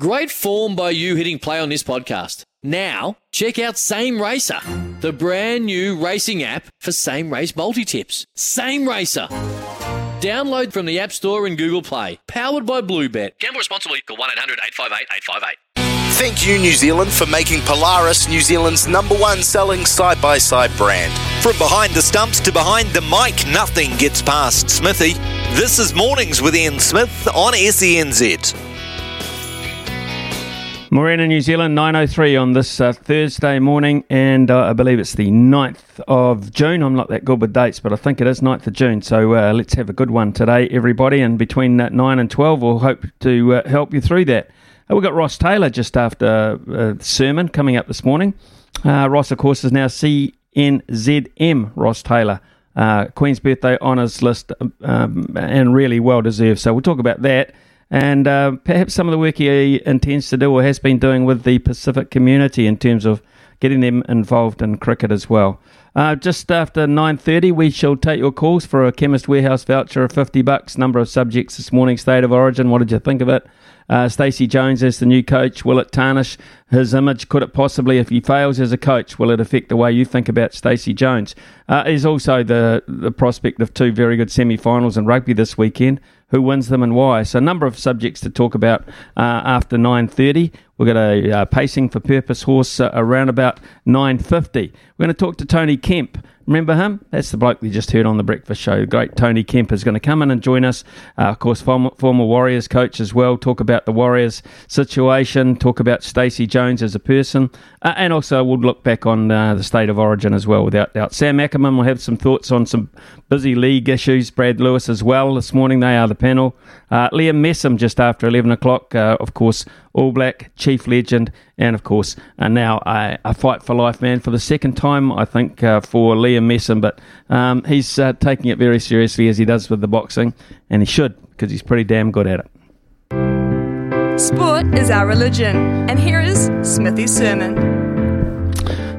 Great form by you hitting play on this podcast. Now, check out Same Racer, the brand new racing app for same race multi tips. Same Racer. Download from the App Store and Google Play. Powered by Bluebet. Gamble responsibly. Call 1 800 858 858. Thank you, New Zealand, for making Polaris New Zealand's number one selling side by side brand. From behind the stumps to behind the mic, nothing gets past Smithy. This is Mornings with Ian Smith on SENZ. Morena, New Zealand, 9.03 on this uh, Thursday morning, and uh, I believe it's the 9th of June. I'm not that good with dates, but I think it is 9th of June. So uh, let's have a good one today, everybody. And between uh, 9 and 12, we'll hope to uh, help you through that. Uh, we've got Ross Taylor just after sermon coming up this morning. Ross, of course, is now CNZM Ross Taylor. Queen's Birthday Honours list, um, and really well deserved. So we'll talk about that and uh, perhaps some of the work he intends to do or has been doing with the Pacific community in terms of getting them involved in cricket as well. Uh, just after 9.30, we shall take your calls for a Chemist Warehouse voucher of 50 bucks. Number of subjects this morning, State of Origin. What did you think of it? Uh, Stacey Jones as the new coach. Will it tarnish his image? Could it possibly, if he fails as a coach, will it affect the way you think about Stacey Jones? Uh, is also the the prospect of two very good semi-finals in rugby this weekend. Who wins them and why? So a number of subjects to talk about uh, after 9.30. We've got a uh, pacing for purpose horse uh, around about 9.50. We're going to talk to Tony Kemp. Remember him? That's the bloke we just heard on the breakfast show. Great Tony Kemp is going to come in and join us. Uh, of course, former, former, Warriors coach as well. Talk about the Warriors situation. Talk about Stacey Jones as a person, uh, and also we'll look back on uh, the state of origin as well. Without doubt, Sam Ackerman will have some thoughts on some busy league issues. Brad Lewis as well this morning. They are the panel. Uh, Liam Messam just after eleven o'clock. Uh, of course, All Black chief legend, and of course, uh, now a, a, fight for life man for the second time, I think, uh, for Liam Messam. But um, he's uh, taking it very seriously as he does with the boxing, and he should because he's pretty damn good at it. Sport is our religion, and here is Smithy's sermon.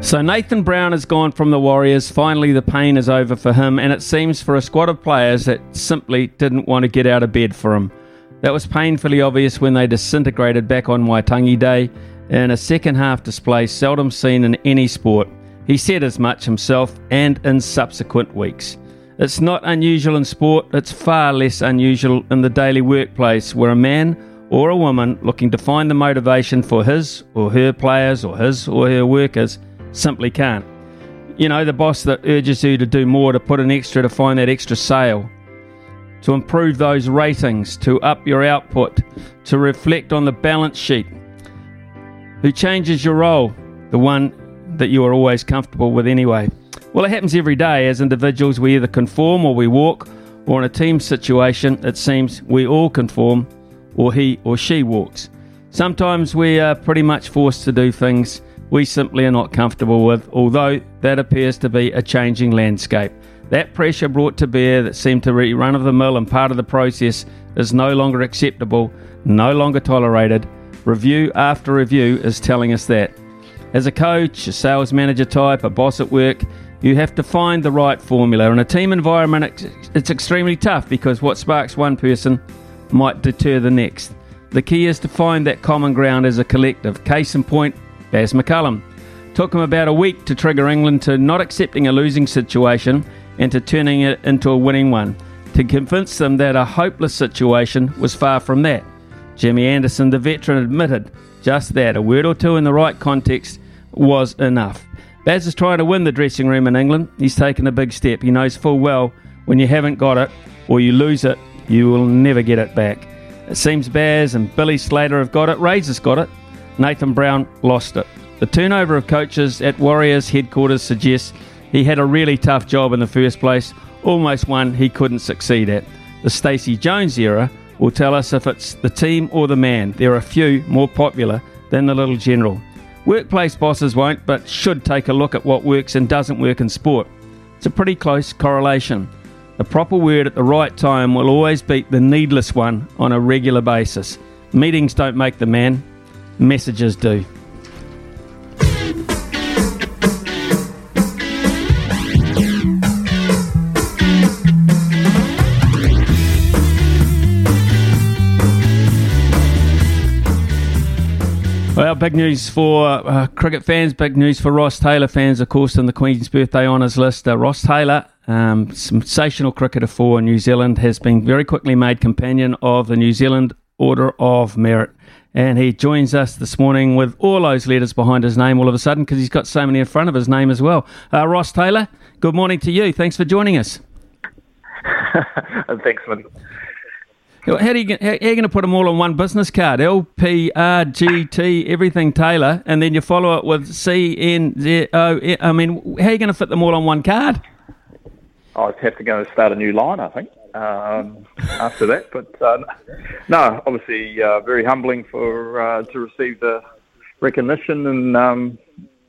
So Nathan Brown has gone from the Warriors. Finally, the pain is over for him, and it seems for a squad of players that simply didn't want to get out of bed for him. That was painfully obvious when they disintegrated back on Waitangi Day in a second half display seldom seen in any sport. He said as much himself and in subsequent weeks. It's not unusual in sport, it's far less unusual in the daily workplace where a man or a woman looking to find the motivation for his or her players or his or her workers simply can't. You know, the boss that urges you to do more, to put an extra to find that extra sale, to improve those ratings, to up your output, to reflect on the balance sheet. Who changes your role? The one that you are always comfortable with anyway. Well, it happens every day. As individuals, we either conform or we walk, or in a team situation, it seems we all conform or he or she walks. Sometimes we are pretty much forced to do things we simply are not comfortable with, although that appears to be a changing landscape. That pressure brought to bear that seemed to be run of the mill and part of the process is no longer acceptable, no longer tolerated. Review after review is telling us that. As a coach, a sales manager type, a boss at work, you have to find the right formula. In a team environment, it's extremely tough because what sparks one person might deter the next. The key is to find that common ground as a collective. Case in point, Baz McCullum. Took him about a week to trigger England to not accepting a losing situation and to turning it into a winning one, to convince them that a hopeless situation was far from that. Jimmy Anderson, the veteran, admitted just that a word or two in the right context was enough. Baz is trying to win the dressing room in England. He's taken a big step. He knows full well when you haven't got it or you lose it, you will never get it back. It seems Baz and Billy Slater have got it, Razor's got it. Nathan Brown lost it. The turnover of coaches at Warriors headquarters suggests he had a really tough job in the first place, almost one he couldn't succeed at. The Stacey Jones era will tell us if it's the team or the man. There are few more popular than the little general. Workplace bosses won't, but should take a look at what works and doesn't work in sport. It's a pretty close correlation. The proper word at the right time will always beat the needless one on a regular basis. Meetings don't make the man, messages do. Well, big news for uh, cricket fans, big news for Ross Taylor fans, of course, in the Queen's Birthday Honours list. Uh, Ross Taylor, um, sensational cricketer for New Zealand, has been very quickly made companion of the New Zealand Order of Merit. And he joins us this morning with all those letters behind his name all of a sudden because he's got so many in front of his name as well. Uh, Ross Taylor, good morning to you. Thanks for joining us. Thanks, man. How are you, how are you going to put them all on one business card? L P R G T everything Taylor, and then you follow it with C N Z O. I mean, how are you going to fit them all on one card? I'd have to go and start a new line, I think, um, after that. But uh, no, obviously uh, very humbling for uh, to receive the recognition, and um,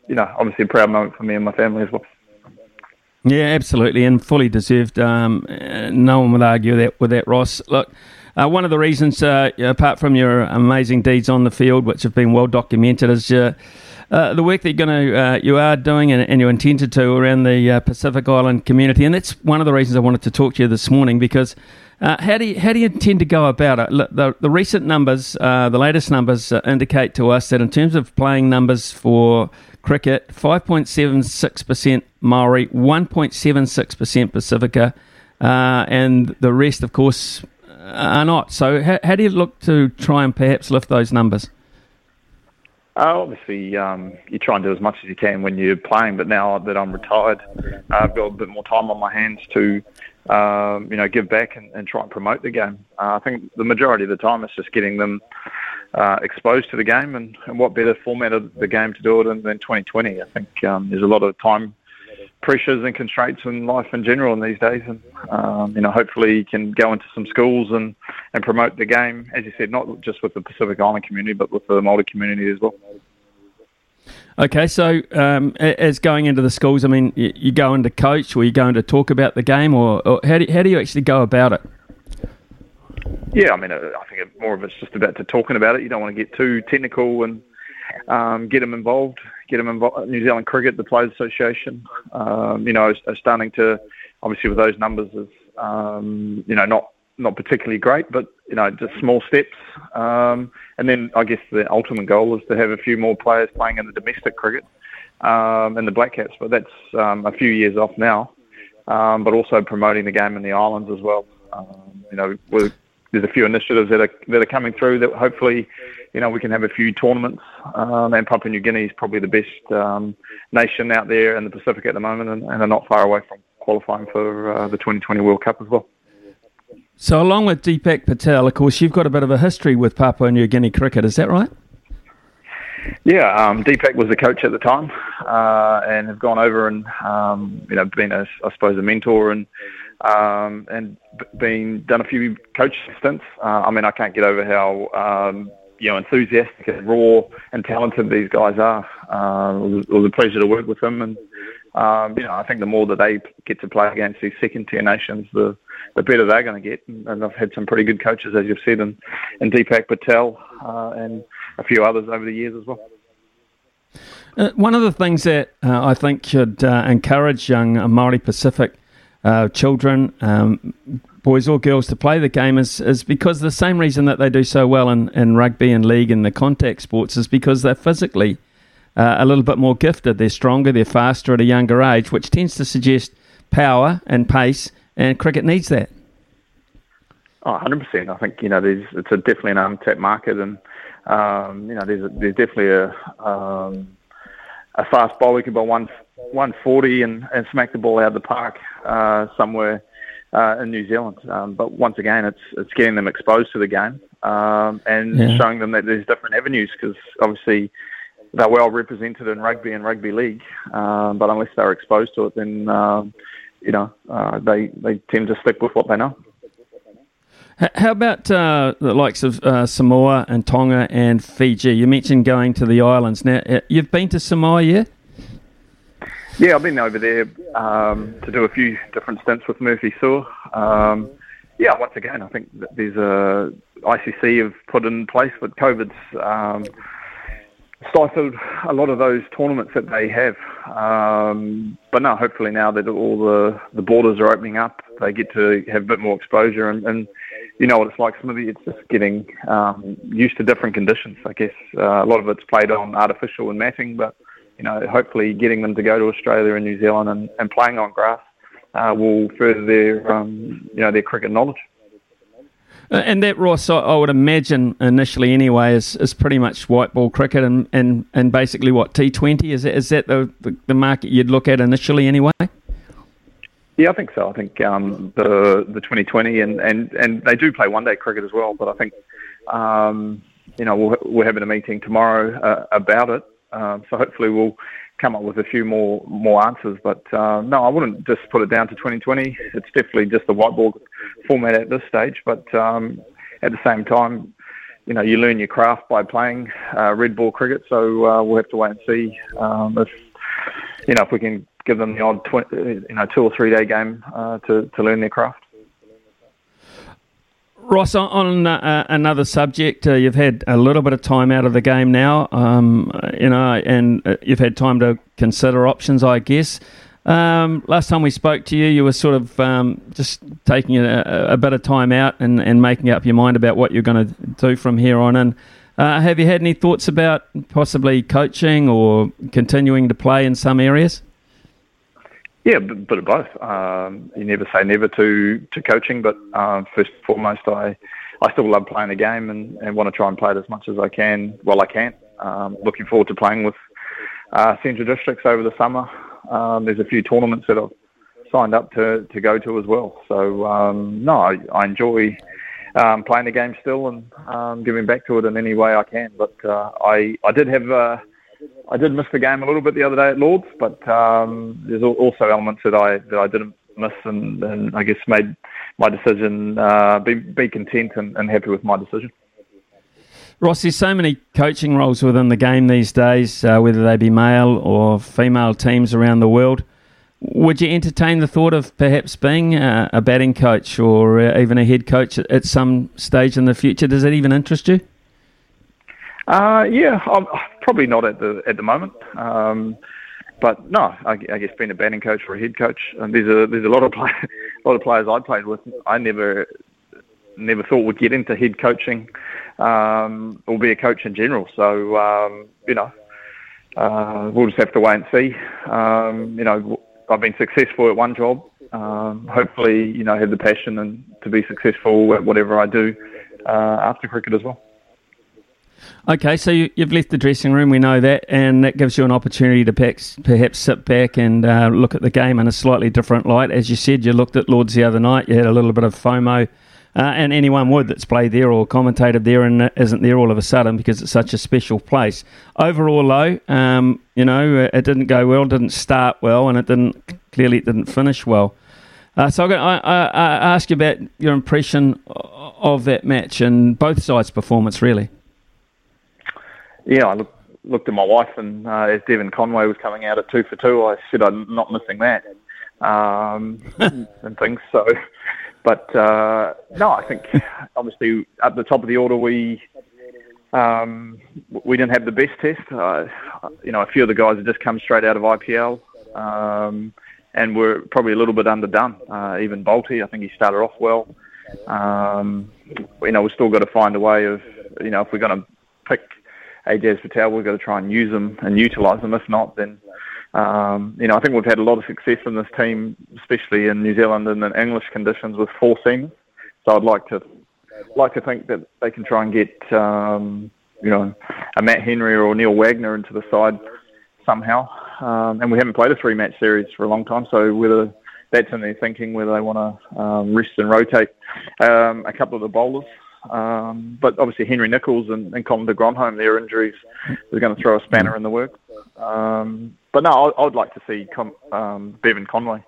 you know, obviously a proud moment for me and my family as well. Yeah, absolutely, and fully deserved. Um, no one would argue that with that, Ross. Look. Uh, one of the reasons, uh, apart from your amazing deeds on the field, which have been well documented, is uh, uh the work that you're going to uh, you are doing and, and, you intended to around the uh, Pacific Island community, and that's one of the reasons I wanted to talk to you this morning because. how do you how do you intend to go about it? The, the recent numbers, the latest numbers, indicate to us that in terms of playing numbers for cricket, five point seven six percent Maori, one point seven six percent Pacifica, and the rest, of course, are not. So, how, how, do you look to try and perhaps lift those numbers? Uh, obviously, um, you try and do as much as you can when you're playing. But now that I'm retired, uh, I've got a bit more time on my hands to, um, you know, give back and, and, try and promote the game. Uh, I think the majority of the time it's just getting them uh, exposed to the game, and, and, what better format of the game to do it in than 2020. I think um, there's a lot of time pressures and constraints in life in general in these days. And um, you know, hopefully, you can go into some schools and and promote the game, as you said, not just with the Pacific Island community, but with the Maori community as well. Okay, so um, as going into the schools, I mean, you, go into coach, or you going to talk about the game, or, or how do you, how do you actually go about it? Yeah, I mean, uh, I think more of it's just about to talking about it. You don't want to get too technical and um, get them involved get them involved. New Zealand Cricket, the Players Association, um, you know, are, are, starting to obviously with those numbers is um, you know not not particularly great, but you know just small steps. Um, and then I guess the ultimate goal is to have a few more players playing in the domestic cricket um, and the Black Caps, but that's um, a few years off now. Um, but also promoting the game in the islands as well. You know, there's a few initiatives that are that are coming through that hopefully you know, we can have a few tournaments. Um, and Papua New Guinea is probably the best um, nation out there in the Pacific at the moment, and, and are not far away from qualifying for uh, the 2020 World Cup as well. So, along with Deepak Patel, of course, you've got a bit of a history with Papua New Guinea cricket. Is that right? Yeah, um, Deepak was the coach at the time, uh, and have gone over and um, you know been a, I suppose a mentor and um, and been done a few coach stints. Uh, I mean, I can't get over how um, you know enthusiastic and raw and talented these guys are. Uh, it, was, a pleasure to work with them, and um, you know I think the more that they get to play against these second tier nations, the the better they're going to get. And I've had some pretty good coaches, as you've said, and, and Deepak Patel uh, and a few others over the years as well. Uh, one of the things that uh, I think should uh, encourage young Maori Pacific uh, children, um, boys or girls to play the game is, is because the same reason that they do so well in, in rugby and league and the contact sports is because they're physically uh, a little bit more gifted. They're stronger, they're faster at a younger age, which tends to suggest power and pace, and cricket needs that. Oh, 100%. I think, you know, there's, it's a definitely an untapped market, and, um, you know, there's, a, there's definitely a, um, a fast bowler can bowl one, 140 and, and smack the ball out of the park uh, somewhere uh, in New Zealand. Um, but once again, it's it's getting them exposed to the game um, and yeah. showing them that there's different avenues because obviously they're well represented in rugby and rugby league. Um, but unless they're exposed to it, then um, you know uh, they they tend to stick with what they know. How about uh, the likes of uh, Samoa and Tonga and Fiji? You mentioned going to the islands. Now, uh, you've been to Samoa, yeah? Yeah, I've been over there um, to do a few different stints with Murphy Su'a. Um, yeah, once again, I think that there's a ICC have put in place, but COVID's um, stifled a lot of those tournaments that they have. Um, but no, hopefully now that all the, the borders are opening up, they get to have a bit more exposure and, and you know what it's like, Smithy. It's just getting um, used to different conditions. I guess uh, a lot of it's played on artificial and matting, but you know, hopefully getting them to go to Australia and New Zealand and, and playing on grass uh, will further their um, you know their cricket knowledge. Uh, and that Ross, I would imagine initially anyway, is, is pretty much white ball cricket and, and, and basically what T Twenty is that is that the, the, market you'd look at initially anyway? Yeah, I think so. I think um, the the 2020 and, and, and they do play one day cricket as well. But I think um, you know we're, we're having a meeting tomorrow uh, about it. Um, so hopefully we'll come up with a few more more answers. But uh, no, I wouldn't just put it down to 2020. It's definitely just the white ball format at this stage. But um, at the same time, you know, you learn your craft by playing uh, red ball cricket. So uh, we'll have to wait and see um, if you know if we can give them the odd tw- you know two or three day game uh, to to learn their craft. Ross, on uh, another subject, uh, you've had a little bit of time out of the game now, um, you know, and uh, you've had time to consider options, I guess. Um, last time we spoke to you, you were sort of um, just taking a, a, bit of time out and, and making up your mind about what you're going to do from here on in. Uh, have you had any thoughts about possibly coaching or continuing to play in some areas? Yeah, but, but both. Um, you never say never to, to coaching, but um, first and foremost, I I still love playing the game and, and want to try and play it as much as I can while I can. Um, looking forward to playing with uh, Central Districts over the summer. Um, there's a few tournaments that I've signed up to, to go to as well. So um, no, I, I enjoy um, playing the game still and giving back to it in any way I can. But uh, I I did have. Uh, I did miss the game a little bit the other day at Lords, but um, there's also elements that I that I didn't miss, and, and I guess made my decision uh, be be content and, and happy with my decision. Ross, there's so many coaching roles within the game these days, uh, whether they be male or female teams around the world. Would you entertain the thought of perhaps being a, a batting coach or uh, even a head coach at, some stage in the future? Does that even interest you? Uh, yeah, I'm, probably not at the at the moment. Um, but no, I, I, guess being a batting coach or a head coach, and there's a there's a lot of play, a lot of players I played with. I never never thought would get into head coaching um, or be a coach in general. So um, you know, uh, we'll just have to wait and see. Um, you know, I've been successful at one job. Um, hopefully, you know, have the passion and to be successful at whatever I do uh, after cricket as well. Okay, so you, have left the dressing room, we know that, and that gives you an opportunity to perhaps, perhaps sit back and uh, look at the game in a slightly different light. As you said, you looked at Lords the other night, you had a little bit of FOMO, uh, and anyone would that's played there or commentated there and isn't there all of a sudden because it's such a special place. Overall, though, um, you know, it didn't go well, didn't start well, and it didn't clearly it didn't finish well. Uh, so I, I, I ask you about your impression of that match and both sides' performance, really yeah, I look, looked at my wife, and uh, as Devon Conway was coming out at two for two, I said I'm not missing that, um, and things. So, but uh, no, I think obviously at the top of the order we um, we didn't have the best test. Uh, you know, a few of the guys had just come straight out of IPL. Um, and were probably a little bit underdone. Uh, even Bolty, I think he started off well. Um, you know, we've still got to find a way of, you know, if we're going to pick Ajaz Patel, we've got to try and use them and utilise them. If not, then um, you know I think we've had a lot of success in this team, especially in New Zealand and in English conditions with four seamers. So I'd like to like to think that they can try and get um, you know a Matt Henry or Neil Wagner into the side somehow. Um, and we haven't played a three match series for a long time, so whether that's in their thinking whether they want to um, rest and rotate um, a couple of the bowlers um, but obviously Henry Nicholls and, and Colin de Grandhomme, their injuries are going to throw a spanner in the works. Um, but no, I, I would like to see Con, um, Devon Conway,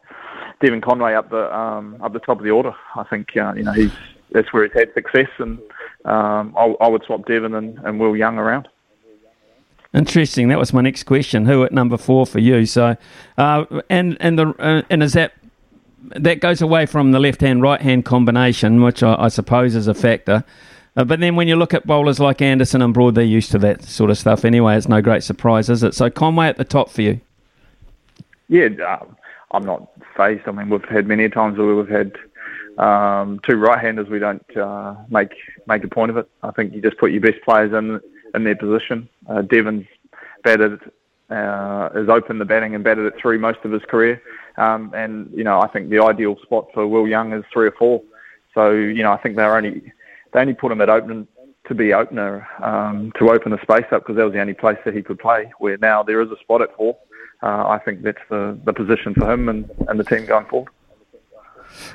Devon Conway up the um, up the top of the order. I think uh, you know he's that's where he's had success, and um, I, I would swap Devon and, and Will Young around. Interesting. That was my next question. Who at number four for you? So, uh, and and the uh, and is that that goes away from the left hand right hand combination, which I, I, suppose is a factor. Uh, but then when you look at bowlers like Anderson and Broad, they're used to that sort of stuff anyway. It's no great surprise, is it? So Conway at the top for you. Yeah, uh, I'm not phased. I mean, we've had many times where we've had um, two right-handers, we don't uh, make make a point of it. I think you just put your best players in in their position. Uh, Devon's batted uh, has opened the batting and batted it through most of his career, um, and you know I think the ideal spot for Will Young is three or four. So you know I think they're only they only put him at opening to be opener um, to open the space up because that was the only place that he could play. Where now there is a spot at four. Uh, I think that's the, the position for him and, and the team going forward.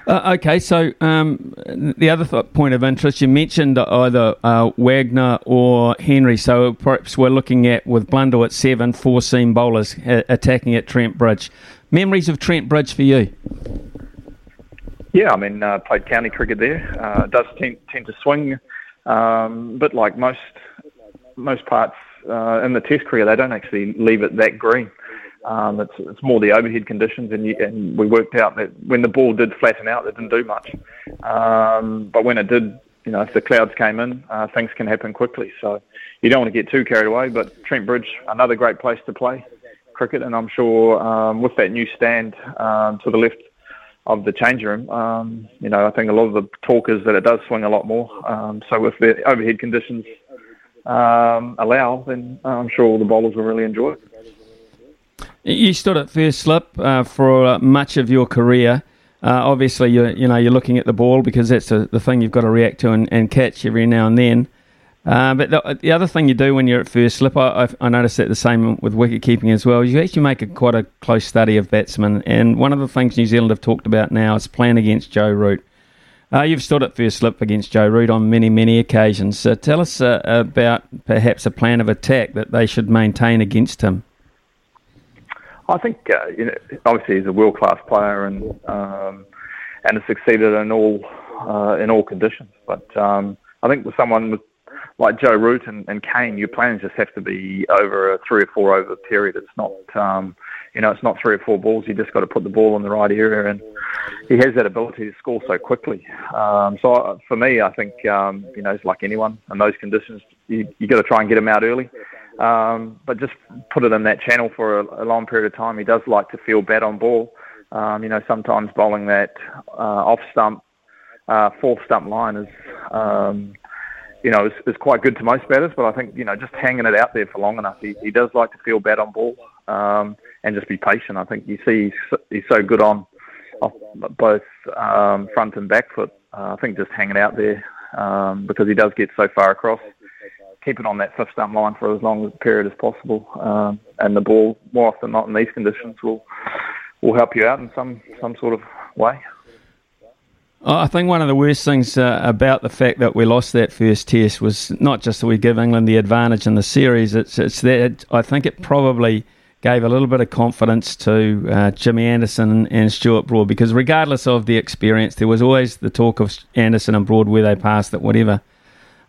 Uh, okay, so um, the other th- point of interest, you mentioned either uh, Wagner or Henry. So perhaps we're looking at with Blundell at seven, four seam bowlers attacking at Trent Bridge. Memories of Trent Bridge for you? Yeah, I mean, uh, played county cricket there. Uh, does tend, tend to swing, um, but like most most parts uh, in the Test career, they don't actually leave it that green. Um, it's, it's more the overhead conditions, and, you, and we worked out that when the ball did flatten out, it didn't do much. Um, but when it did, you know, if the clouds came in, uh, things can happen quickly. So you don't want to get too carried away. But Trent Bridge, another great place to play cricket, and I'm sure um, with that new stand um, to the left of the change room, um, you know, I think a lot of the talk is that it does swing a lot more. Um, so if the overhead conditions um, allow, then I'm sure all the bowlers will really enjoy it. You stood at first slip uh, for uh, much of your career. Uh, obviously, you you know you're looking at the ball because that's a, the thing you've got to react to and, and catch every now and then. Uh, but the, the, other thing you do when you're at first slip, I, I, noticed that the same with wicket keeping as well. You actually make a, quite a close study of batsmen, and one of the things New Zealand have talked about now is playing against Joe Root. Uh, you've stood at first slip against Joe Root on many, many occasions. So tell us uh, about perhaps a plan of attack that they should maintain against him. I think uh, you know, obviously he's a world class player and um, and has succeeded in all uh, in all conditions. But um, I think with someone with, like Joe Root and, and Kane, your plans just have to be over a three or four over period. It's not um, you know it's not three or four balls. You just got to put the ball in the right area, and he has that ability to score so quickly. Um, so uh, for me, I think um, you know it's like anyone in those conditions. You you got to try and get him out early. Um, but just put it in that channel for a, a, long period of time. He does like to feel bad on ball. Um, you know, sometimes bowling that uh, off stump, uh, fourth stump line is, um, you know, is, is, quite good to most batters. But I think you know, just hanging it out there for long enough, he, he does like to feel bad on ball um, and just be patient. I think you see he's, he's so good on off both um, front and back foot. Uh, I think just hanging out there um, because he does get so far across keep it on that fifth stump line for as long a period as possible. Um, and the ball, more often than not in these conditions, will will help you out in some some sort of way. I think one of the worst things uh, about the fact that we lost that first test was not just that we give England the advantage in the series. It's it's that I think it probably gave a little bit of confidence to uh, Jimmy Anderson and Stuart Broad because regardless of the experience, there was always the talk of Anderson and Broad where they passed it, whatever.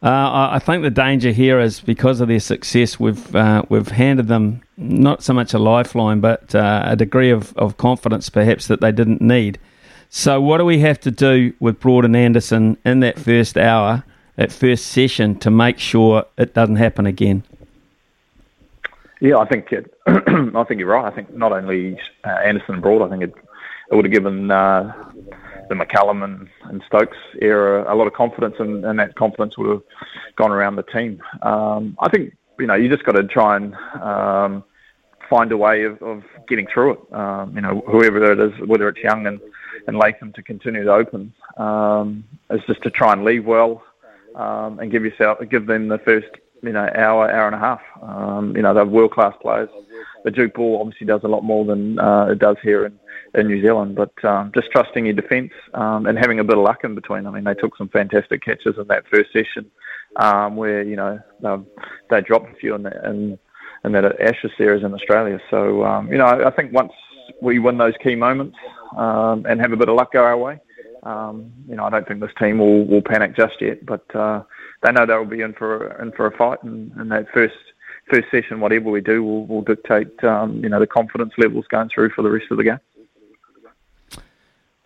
Uh, I think the danger here is because of their success, we've uh, we've handed them not so much a lifeline, but uh, a degree of, of confidence perhaps that they didn't need. So, what do we have to do with Broad and Anderson in that first hour, that first session, to make sure it doesn't happen again? Yeah, I think it, I think you're right. I think not only uh, Anderson and Broad, I think it, it would have given uh, the McCullum and, and Stokes era a lot of confidence, and, and that confidence would have gone around the team. Um, I think you know you just got to try and um, find a way of, of getting through it. Um, you know, whoever it is, whether it's Young and, and Latham to continue to open, um, is just to try and leave well um, and give yourself give them the first you know hour hour and a half. Um, you know, they're world class players. The Duke ball obviously does a lot more than uh, it does here in in New Zealand. But um, just trusting your defence um, and having a bit of luck in between. I mean, they took some fantastic catches in that first session, um, where you know they, they dropped a few in, the, in, in that Ashes series in Australia. So you know, I think once we win those key moments um, and have a bit of luck go our way. Um, you know, I don't think this team will, will panic just yet, but uh, they know they'll be in for in for a fight, and, and that first first session, whatever we do, will, will dictate um, you know the confidence levels going through for the rest of the game.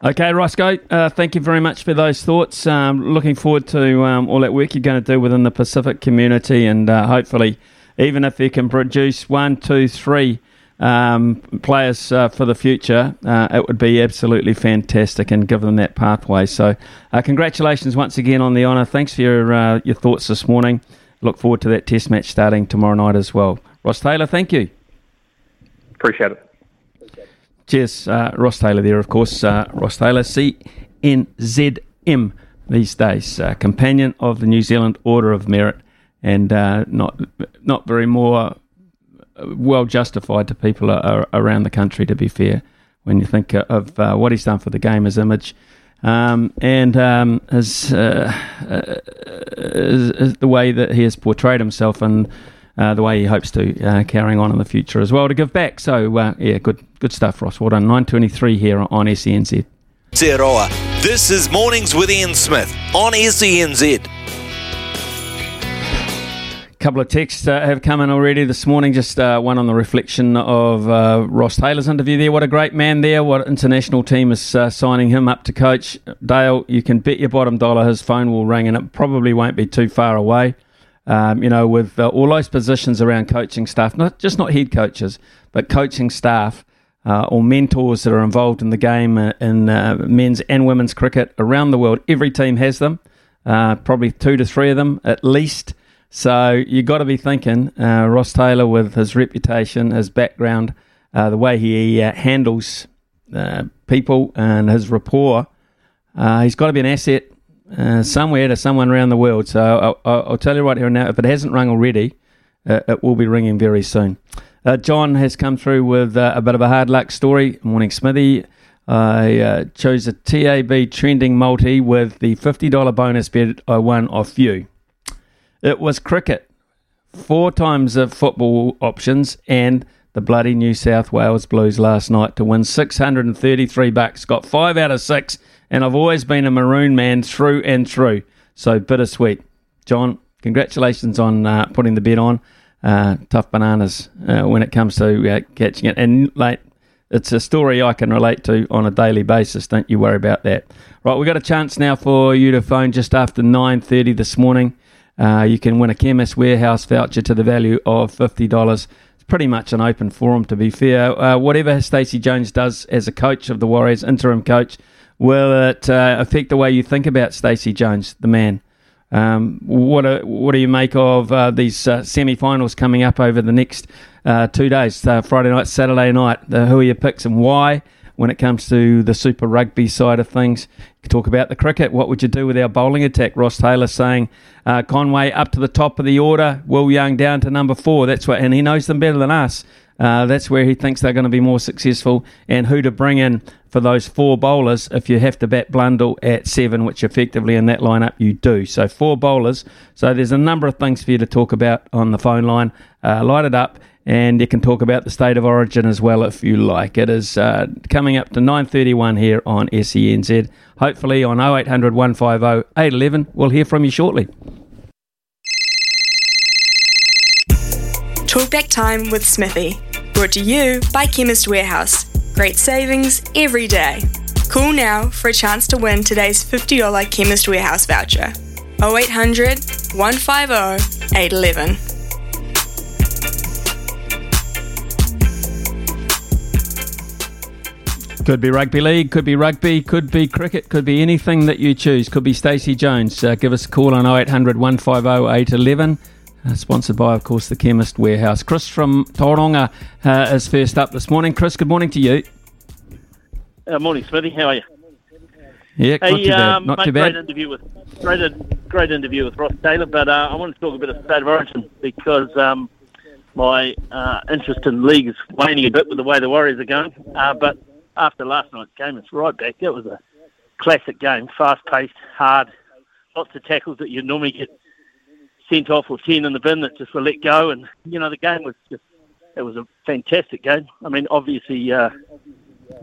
Okay, Roscoe, uh, thank you very much for those thoughts. Um, looking forward to um, all that work you're going to do within the Pacific community, and uh, hopefully, even if you can produce one, two, three um, players uh, for the future, uh, it would be absolutely fantastic and give them that pathway. So, uh, congratulations once again on the honour. Thanks for your uh, your thoughts this morning. Look forward to that Test match starting tomorrow night as well. Ross Taylor, thank you. Appreciate it. Cheers, uh, Ross Taylor. There, of course, uh, Ross Taylor, CNZM these days, companion of the New Zealand Order of Merit, and not not very more well justified to people around the country. To be fair, when you think of uh, what he's done for the game, his image, um, and um, his, uh, his, his, the way that he has portrayed himself and uh, the way he hopes to uh, carrying on in the future as well to give back. So uh, yeah, good good stuff, Ross. Nine twenty three here on SENZ. Zeroa. This is Mornings with Ian Smith on SENZ couple of texts uh, have come in already this morning. Just uh, one on the reflection of uh, Ross Taylor's interview there. What a great man there. What international team is uh, signing him up to coach. Dale, you can bet your bottom dollar his phone will ring and it probably won't be too far away. Um, you know, with uh, all those positions around coaching staff, not just not head coaches, but coaching staff uh, or mentors that are involved in the game in men's and women's cricket around the world. Every team has them, probably two to three of them at least. So you've got to be thinking uh, Ross Taylor with his reputation, his background, uh, the way he uh, handles uh, people and his rapport. Uh, he's got to be an asset uh, somewhere to someone around the world. So I'll, I'll, tell you right here now, if it hasn't rung already, it will be ringing very soon. John has come through with a bit of a hard luck story. Morning, Smithy. I chose a TAB trending multi with the $50 bonus bet I won off you. It was cricket, four times of football options, and the bloody New South Wales Blues last night to win 633 bucks. Got five out of six, and I've always been a maroon man through and through. So bittersweet. John, congratulations on uh, putting the bet on. Uh, tough bananas uh, when it comes to uh, catching it. And like, it's a story I can relate to on a daily basis. Don't you worry about that. Right, we've got a chance now for you to phone just after 9.30 this morning. Uh, you can win a Chemist Warehouse voucher to the value of $50. It's pretty much an open forum, to be fair. Uh, whatever Stacey Jones does as a coach of the Warriors, interim coach, will it uh, affect the way you think about Stacey Jones, the man? Um, what, a, what do you make of uh, these uh, semi-finals coming up over the next uh, two days, Friday night, Saturday night? who are your picks and why? When it comes to the Super Rugby side of things. Talk about the cricket. What would you do with our bowling attack? Ross Taylor saying uh, Conway up to the top of the order, Will Young down to number four. That's what, and he knows them better than us. Uh, that's where he thinks they're going to be more successful, and who to bring in for those four bowlers if you have to bat Blundell at seven, which effectively in that lineup you do. So four bowlers. So there's a number of things for you to talk about on the phone line. Uh, light it up and you can talk about the state of origin as well if you like. It is uh, coming up to 9.31 here on SENZ. Hopefully on 0800 150 811. We'll hear from you shortly. Talkback time with Smithy. Brought to you by Chemist Warehouse. Great savings every day. Call now for a chance to win today's $50 Chemist Warehouse voucher. 0800 150 811. Could be rugby league, could be rugby, could be cricket, could be anything that you choose. Could be Stacey Jones. Uh, give us a call on 0800 150 811. Uh, sponsored by, of course, the Chemist Warehouse. Chris from Tauranga uh, is first up this morning. Chris, good morning to you. Uh, morning, Smithy. How are you? Yeah, not too bad. Um, not mate, too bad. Great interview with great, great interview with Ross Taylor, but uh, I want to talk a bit of state of origin because um, my uh, interest in league is waning a bit with the way the Warriors are going. Uh, but after last night's game, it's right back. That was a classic game, fast-paced, hard, lots of tackles that you normally get sent off or 10 in the bin that just were let go. And, you know, the game was just, it was a fantastic game. I mean, obviously, uh,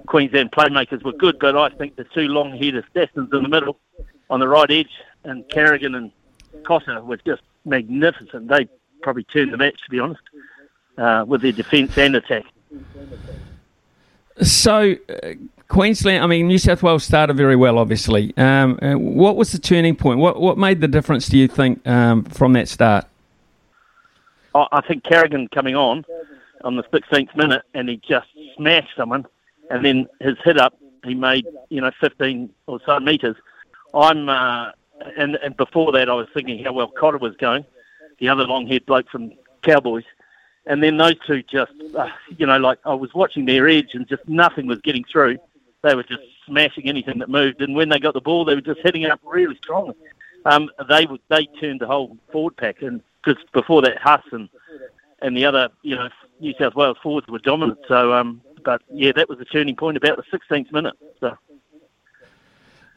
Queensland playmakers were good, but I think the two long-headed assassins in the middle on the right edge and Carrigan and Cotter were just magnificent. They probably turned the match, to be honest, uh, with their defence and attack. So, uh, Queensland, I mean, New South Wales started very well, obviously. Um, uh, what was the turning point? What what made the difference, do you think, um, from that start? I think Carrigan coming on on the 16th minute, and he just smashed someone, and then his hit up, he made you know 15 or so meters. I'm uh, and and before that, I was thinking how well Cotter was going, the other long-haired bloke from Cowboys, and then those two just, uh, you know, like I was watching their edge, and just nothing was getting through. They were just smashing anything that moved, and when they got the ball, they were just hitting it up really strongly. Um, they they turned the whole forward pack, and because before that, Haas and and the other, you know, New South Wales forwards were dominant. So, um, but yeah, that was the turning point about the 16th minute. So.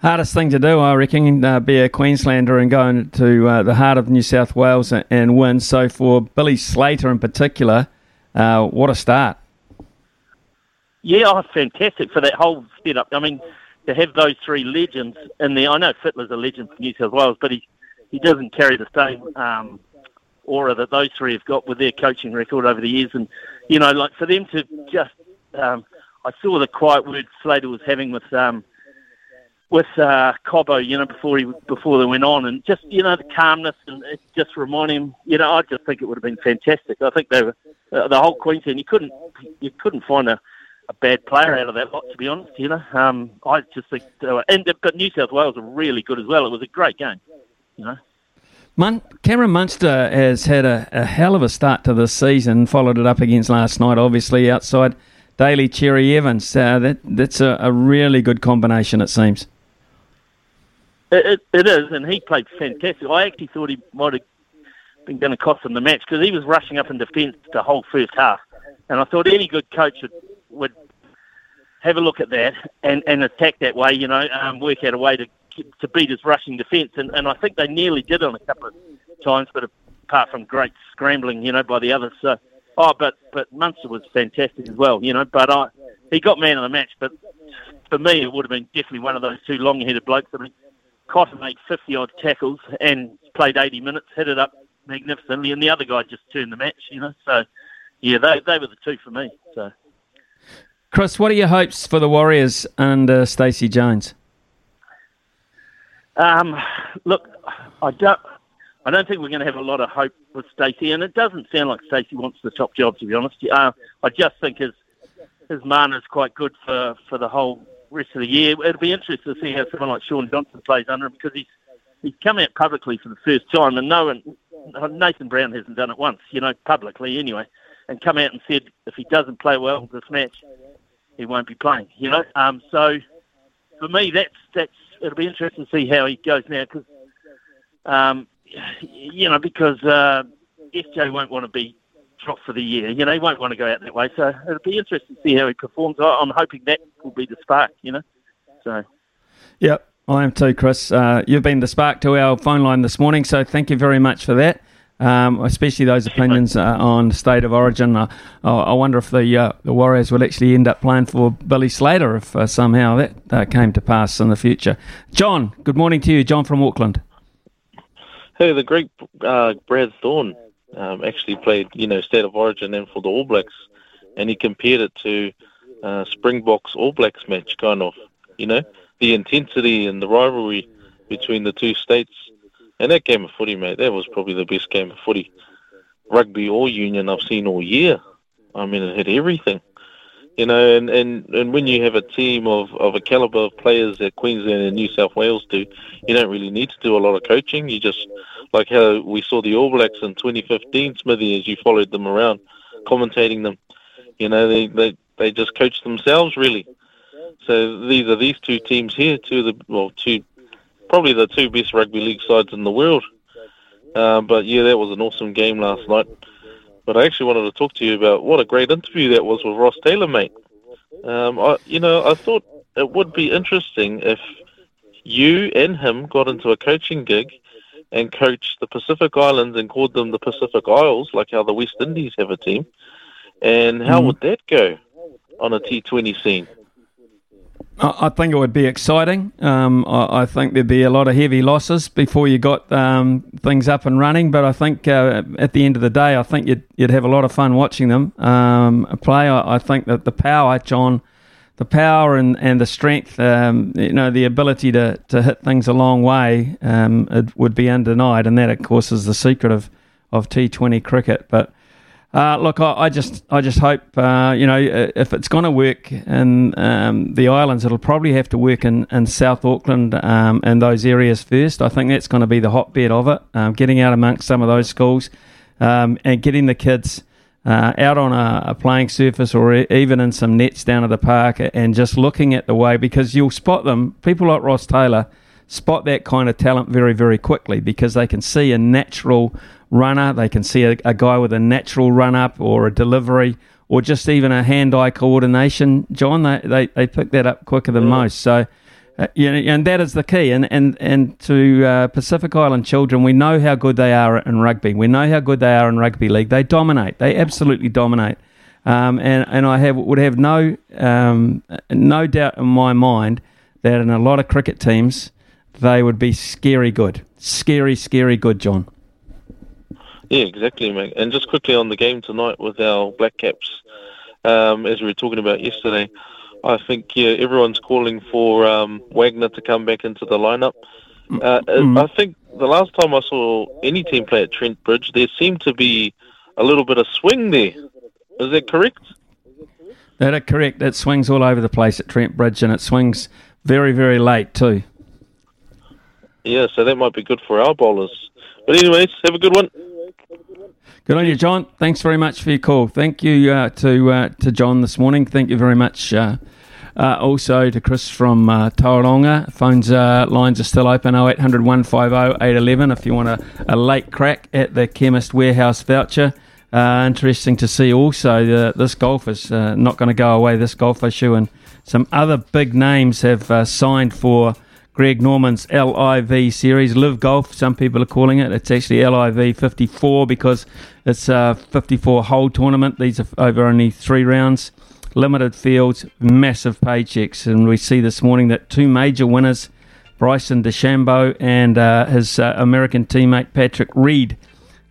Hardest thing to do, I reckon, uh, be a Queenslander and go into uh, the heart of New South Wales and, and, win. So for Billy Slater in particular, uh, what a start! Yeah, oh, fantastic for that whole setup. I mean, to have those three legends in there. I know Fittler's a legend for New South Wales, but he he doesn't carry the same um, aura that those three have got with their coaching record over the years. And you know, like for them to just, um, I saw the quiet words Slater was having with. Um, with uh, Cobbo, you know, before he before they went on, and just you know the calmness and just remind him, you know, I just think it would have been fantastic. I think they were uh, the whole Queensland. You couldn't you couldn't find a, a bad player out of that lot, to be honest. You know, um, I just think, were, and but New South Wales are really good as well. It was a great game, you know. Mun- Cameron Munster has had a, a hell of a start to this season. Followed it up against last night, obviously outside Daly Cherry Evans. Uh, that that's a, a really good combination, it seems. It, it is, and he played fantastic. I actually thought he might have been going to cost them the match because he was rushing up in defence the whole first half, and I thought any good coach would, would have a look at that and, and attack that way. You know, um, work out a way to to beat his rushing defence, and, and I think they nearly did on a couple of times, but apart from great scrambling, you know, by the others. So, oh, but but Munster was fantastic as well, you know. But I, he got man of the match, but for me, it would have been definitely one of those two long-headed blokes. I mean, Cotter made 50 odd tackles and played 80 minutes, hit it up magnificently, and the other guy just turned the match, you know. So, yeah, they, they were the two for me. So, Chris, what are your hopes for the Warriors under Stacey Jones? Um, look, I don't. I don't think we're going to have a lot of hope with Stacey, and it doesn't sound like Stacey wants the top job, to be honest. Uh, I just think his his mana is quite good for, for the whole rest of the year. It'll be interesting to see how someone like Shaun Johnson plays under him because he's he's come out publicly for the first time, and no one, Nathan Brown hasn't done it once, you know, publicly anyway, and come out and said if he doesn't play well this match, he won't be playing. You know, um, so for me, that's that's it'll be interesting to see how he goes now because, um, you know, because uh, SJ won't want to be drop for the year. You know, he won't want to go out that way. So it'll be interesting to see how he performs. I'm hoping that will be the spark, you know. So. Yep, I am too, Chris. Uh, you've been the spark to our phone line this morning, so thank you very much for that. Um, especially those opinions uh, on state of origin. Uh, I wonder if the uh, the Warriors will actually end up playing for Billy Slater if uh, somehow that uh, came to pass in the future. John, good morning to you. John from Auckland. Hey, the great uh, Brad Thorn um, actually played, you know, State of Origin and for the All Blacks, and he compared it to uh, Springboks All Blacks match, kind of, you know, the intensity and the rivalry between the two states. And that game of footy, mate, that was probably the best game of footy, rugby or union I've seen all year. I mean, it had everything. You know, and, and, and when you have a team of, of a caliber of players that Queensland and New South Wales do, you don't really need to do a lot of coaching. You just like how we saw the All Blacks in 2015, Smithy, as you followed them around, commentating them. You know, they they, they just coached themselves really. So these are these two teams here, two of the well, two probably the two best rugby league sides in the world. Uh, but yeah, that was an awesome game last night. But I actually wanted to talk to you about what a great interview that was with Ross Taylor, mate. Um, I, you know, I thought it would be interesting if you and him got into a coaching gig and coached the Pacific Islands and called them the Pacific Isles, like how the West Indies have a team. And how mm. would that go on a T20 scene? I think it would be exciting. Um, I, I, think there'd be a lot of heavy losses before you got um, things up and running. But I think uh, at the end of the day, I think you'd, you'd have a lot of fun watching them um, play. I, I, think that the power, John, the power and, and the strength, um, you know, the ability to, to hit things a long way um, it would be undenied. And that, of course, is the secret of, of T20 cricket. But Uh, look, I, I, just, I just hope, uh, you know, if it's going to work in um, the islands, it'll probably have to work in, in South Auckland um, and those areas first. I think that's going to be the hotbed of it. Um, getting out amongst some of those schools um, and getting the kids uh, out on a, a, playing surface or even in some nets down at the park and just looking at the way because you'll spot them. People like Ross Taylor spot that kind of talent very, very quickly because they can see a natural runner, they can see a, a guy with a natural run up or a delivery or just even a hand eye coordination. John, they, they, they pick that up quicker than most. So uh, you and that is the key. And and and to uh, Pacific Island children, we know how good they are in rugby. We know how good they are in rugby league. They dominate. They absolutely dominate. Um, and and I have would have no um, no doubt in my mind that in a lot of cricket teams they would be scary good, scary, scary good, John. Yeah, exactly, mate. And just quickly on the game tonight with our Black Caps, um, as we were talking about yesterday. I think yeah, everyone's calling for um, Wagner to come back into the lineup. Uh, mm-hmm. I think the last time I saw any team play at Trent Bridge, there seemed to be a little bit of swing there. Is that correct? That is correct. It swings all over the place at Trent Bridge, and it swings very, very late too. Yeah, so that might be good for our bowlers. But anyways, have a good one. Good on you, John. Thanks very much for your call. Thank you uh, to uh, to John this morning. Thank you very much. Uh, uh also to Chris from uh, Tauranga. Phones uh, lines are still open 0800 150 811 if you want a, a late crack at the Chemist Warehouse voucher. Uh, interesting to see also that this golf is not going to go away, this golf issue, and some other big names have signed for Greg Norman's LIV series, Live Golf, some people are calling it. It's actually LIV 54 because it's a 54 hole tournament. These are over only three rounds, limited fields, massive paychecks. And we see this morning that two major winners, Bryson DeChambeau and uh, his uh, American teammate Patrick Reed,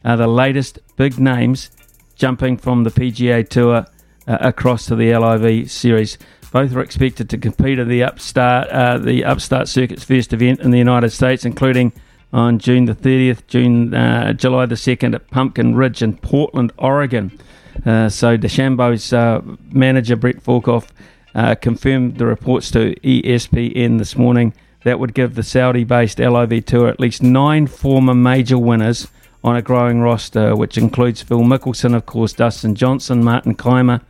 are the latest big names jumping from the PGA Tour uh, across to the LIV series. Both are expected to compete at the Upstart, uh, the Upstart Circuit's first event in the United States, including on June the 30th, June, uh, July the 2nd at Pumpkin Ridge in Portland, Oregon. Uh, so DeChambeau's uh, manager Brett Falkoff uh, confirmed the reports to ESPN this morning. That would give the Saudi-based LIV Tour at least nine former major winners on a growing roster, which includes Phil Mickelson, of course, Dustin Johnson, Martin Kaymer,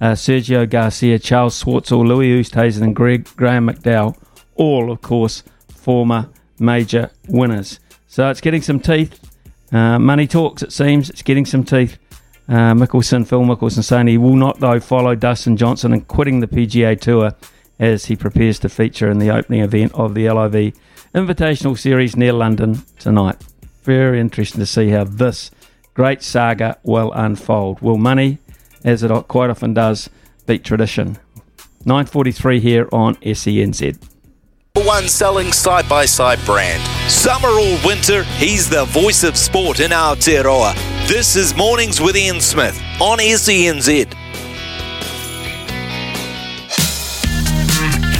uh, Sergio Garcia, Charles Schwartzel, Louis Oosthuizen, and Greg, Graham McDowell, all, of course, former major winners. So it's getting some teeth. Uh, money talks, it seems. It's getting some teeth. Uh, Mickelson, Phil Mickelson saying he will not, though, follow Dustin Johnson in quitting the PGA Tour as he prepares to feature in the opening event of the LIV Invitational Series near London tonight. Very interesting to see how this great saga will unfold. Will money as it quite often does, beat tradition. 9.43 here on SENZ. One selling side by side brand. Summer or winter, he's the voice of sport in Aotearoa. This is Mornings with Ian Smith on SENZ.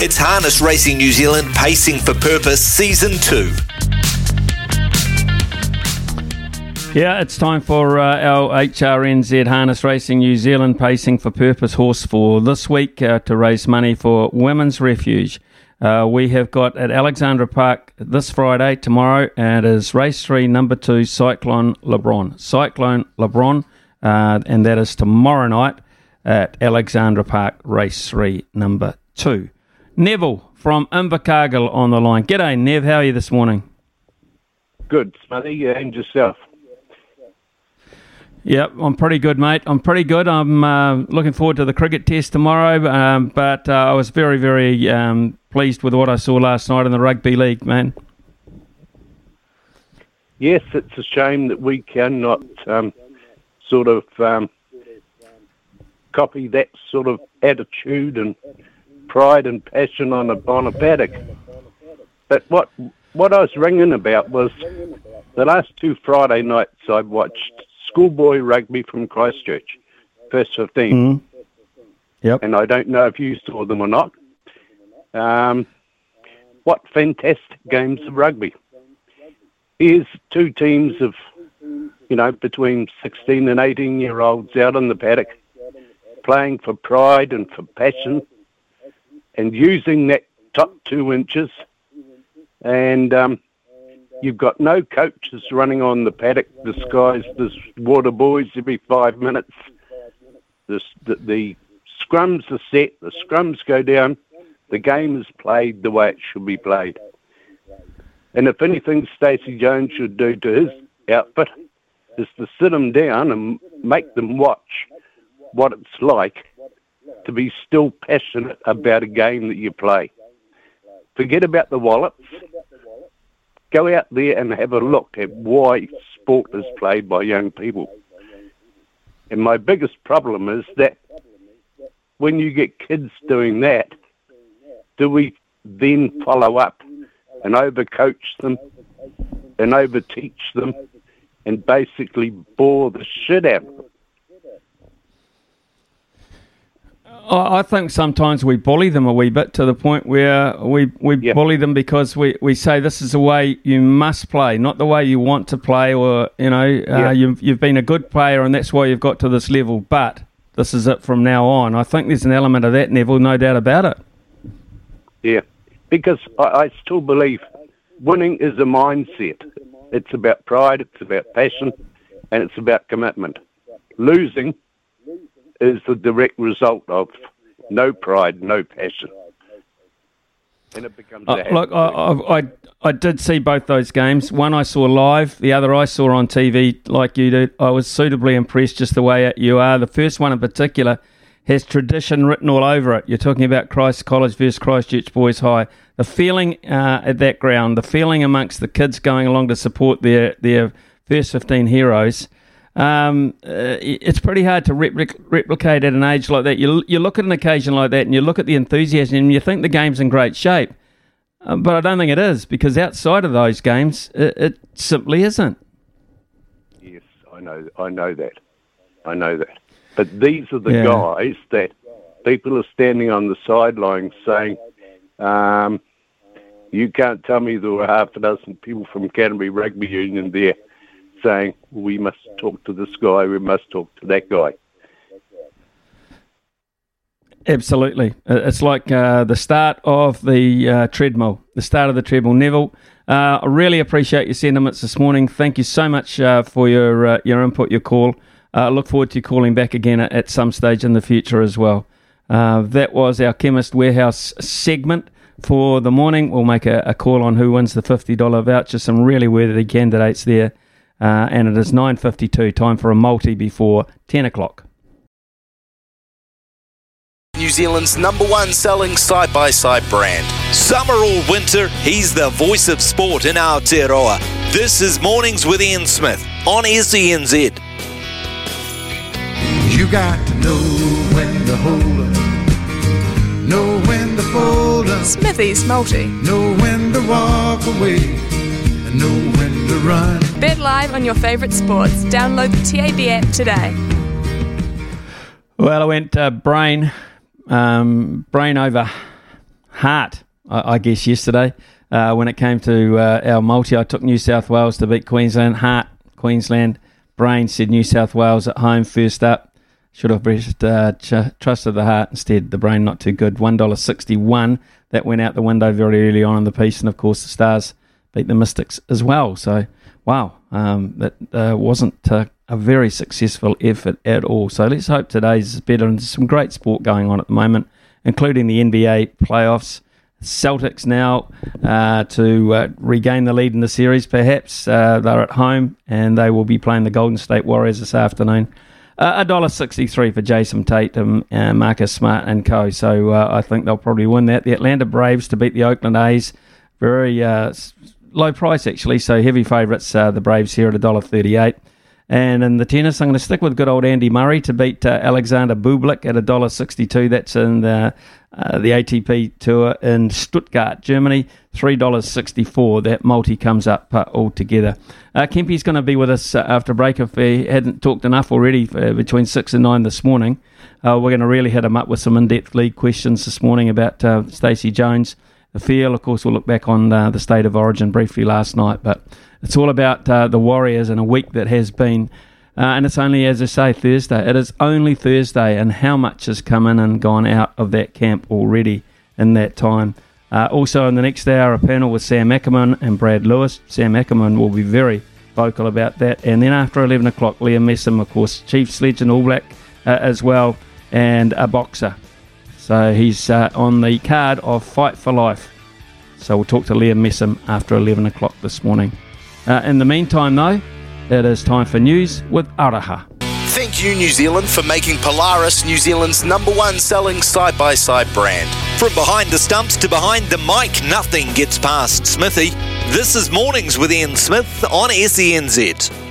It's Harness Racing New Zealand Pacing for Purpose Season 2. Yeah, it's time for uh, our HRNZ Harness Racing New Zealand Pacing for Purpose Horse for this week uh, to raise money for Women's Refuge. Uh, we have got at Alexandra Park this Friday, tomorrow, and it is race three, number two, Cyclone LeBron. Cyclone LeBron, uh, and that is tomorrow night at Alexandra Park, race three, number two. Neville from Invercargill on the line. G'day, Nev. How are you this morning? Good, Smithy, and yourself. Yep, I'm pretty good, mate. I'm pretty good. I'm uh, looking forward to the cricket test tomorrow, um, but uh, I was very, very um, pleased with what I saw last night in the rugby league, man. Yes, it's a shame that we cannot um, sort of um, copy that sort of attitude and pride and passion on a on a paddock. But what what I was ringing about was the last two Friday nights I watched schoolboy rugby from Christchurch, first 15. Mm. Yep. And I don't know if you saw them or not. Um, what fantastic games of rugby. Here's two teams of you know, between 16 and 18 year olds out in the paddock, playing for pride and for passion, and using that top two inches. And um, you've got no coaches running on the paddock disguised as water boys every five minutes. The, the, the scrums are set, the scrums go down, the game is played the way it should be played. And if anything Stacey Jones should do to his outfit is to sit them down and make them watch what it's like to be still passionate about a game that you play. Forget about the wallets. Go out there and have a look at why sport is played by young people. And my biggest problem is that when you get kids doing that, do we then follow up and overcoach them and overteach them and basically bore the shit out of them? I think sometimes we bully them a wee bit to the point where we, we yeah. bully them because we, we say this is the way you must play, not the way you want to play, or you know uh, yeah. you've you've been a good player and that's why you've got to this level. But this is it from now on. I think there's an element of that, Neville, no doubt about it. Yeah, because I, I still believe winning is a mindset. It's about pride, it's about passion, and it's about commitment. Losing is the direct result of no pride, no passion. And it becomes uh, look, I, I, I did see both those games. One I saw live, the other I saw on TV, like you did. I was suitably impressed just the way you are. The first one in particular has tradition written all over it. You're talking about Christ College versus Christchurch Boys High. The feeling uh, at that ground, the feeling amongst the kids going along to support their their first 15 heroes um, uh, it's pretty hard to replic- replicate at an age like that. You, you look at an occasion like that and you look at the enthusiasm and you think the game's in great shape. Uh, but I don't think it is because outside of those games, it, it simply isn't. Yes, I know. I know that. I know that. But these are the yeah. guys that people are standing on the sidelines saying, um, "You can't tell me there were half a dozen people from Canterbury Rugby Union there." Saying, we must talk to this guy, we must talk to that guy. Absolutely. Uh, it's like uh, the start of the uh, treadmill, the start of the treadmill. Neville, uh, I really appreciate your sentiments this morning. Thank you so much uh, for your uh, your input, your call. I look forward to calling back again at, at, some stage in the future as well. that was our Chemist Warehouse segment for the morning. We'll make a, a call on who wins the $50 voucher. Some really worthy candidates there uh, and it is 9.52, time for a multi before 10 o'clock. New Zealand's number one selling side by side brand. Summer or winter, he's the voice of sport in Aotearoa. This is Mornings with Ian Smith on SENZ. You got to know when to hold up, know when to fold up, Smithy's multi, know when to walk away, and know when to run. Bet live on your favourite sports. Download the TAB app today. Well, I went uh, brain, um, brain over heart, I, I guess, yesterday. Uh, when it came to uh, our multi, I took New South Wales to beat Queensland. Heart, Queensland. Brain said New South Wales at home first up. Should have uh, ch- trusted the heart instead. The brain not too good. One dollar sixty-one. That went out the window very early on in the piece, and of course the Stars beat the Mystics as well. So wow, um, that uh, wasn't uh, a very successful effort at all. So let's hope today's better. And some great sport going on at the moment, including the NBA playoffs. Celtics now uh, to uh, regain the lead in the series, perhaps. Uh, they're at home and they will be playing the Golden State Warriors this afternoon. Uh, a dollar sixty-three for Jayson Tatum, uh, Marcus Smart, and co. So I think they'll probably win that. The Atlanta Braves to beat the Oakland A's, very low price actually. So heavy favourites, uh, the Braves here at $1.38. And in the tennis, I'm going to stick with good old Andy Murray to beat uh, Alexander Bublik at $1.62. That's in the, uh, the ATP Tour in Stuttgart, Germany. $3.64. That multi comes up uh, all together. Uh, Kempy's going to be with us uh, after break if he hadn't talked enough already uh, between 6 and 9 this morning. Uh, we're going to really hit him up with some in depth league questions this morning about Stacey Jones the feel. Of course, we'll look back on uh, the state of origin briefly last night, but it's all about uh, the Warriors and a week that has been. Uh, and it's only, as I say, Thursday. It is only Thursday, and how much has come in and gone out of that camp already in that time. Uh, also, in the next hour, a panel with Sam Ackerman and Brad Lewis. Sam Ackerman will be very vocal about that. And then after 11 o'clock, Liam Messam, of course, Chiefs legend All Black uh, as well, and a boxer. So he's uh, on the card of Fight for Life. So we'll talk to Liam Messam after 11 o'clock this morning. Uh, in the meantime, though, it is time for news with Araha. Thank you, New Zealand, for making Polaris New Zealand's number one selling side by side brand. From behind the stumps to behind the mic, nothing gets past Smithy. This is Mornings with Ian Smith on SENZ.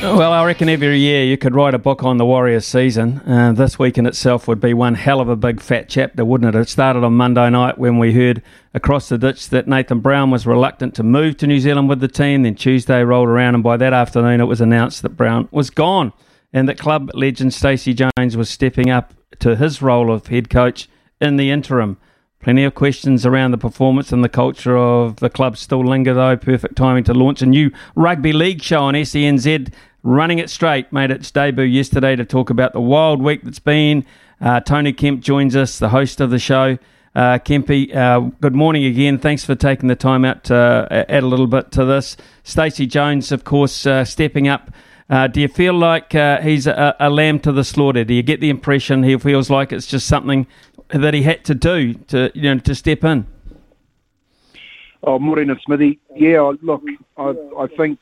Well, I reckon every year you could write a book on the Warriors season. Uh, this week in itself would be one hell of a big fat chapter, wouldn't it? It started on Monday night when we heard across the ditch that Nathan Brown was reluctant to move to New Zealand with the team. Then Tuesday rolled around, and by that afternoon it was announced that Brown was gone and that club legend Stacey Jones was stepping up to his role of head coach in the interim. Plenty of questions around the performance and the culture of the club still linger, though. Perfect timing to launch a new rugby league show on SENZ. Running it straight made its debut yesterday to talk about the wild week that's been. Uh, Tony Kemp joins us, the host of the show. Uh, Kempy, uh, good morning again. Thanks for taking the time out to uh, add a little bit to this. Stacey Jones, of course, uh, stepping up uh, do you feel like he's a, a, lamb to the slaughter? Do you get the impression he feels like it's just something that he had to do to you know to step in? Oh, morning, Smithy. Yeah, look, I, I think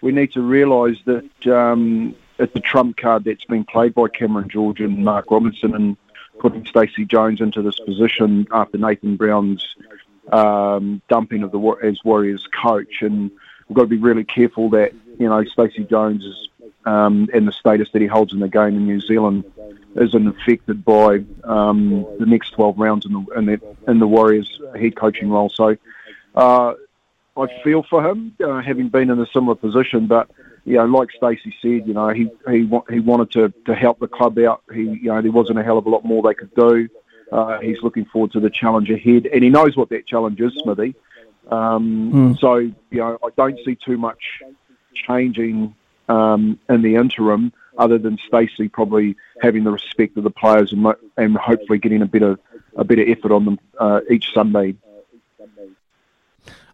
we need to realise that um, it's a trump card that's been played by Cameron George and Mark Robinson and putting Stacey Jones into this position after Nathan Brown's um, dumping of the as Warriors coach, and we've got to be really careful that you know, Stacey Jones is, um, and the status that he holds in the game in New Zealand isn't affected by um, the next 12 rounds in the, in the, in the Warriors head coaching role. So uh, I feel for him, uh, having been in a similar position, but you know, like Stacey said, you know, he he he wanted to, to help the club out. He you know there wasn't a hell of a lot more they could do. Uh, he's looking forward to the challenge ahead, and he knows what that challenge is, Smithy. Um, mm. So you know, I don't see too much changing um, in the interim, other than Stacey probably having the respect of the players and, and hopefully getting a better a better effort on them uh, each Sunday.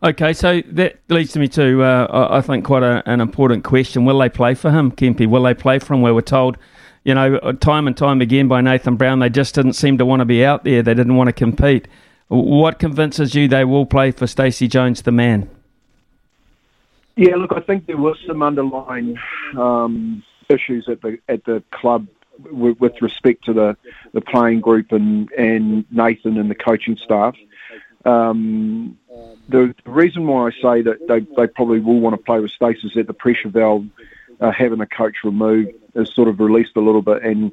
Okay, so that leads to me to, uh, I think, quite a, an important question. Will they play for him, Kempy? Will they play for him? We were told, you know, time and time again by Nathan Brown, they just didn't seem to want to be out there. They didn't want to compete. What convinces you they will play for Stacey Jones, the man? Yeah, look, I think there was some underlying um, issues at the at the club with, with, respect to the, the playing group and, and Nathan and the coaching staff. Um, the, the, reason why I say that they, they probably will want to play with Stace is that the pressure valve, uh, having a coach removed, is sort of released a little bit, and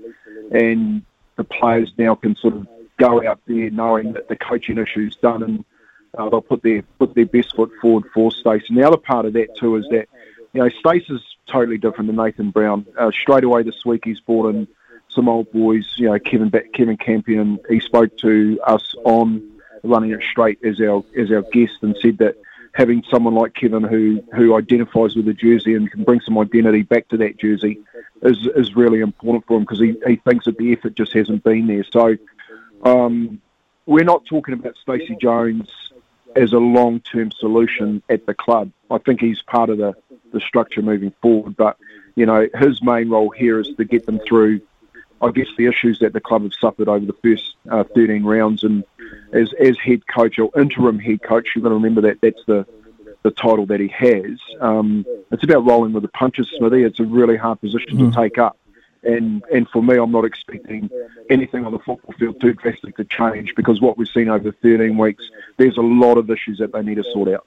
and the players now can sort of go out there knowing that the coaching issue is done and uh, they'll put their put their best foot forward for Stace. And the other part of that too is that you know Stace is totally different to Nathan Brown. Uh, straight away this week he's brought in some old boys. You know Kevin Kevin Campion. He spoke to us on running it straight as our as our guest and said that having someone like Kevin who who identifies with the jersey and can bring some identity back to that jersey is is really important for him because he, he thinks that the effort just hasn't been there. So um, we're not talking about Stacey Jones as a long-term solution at the club. I think he's part of the, the structure moving forward. But you know, his main role here is to get them through, I guess, the issues that the club have suffered over the first uh, 13 rounds. And as as head coach or interim head coach, you've got to remember that that's the the title that he has. Um, it's about rolling with the punches, Smithy. It's a really hard position mm. to take up. And and for me, I'm not expecting anything on the football field too drastic to change because what we've seen over 13 weeks, there's a lot of issues that they need to sort out.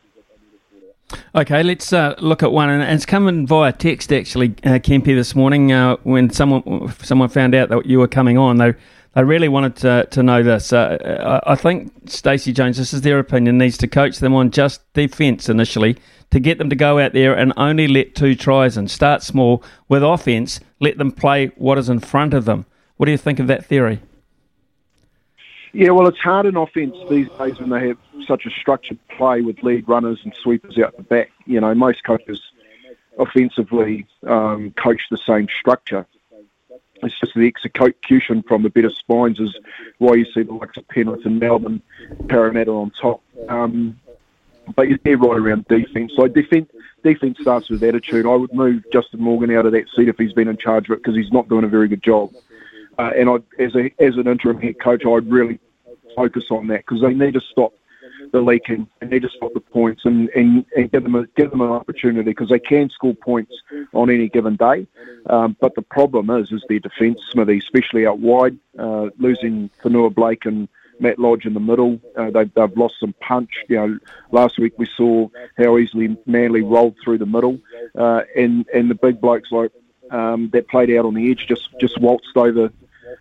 Okay, let's uh, look at one, and it's coming via text actually, uh, Kempy, this morning. Uh, when someone someone found out that you were coming on, they they really wanted to, to know this. Uh, I think Stacey Jones, this is their opinion, needs to coach them on just defence initially to get them to go out there and only let two tries and start small with offence. Let them play what is in front of them. What do you think of that theory? Yeah, well, it's hard in offence these days when they have such a structured play with lead runners and sweepers out the back. You know, most coaches offensively um, coach the same structure. It's just the execution from the better spines is why you see the likes of Penrith and Melbourne, Parramatta on top. Um, but you're right around defence. So defence, defence starts with attitude. I would move Justin Morgan out of that seat if he's been in charge of it because he's not doing a very good job. Uh, and I, as a as an interim head coach, I'd really focus on that because they need to stop the leaking. They need to stop the points and, and, and give them a, give them an opportunity because they can score points on any given day. Um, but the problem is is their defence, Smithy, especially out wide, uh, losing Fonua Blake and Matt Lodge in the middle. Uh, they've, they've lost some punch. You know, last week we saw how easily Manly rolled through the middle, uh, and and the big blokes like um, that played out on the edge just just waltzed over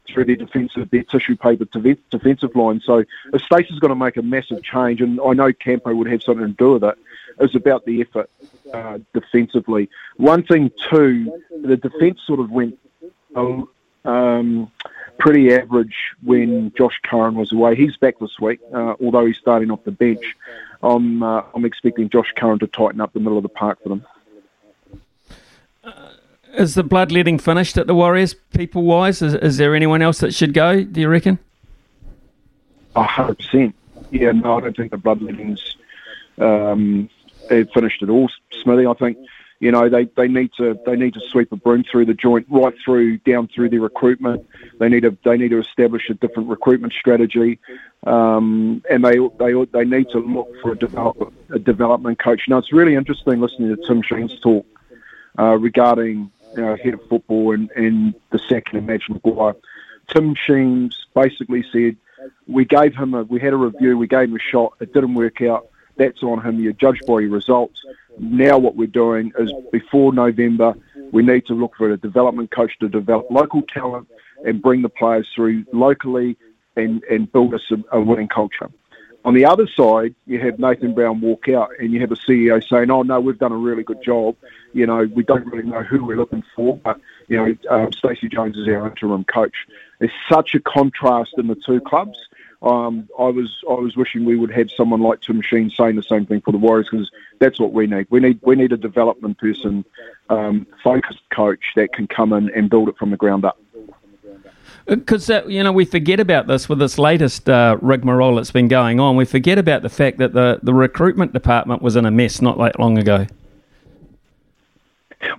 through their defensive, their tissue paper defensive line. So if Stacey's going to make a massive change, and I know Campo would have something to do with it, it's about the effort uh, defensively. One thing too, the defence sort of went um, pretty average when Josh Curran was away. He's back this week, uh, although he's starting off the bench. I'm uh, I'm expecting Josh Curran to tighten up the middle of the park for them. Is the bloodletting finished at the Warriors, people wise? Is, is there anyone else that should go, do you reckon? hundred percent. Yeah, no, I don't think the bloodletting's um, finished at all, Smithy. I think you know they, they need to they need to sweep a broom through the joint right through down through their recruitment. They need to they need to establish a different recruitment strategy, um, and they they they need to look for a, develop, a development coach. Now it's really interesting listening to Tim Sheens talk uh, regarding you know, head of football and, and the second and Madge Maguire. Tim Sheens basically said, we gave him a, we had a review, we gave him a shot, it didn't work out. That's on him. You're judged by your results. Now what we're doing is before November, we need to look for a development coach to develop local talent and bring the players through locally and, and build us a, a winning culture. On the other side, you have Nathan Brown walk out and you have a CEO saying, oh, no, we've done a really good job. You know, we don't really know who we're looking for, but, you know, um, Stacey Jones is our interim coach. There's such a contrast in the two clubs. Um, I was I was wishing we would have someone like Tim Sheens saying the same thing for the Warriors because that's what we need. We need we need a development person, um, focused coach that can come in and build it from the ground up. Because uh, you know we forget about this with this latest uh, rigmarole that's been going on. We forget about the fact that the, the recruitment department was in a mess not that long ago.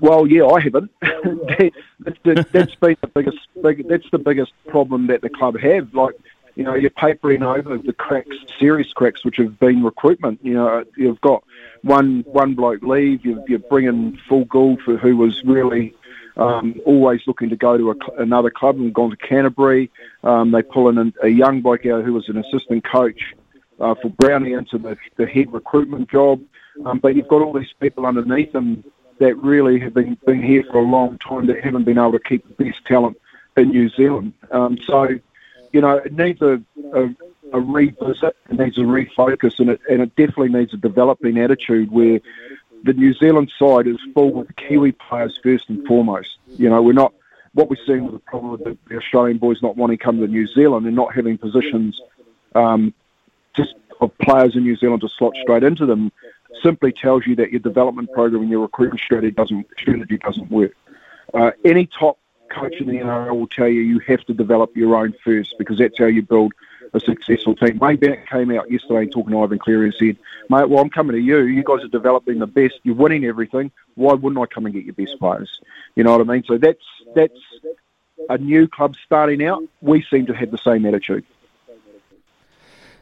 Well, yeah, I haven't. that's, that's been the biggest. Big, that's the biggest problem that the club have. Like, you know, you're papering over the cracks, serious cracks, which have been recruitment. You know, you've got one one bloke leave. You're, you're bringing Phil Gould for who was really um, always looking to go to a, another club and gone to Canterbury. Um, they pull in a, a young bloke out who was an assistant coach uh, for Brownie into the, the head recruitment job. Um, but you've got all these people underneath them that really have been, been here for a long time that haven't been able to keep the best talent in New Zealand. Um, so, you know, it needs a, a, a revisit, it needs a refocus, and it, and it definitely needs a developing attitude where the New Zealand side is full with Kiwi players first and foremost. You know, we're not what we're seeing with the problem with the Australian boys not wanting to come to New Zealand and not having positions um, just of players in New Zealand to slot straight into them simply tells you that your development program and your recruitment strategy doesn't strategy doesn't work. Uh, any top coach in the NRL will tell you you have to develop your own first because that's how you build a successful team. Wayne Bennett came out yesterday talking to Ivan Cleary and said, mate, well, I'm coming to you. You guys are developing the best. You're winning everything. Why wouldn't I come and get your best players? You know what I mean? So that's that's a new club starting out. We seem to have the same attitude.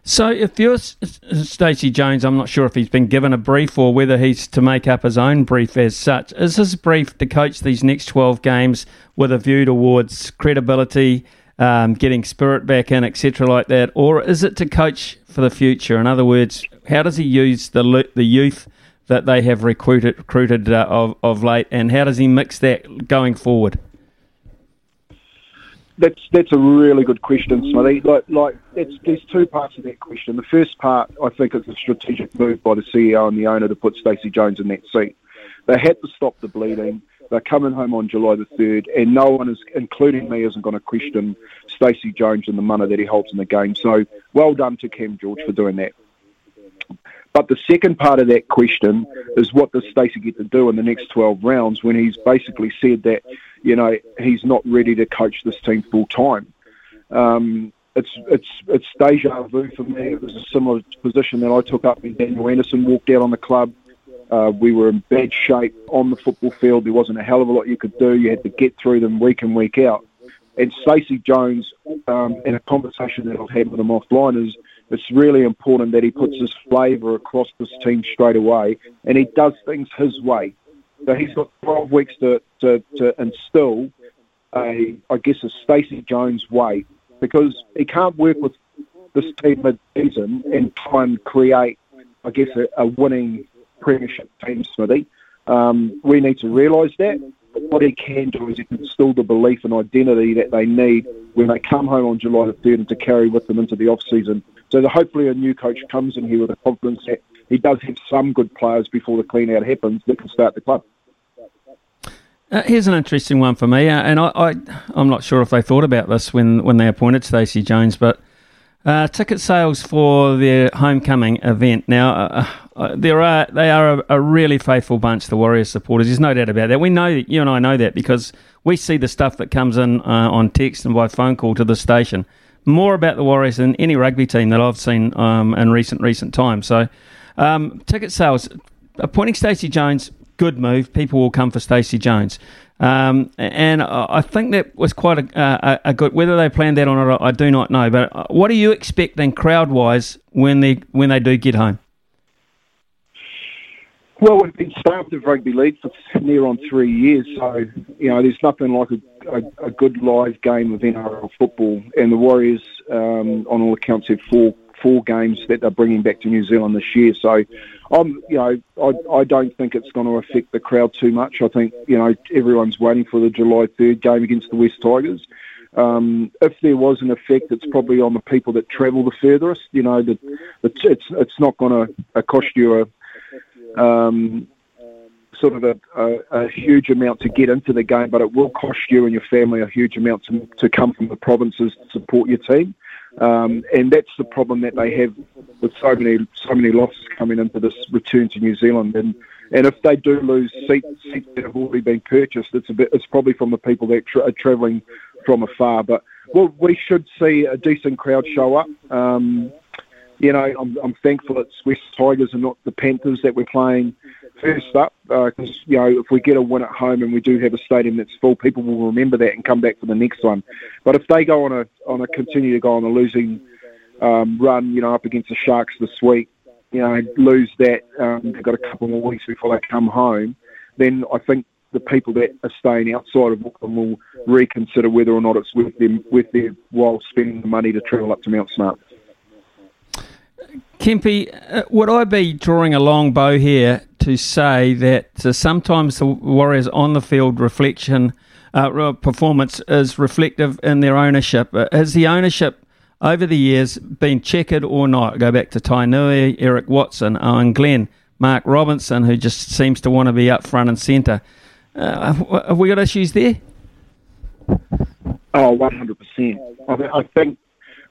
So, if you're Stacey Jones, I'm not sure if he's been given a brief or whether he's to make up his own brief as such. Is his brief to coach these next 12 games with a view towards credibility, um, getting spirit back in, etc., like that, or is it to coach for the future? In other words, how does he use the the youth that they have recruited recruited uh, of of late, and how does he mix that going forward? That's that's a really good question, Smithy. Like like there's two parts of that question. The first part, I think, is a strategic move by the CEO and the owner to put Stacey Jones in that seat. They had to stop the bleeding They're coming home on July the 3rd, and no one is, including me, isn't going to question Stacey Jones and the money that he holds in the game. So well done to Cam George for doing that. But the second part of that question is what does Stacey get to do in the next 12 rounds when he's basically said that, you know, he's not ready to coach this team full time. Um, it's it's it's deja vu for me. It was a similar position that I took up when Daniel Anderson walked out on the club. Uh, we were in bad shape on the football field. There wasn't a hell of a lot you could do. You had to get through them week in week out. And Stacey Jones, um, in a conversation that I've had with him offline, is it's really important that he puts his flavour across this team straight away, and he does things his way. So he's got 12 weeks to, to, to instill a, I guess, a Stacey Jones way because he can't work with this team mid-season and try and create, I guess, a, a winning premiership team, Smithy. Um, we need to realise that. But what he can do is he can instill the belief and identity that they need when they come home on July the 3rd and to carry with them into the off-season. So hopefully a new coach comes in here with a confidence that he does have some good players before the clean-out happens that can start the club. Uh, here's an interesting one for me, uh, and I, I, am not sure if they thought about this when, when they appointed Stacey Jones, but uh, ticket sales for their homecoming event. Now, uh, uh, there are they are a, a, really faithful bunch, the Warriors supporters. There's no doubt about that. We know you and I know that because we see the stuff that comes in uh, on text and by phone call to the station. More about the Warriors than any rugby team that I've seen um, in recent recent times. So, um, ticket sales. Appointing Stacey Jones good move. People will come for Stacey Jones. Um, and I think that was quite a, a, a, good. Whether they planned that or not, I do not know. But uh, what are you expecting crowd-wise when they when they do get home? Well, we've been starved of rugby league for near on three years, so you know there's nothing like a, a, a good live game of NRL football. And the Warriors, um, on all accounts, have four four games that they're bringing back to New Zealand this year. So I'm, you know, I, I don't think it's going to affect the crowd too much. I think, you know, everyone's waiting for the July 3rd game against the Wests Tigers. Um, if there was an effect, it's probably on the people that travel the furthest. You know, that it's it's not going to cost you a um, sort of a, a, a, huge amount to get into the game, but it will cost you and your family a huge amount to, to come from the provinces to support your team. Um, and that's the problem that they have with so many so many losses coming into this return to New Zealand. And and if they do lose seats, seats that have already been purchased, it's a bit it's probably from the people that tra- are travelling from afar. But well, we should see a decent crowd show up. Um, you know, I'm, I'm thankful it's Wests Tigers and not the Panthers that we're playing first up because uh, you know if we get a win at home and we do have a stadium that's full, people will remember that and come back for the next one. But if they go on a on a continue to go on a losing um, run, you know, up against the Sharks this week, you know, lose that, um, they've got a couple more weeks before they come home, then I think the people that are staying outside of Auckland will reconsider whether or not it's worth them worth their while spending the money to travel up to Mount Smart. Kempy, uh, would I be drawing a long bow here to say that uh, sometimes the Warriors on the field reflection uh, performance is reflective in their ownership? Uh, has the ownership over the years been checkered or not? Go back to Tainui, Eric Watson, Owen Glenn, Mark Robinson, who just seems to want to be up front and centre. Uh, have we got issues there? Oh, 100%. I, I think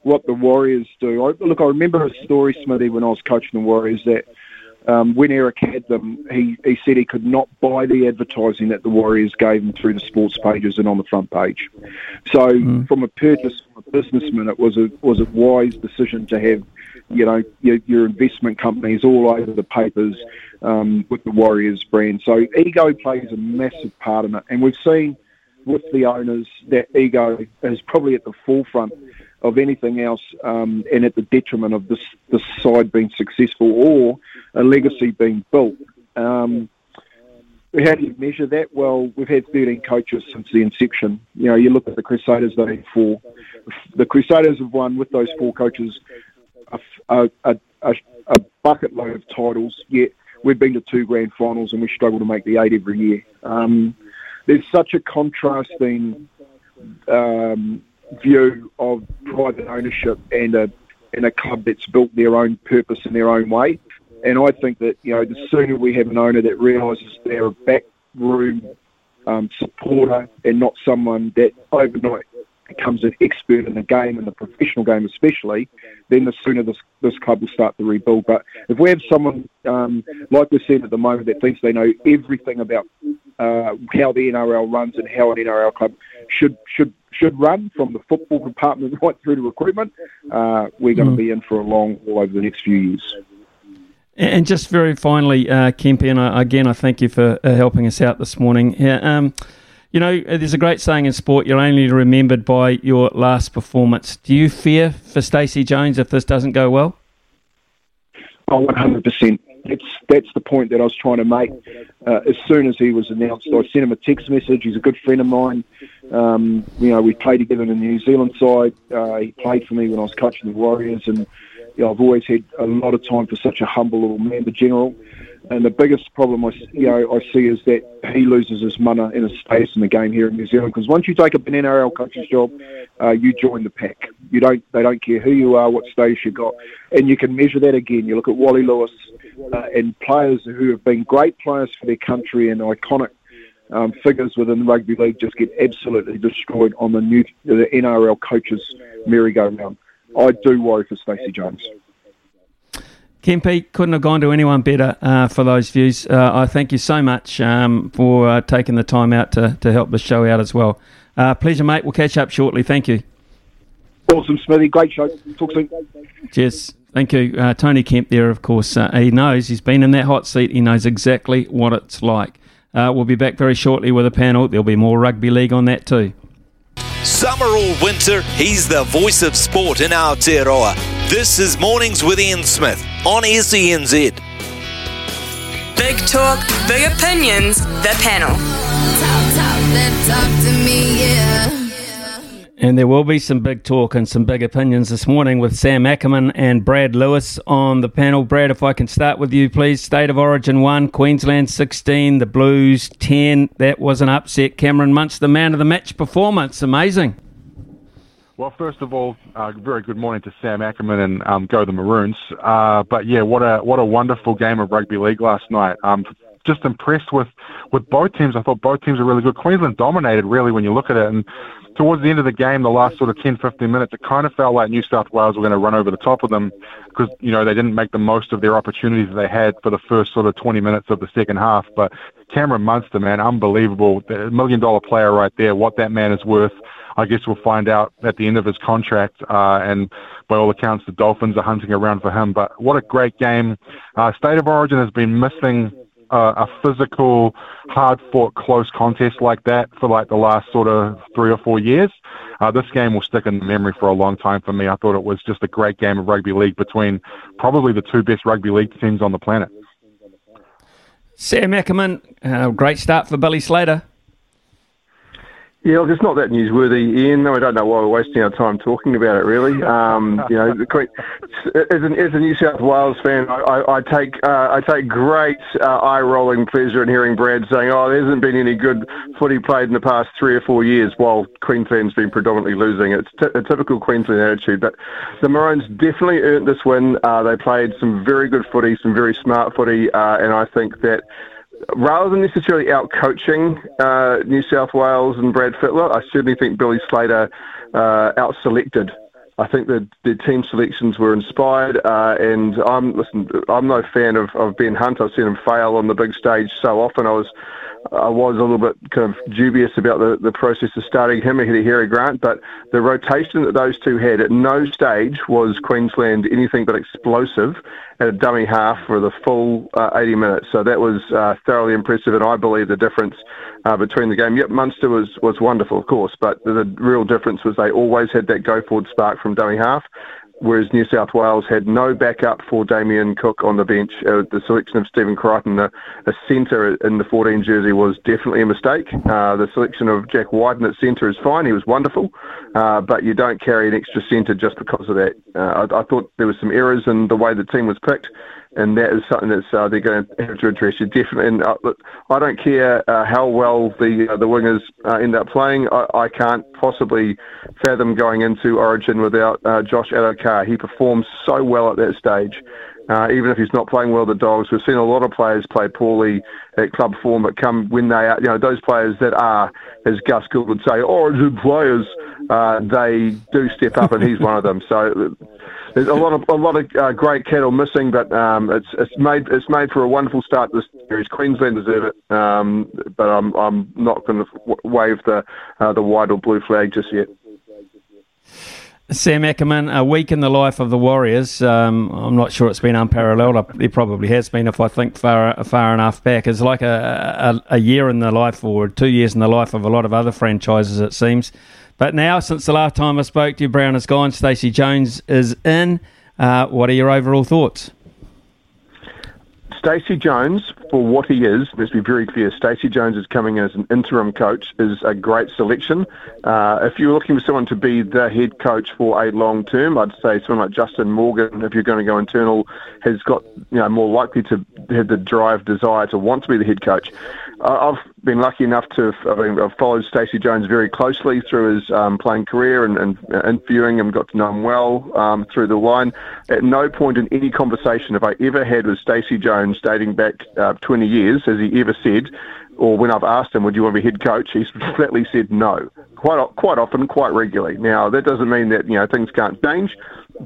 what the Warriors do. I, look, I remember a story, Smithy, when I was coaching the Warriors that um, when Eric had them, he, he said he could not buy the advertising that the Warriors gave him through the sports pages and on the front page. So, mm. from a purchase from a businessman, it was a was a wise decision to have, you know, your, your investment companies all over the papers um, with the Warriors brand. So, ego plays a massive part in it, and we've seen with the owners that ego is probably at the forefront of anything else, um, and at the detriment of this this side being successful or a legacy being built. Um, how do you measure that? Well, we've had 13 coaches since the inception. You know, you look at the Crusaders; they had four. The Crusaders have won with those four coaches a, a, a, a bucket load of titles. Yet we've been to two grand finals, and we struggle to make the eight every year. Um, there's such a contrasting um, view of private ownership and a and a club that's built their own purpose in their own way. And I think that you know the sooner we have an owner that realises they're a backroom um, supporter and not someone that overnight becomes an expert in the game and the professional game especially, then the sooner this this club will start to rebuild. But if we have someone um, like we're seeing at the moment that thinks they know everything about uh, how the NRL runs and how an NRL club should should should run from the football department right through to recruitment, uh, we're going to be in for a long haul over the next few years. And just very finally, uh, Kempy, and I, again, I thank you for uh, helping us out this morning. Yeah, um, you know, there's a great saying in sport: you're only remembered by your last performance. Do you fear for Stacey Jones if this doesn't go well? Oh, 100%. That's that's the point that I was trying to make. Uh, as soon as he was announced, I sent him a text message. He's a good friend of mine. Um, you know, we played together in the New Zealand side. Uh, he played for me when I was coaching the Warriors, and you know, I've always had a lot of time for such a humble little man, the general. And the biggest problem I, you know, I see is that he loses his mana and his space in the game here in New Zealand. Because once you take up an NRL coach's job, uh, you join the pack. You don't. They don't care who you are, what status you got, and you can measure that again. You look at Wally Lewis uh, and players who have been great players for their country and iconic um, figures within rugby league just get absolutely destroyed on the new the NRL coaches merry-go-round. I do worry for Stacey Jones. Kempy couldn't have gone to anyone better uh, for those views. Uh, I thank you so much um, for uh, taking the time out to, to help the show out as well. Uh, pleasure, mate. We'll catch up shortly. Thank you. Awesome, Smithy. Great show. Talk soon. Cheers. Thank you. Uh, Tony Kemp there, of course. Uh, he knows, he's been in that hot seat. He knows exactly what it's like. we'll be back very shortly with a panel. There'll be more rugby league on that too. Summer or winter, he's the voice of sport in Aotearoa. This is Mornings with Ian Smith on SENZ. Big talk, big opinions, the panel. Talk, talk, And there will be some big talk and some big opinions this morning with Sam Ackerman and Brad Lewis on the panel. Brad, if I can start with you, please. State of Origin 1, Queensland 16, the Blues 10. That was an upset. Cameron Munster, the man of the match performance. Amazing. Well, first of all, uh, very good morning to Sam Ackerman and um, go the Maroons. Uh, but yeah, what a what a wonderful game of rugby league last night. Um, just impressed with with both teams. I thought both teams were really good. Queensland dominated really when you look at it, and towards the end of the game, the last sort of 10, 15 minutes, it kind of felt like New South Wales were going to run over the top of them because, you know, they didn't make the most of their opportunities they had for the first sort of 20 minutes of the second half. But Cameron Munster, man, unbelievable. The million dollar player right there. What that man is worth, I guess we'll find out at the end of his contract. Uh, and by all accounts, the Dolphins are hunting around for him. But what a great game. Uh, State of Origin has been missing a, a physical, hard-fought, close contest like that for like the last sort of three or four years. Uh, this game will stick in memory for a long time for me. I thought it was just a great game of rugby league between probably the two best rugby league teams on the planet. Sam Ackerman, uh, great start for Billy Slater. Yeah, look, it's not that newsworthy, Ian. I don't know why we're wasting our time talking about it. Really, um, you know, as, an, as a New South Wales fan, I, I, I take uh, I take great uh, eye-rolling pleasure in hearing Brad saying, "Oh, there hasn't been any good footy played in the past three or four years," while Queensland's been predominantly losing. It's t- a typical Queensland attitude. But the Maroons definitely earned this win. Uh, they played some very good footy, some very smart footy, uh, and I think that rather than necessarily out coaching uh, New South Wales and Brad Fittler, I certainly think Billy Slater uh, out selected. I think that the team selections were inspired, uh, and I'm listen. I'm no fan of, of Ben Hunt. I've seen him fail on the big stage so often. I was I was a little bit kind of dubious about the, the process of starting him ahead of Harry Grant, but the rotation that those two had at no stage was Queensland anything but explosive at a dummy half for the full uh, 80 minutes. So that was uh, thoroughly impressive, and I believe the difference uh, between the game. Yep, Munster was, was wonderful, of course, but the, the real difference was they always had that go forward spark from dummy half whereas New South Wales had no backup for Damien Cook on the bench. Uh, the selection of Stephen Crichton, a, a centre in the 14 jersey, was definitely a mistake. Uh, the selection of Jack Wighton at centre is fine. He was wonderful, uh, but you don't carry an extra centre just because of that. Uh, I, I, thought there were some errors in the way the team was picked and that is something that uh, they're going to have to address. You definitely, and uh, look, I don't care uh, how well the uh, the wingers uh, end up playing. I, I, can't possibly fathom going into Origin without uh, Josh Addo-Carr. He performs so well at that stage. even if he's not playing well, the Dogs. We've seen a lot of players play poorly at club form, but come when they are, you know, those players that are, as Gus Gould would say, origin players, uh, they do step up, and he's one of them. So there's a lot of a lot of uh, great cattle missing, but um, it's it's made it's made for a wonderful start this series. Queensland deserve it, um, but I'm I'm not going to wave the uh, the white or blue flag just yet. Sam Ackerman, a week in the life of the Warriors. Um, I'm not sure it's been unparalleled. It probably has been, if I think far far enough back. It's like a, a, a year in the life, or two years in the life of a lot of other franchises, it seems. But now, since the last time I spoke to you, Brown is gone. Stacey Jones is in. Uh, what are your overall thoughts? Stacey Jones, for what he is, let's be very clear, Stacey Jones is coming in as an interim coach, is a great selection. Uh, if you're looking for someone to be the head coach for a long term, I'd say someone like Justin Morgan, if you're going to go internal, has got you know more likely to have the drive, desire to want to be the head coach. I've been lucky enough to have followed Stacey Jones very closely through his um, playing career and, and interviewing him, got to know him well um, through the line. At no point in any conversation have I ever had with Stacey Jones dating back uh, 20 years has he ever said, or when I've asked him, would you want to be head coach, he's flatly said no. Quite, quite often, quite regularly. Now, that doesn't mean that, you know, things can't change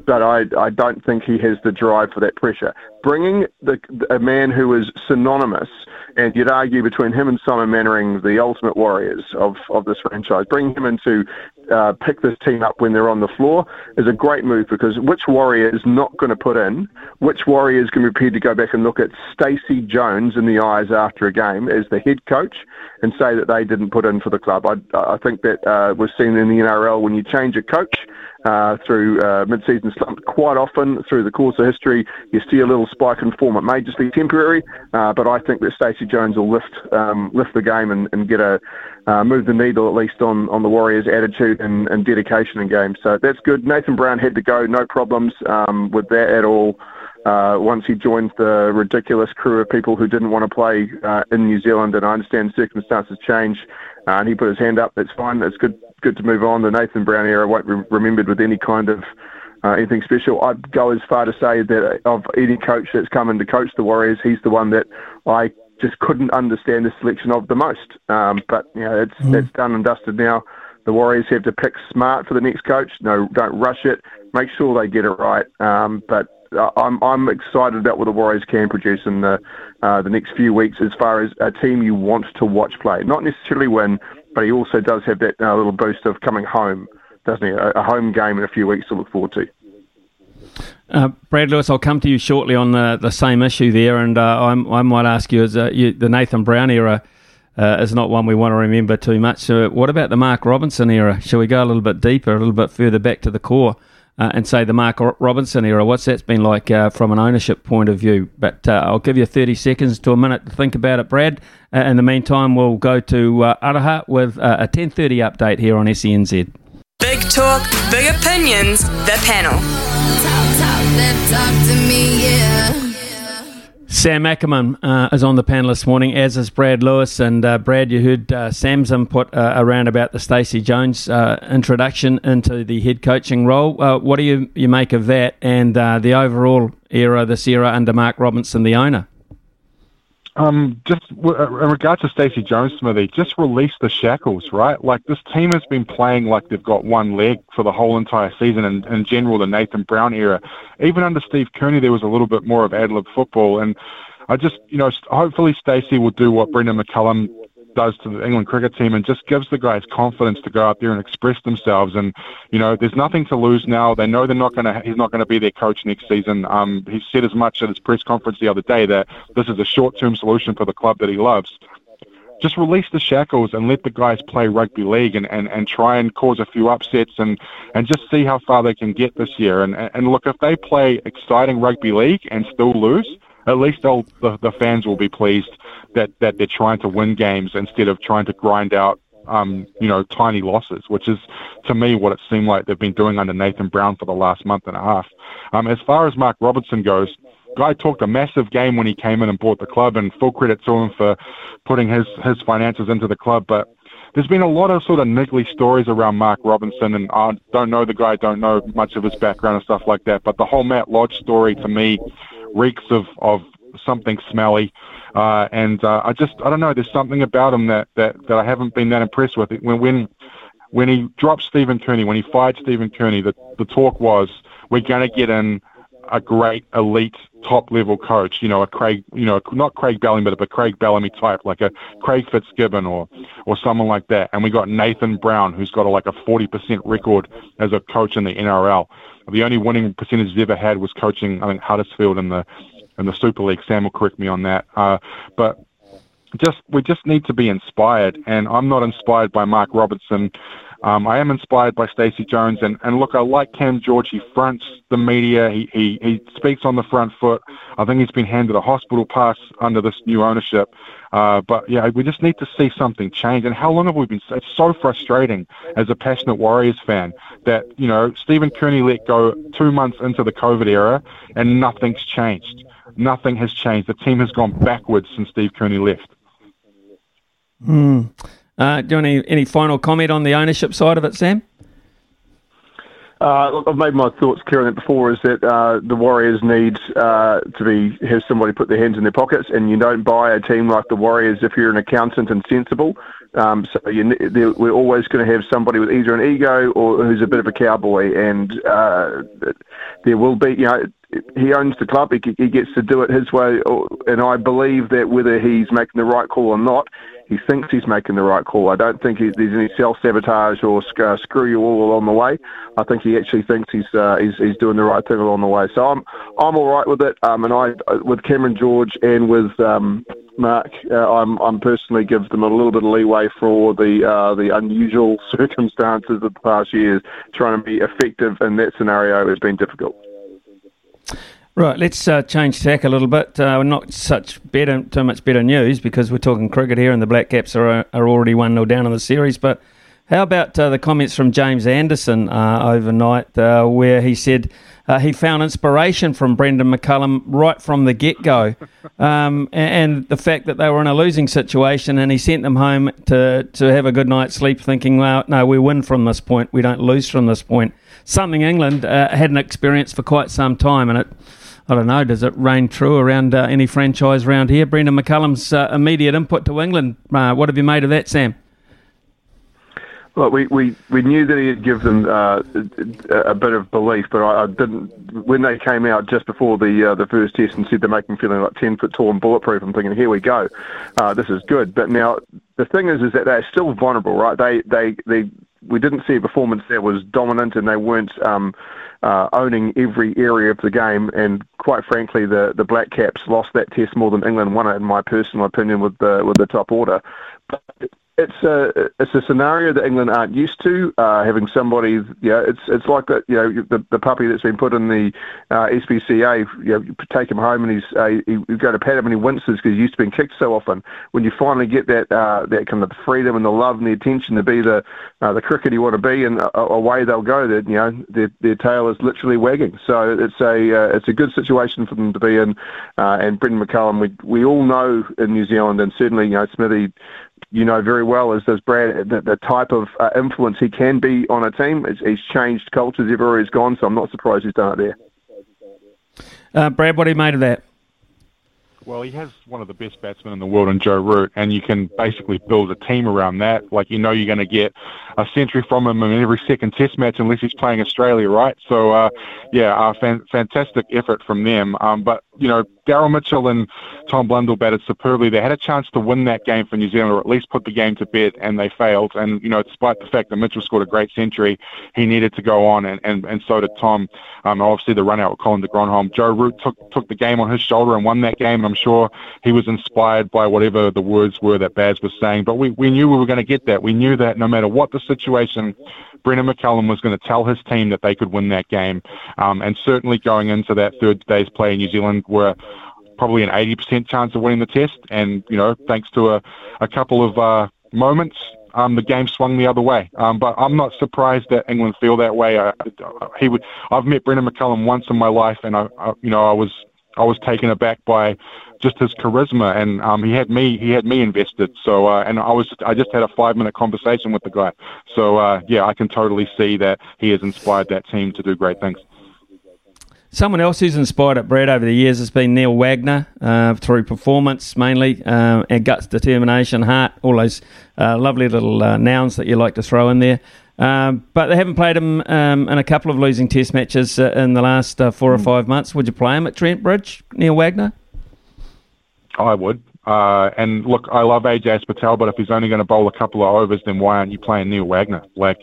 but I, I don't think he has the drive for that pressure. Bringing the, a man who is synonymous, and you'd argue between him and Simon Mannering, the ultimate warriors of, of this franchise, Bring him in to uh, pick this team up when they're on the floor is a great move because which warrior is not going to put in, which warrior is going to be prepared to go back and look at Stacey Jones in the eyes after a game as the head coach and say that they didn't put in for the club. I, I think that uh, we've seen in the NRL when you change a coach, uh, through uh, mid-season slump. Quite often through the course of history, you see a little spike in form. It may just be temporary, uh, but I think that Stacey Jones will lift um, lift the game and, and get a uh, move the needle at least on, on the Warriors' attitude and, and dedication in games. So that's good. Nathan Brown had to go, no problems um, with that at all. Uh, once he joined the ridiculous crew of people who didn't want to play uh, in New Zealand, and I understand circumstances change, uh, and he put his hand up. That's fine. It's good good to move on. The Nathan Brown era won't be remembered with any kind of uh, anything special. I'd go as far to say that of any coach that's come in to coach the Warriors, he's the one that I just couldn't understand the selection of the most. Um, but you know, it's mm. it's done and dusted now. The Warriors have to pick smart for the next coach. No, don't rush it. Make sure they get it right. Um, but I'm I'm excited about what the Warriors can produce in the uh, the next few weeks as far as a team you want to watch play. Not necessarily win, but he also does have that uh, little boost of coming home, doesn't he? A, a, home game in a few weeks to look forward to. Uh, Brad Lewis, I'll come to you shortly on the, the same issue there, and uh, i might ask you, as uh, you, the Nathan Brown era uh, is not one we want to remember too much. So, what about the Mark Robinson era? Shall we go a little bit deeper, a little bit further back to the core? uh, and say the Mark Robinson era. What's that's been like uh, from an ownership point of view? But uh, I'll give you 30 seconds to a minute to think about it, Brad. Uh, in the meantime, we'll go to uh, Araha with uh, a 10:30 update here on SENZ. Talk, big opinions. The panel. Sam Ackerman uh, is on the panel this morning, as is Brad Lewis. And uh, Brad, you heard uh, Sam's input uh, around about the Stacey Jones uh, introduction into the head coaching role. Uh, what do you, you make of that and the overall era, this era under Mark Robinson, the owner? Um, just uh, in regards to Stacey Jones, Smithy, just release the shackles, right? Like this team has been playing like they've got one leg for the whole entire season, and in general, the Nathan Brown era. Even under Steve Kearney, there was a little bit more of ad lib football, and I just, you know, hopefully Stacey will do what Brendon McCullum does to the England cricket team and just gives the guys confidence to go out there and express themselves. And you know, there's nothing to lose now. They know they're not going to. He's not going to be their coach next season. Um, he said as much at his press conference the other day that this is a short-term solution for the club that he loves. Just release the shackles and let the guys play rugby league and, and, and try and cause a few upsets and, and just see how far they can get this year. And, and look, if they play exciting rugby league and still lose, at least the, the fans will be pleased that, that they're trying to win games instead of trying to grind out, um, you know, tiny losses, which is to me what it seemed like they've been doing under Nathan Brown for the last month and a half. Um, as far as Mark Robinson goes, guy talked a massive game when he came in and bought the club, and full credit to him for putting his his finances into the club, but there's been a lot of sort of niggly stories around Mark Robinson, and I don't know the guy, don't know much of his background and stuff like that. But the whole Matt Lodge story to me reeks of of something smelly. Uh, and uh, I just I don't know. There's something about him that, that, that I haven't been that impressed with. When when when he dropped Stephen Kearney, when he fired Stephen Kearney, the the talk was we're going to get in a great elite top level coach, you know, a Craig, you know, not Craig Bellamy, but a Craig Bellamy type, like a Craig Fitzgibbon or or someone like that. And we got Nathan Brown, who's got a, like a 40% record as a coach in the NRL. The only winning percentage he's ever had was coaching, I think, Huddersfield in the in the Super League. Sam will correct me on that. Uh, but just we just need to be inspired, and I'm not inspired by Mark Robinson. Um, I am inspired by Stacey Jones, and, and look, I like Cam George. He fronts the media. He, he he speaks on the front foot. I think he's been handed a hospital pass under this new ownership. Uh, but yeah, we just need to see something change. And how long have we been? It's so frustrating as a passionate Warriors fan that you know Stephen Kearney let go two months into the COVID era, and nothing's changed. Nothing has changed. The team has gone backwards since Steve Kearney left. Hmm. Uh, do you want any, any final comment on the ownership side of it, Sam? Uh, I've made my thoughts clear on it before. Is that uh, the Warriors need uh, to be have somebody put their hands in their pockets, and you don't buy a team like the Warriors if you're an accountant and sensible. Um, so you, we're always going to have somebody with either an ego or who's a bit of a cowboy, and uh, there will be, you know, he owns the club. He, he gets to do it his way, and I believe that whether he's making the right call or not, he thinks he's making the right call. I don't think he, there's any self sabotage or uh, screw you all along the way. I think he actually thinks he's, uh, he's he's doing the right thing along the way. So I'm I'm all right with it. Um, and I with Cameron George and with um, Mark, uh, I'm I'm personally give them a little bit of leeway for the uh, the unusual circumstances of the past years. Trying to be effective in that scenario has been difficult. Right, let's uh, change tack a little bit. Uh, not such better, too much better news because we're talking cricket here, and the Black Caps are are already one 0 down in the series. But how about uh, the comments from James Anderson uh, overnight, uh, where he said uh, he found inspiration from Brendon McCullum right from the get go, um, and, and, the fact that they were in a losing situation, and he sent them home to to have a good night's sleep, thinking, "Well, no, we win from this point. We don't lose from this point." Something England hadn't experienced for quite some time, and it I don't know, does it reign true around uh, any franchise around here? Brendon McCullum's uh, immediate input to England. Uh, what have you made of that, Sam? Well, we, we, we knew that he'd give them uh, a bit of belief, but I, I, didn't. When they came out just before the uh, the first test and said they make him feeling like ten foot tall and bulletproof, I'm thinking, here we go, uh, this is good. But now the thing is, is that they're still vulnerable, right? They they they we didn't see a performance that was dominant, and they weren't. Um, uh, owning every area of the game. And quite frankly, the, the Black Caps lost that test more than England won it, in my personal opinion, with the with the top order. But it's a it's a scenario that England aren't used to. Uh, having somebody, yeah, it's it's like that. You know, the the puppy that's been put in the uh, SPCA. You know, you take him home and he's uh, you go to pat him and he winces because he's used to being kicked so often. When you finally get that uh, that kind of freedom and the love and the attention to be the uh, the cricket you want to be, and away they'll go. That you know their their tail is literally wagging. So it's a uh, it's a good situation for them to be in. Uh, and Brendon McCullum, we we all know in New Zealand, and certainly you know Smithy you know very well, as does Brad, the, the type of uh, influence he can be on a team. It's, he's changed cultures everywhere he's gone, so I'm not surprised he's done it there. Uh, Brad, what do you made of that? Well, he has one of the best batsmen in the world in Joe Root, and you can basically build a team around that. Like you know, you're going to get a century from him in every second Test match, unless he's playing Australia, right? So, uh, yeah, uh, fan- fantastic effort from them. Um, but you know, Daryl Mitchell and Tom Blundell batted superbly. They had a chance to win that game for New Zealand, or at least put the game to bed, and they failed. And you know, despite the fact that Mitchell scored a great century, he needed to go on, and and, and so did Tom. Um, obviously, the run out with Colin de Grandhomme. Joe Root took took the game on his shoulder and won that game. And I'm sure he was inspired by whatever the words were that Baz was saying. But we we knew we were going to get that. We knew that no matter what the situation, Brendon McCullum was going to tell his team that they could win that game. Um, and certainly going into that third day's play, in New Zealand were probably an 80% chance of winning the test. And, you know, thanks to a, a couple of uh, moments, um, the game swung the other way. Um, but I'm not surprised that England feel that way. I, he would. I've met Brendon McCullum once in my life, and I, I you know, I was I was taken aback by just his charisma, and um, he had me he had me invested. So uh, and I was I just had a five minute conversation with the guy. So uh, yeah, I can totally see that he has inspired that team to do great things. Someone else who's inspired at Brad over the years has been Neil Wagner uh, through performance mainly, uh, and guts, determination, heart, all those uh, lovely little uh, nouns that you like to throw in there. Um, but they haven't played him um, in a couple of losing test matches uh, in the last uh, four or Hmm. five months. Would you play him at Trent Bridge, Neil Wagner? I would. Uh, and look, I love AJ Patel, but if he's only going to bowl a couple of overs, then why aren't you playing Neil Wagner? Like,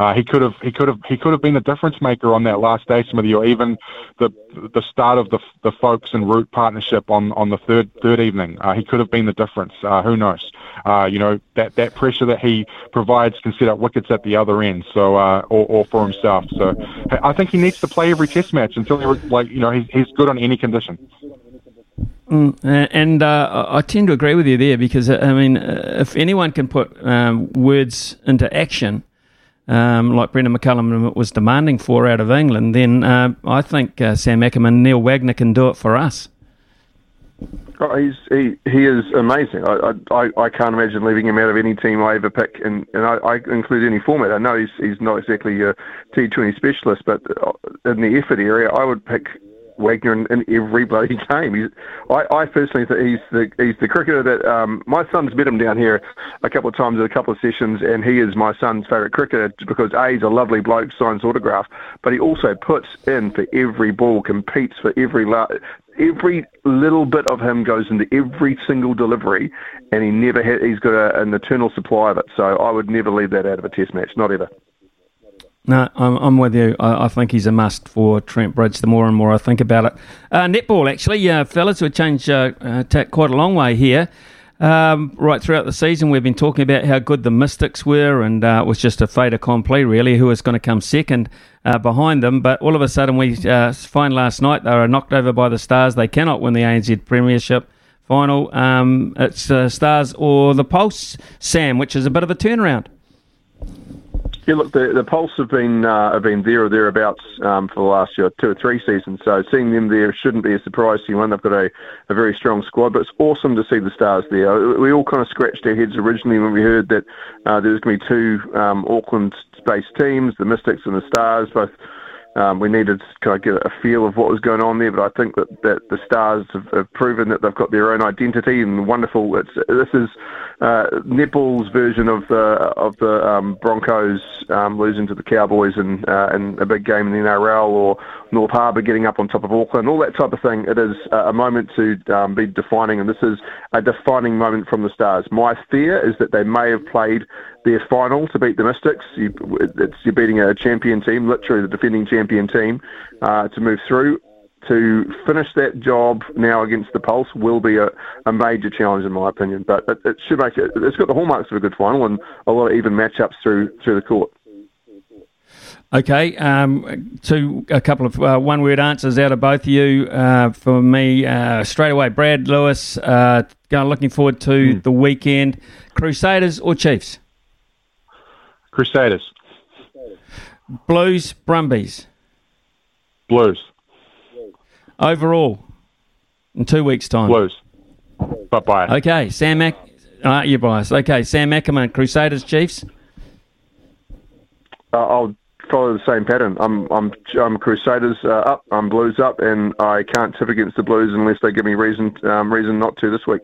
uh, he could have, he could have, he could have been the difference maker on that last day, Smithy, or even the the start of the the Foakes and Root partnership on on the third third evening. Uh, he could have been the difference. Uh, who knows? Uh, you know that that pressure that he provides can set up wickets at the other end. So, uh, or, or for himself. So, I think he needs to play every Test match until he like you know he's he's good on any condition. Mm, and uh, I I tend to agree with you there because uh, I mean, uh, if anyone can put um, words into action, um, like Brendon McCullum was demanding for out of England, then uh, I think uh, Sam Ackerman, Neil Wagner can do it for us. Oh, he's he, he is amazing. I, I I can't imagine leaving him out of any team I ever pick, and, and I, I include any format. I know he's he's not exactly a T20 specialist, but uh, in the effort area, I would pick Wagner in, in every bloody game. He's, I, I personally think he's the he's the cricketer that um, my son's met him down here a couple of times at a couple of sessions, and he is my son's favourite cricketer because a he's a lovely bloke, signs autograph, but he also puts in for every ball, competes for every la- every little bit of him goes into every single delivery, and he never had, he's got a, an eternal supply of it. So I would never leave that out of a test match, not ever. No, I'm, I'm with you. I, I think he's a must for Trent Bridge. The more and more I think about it, uh, netball actually, uh, fellas, we've changed uh, uh, tack quite a long way here. Um, right throughout the season, we've been talking about how good the Mystics were, and uh, it was just a fait accompli, really, who was going to come second uh, behind them. But all of a sudden, we uh, find last night they were knocked over by the Stars. They cannot win the ANZ Premiership final. Um, it's uh, Stars or the Pulse, Sam, which is a bit of a turnaround. Yeah, look, the, the Pulse have been uh, have been there or thereabouts um, for the last year, two or three seasons. So seeing them there shouldn't be a surprise to anyone. They've got a, a very strong squad, but it's awesome to see the Stars there. We all kind of scratched our heads originally when we heard that uh, there was going to be two um, Auckland-based teams, the Mystics and the Stars, both um, we needed to kind of get a feel of what was going on there, but I think that, that the Stars have, have proven that they've got their own identity and wonderful. It's, this is uh, netball's version of the of the um, Broncos um, losing to the Cowboys in, uh, in a big game in the NRL, or North Harbour getting up on top of Auckland, all that type of thing. It is a moment to um, be defining, and this is a defining moment from the Stars. My fear is that they may have played their final to beat the Mystics. You, you're beating a champion team, literally the defending champion team, uh, to move through. To finish that job now against the Pulse will be a, a major challenge, in my opinion. But it, it should make it. It's got the hallmarks of a good final and a lot of even matchups through through the court. Okay, um, two a couple of uh, one-word answers out of both of you. Uh, for me, uh, straight away, Brad Lewis. Uh, going looking forward to the weekend. Crusaders or Chiefs? Crusaders, Blues, Brumbies. Blues, Overall, in two weeks' time. Blues. Bye bye. Okay, Sam Mac. Uh, you're biased. Okay, Sam Ackerman, Crusaders, Chiefs. Uh, I'll follow the same pattern. I'm I'm I'm Crusaders uh, up, I'm Blues up, and I can't tip against the Blues unless they give me reason um, reason not to this week.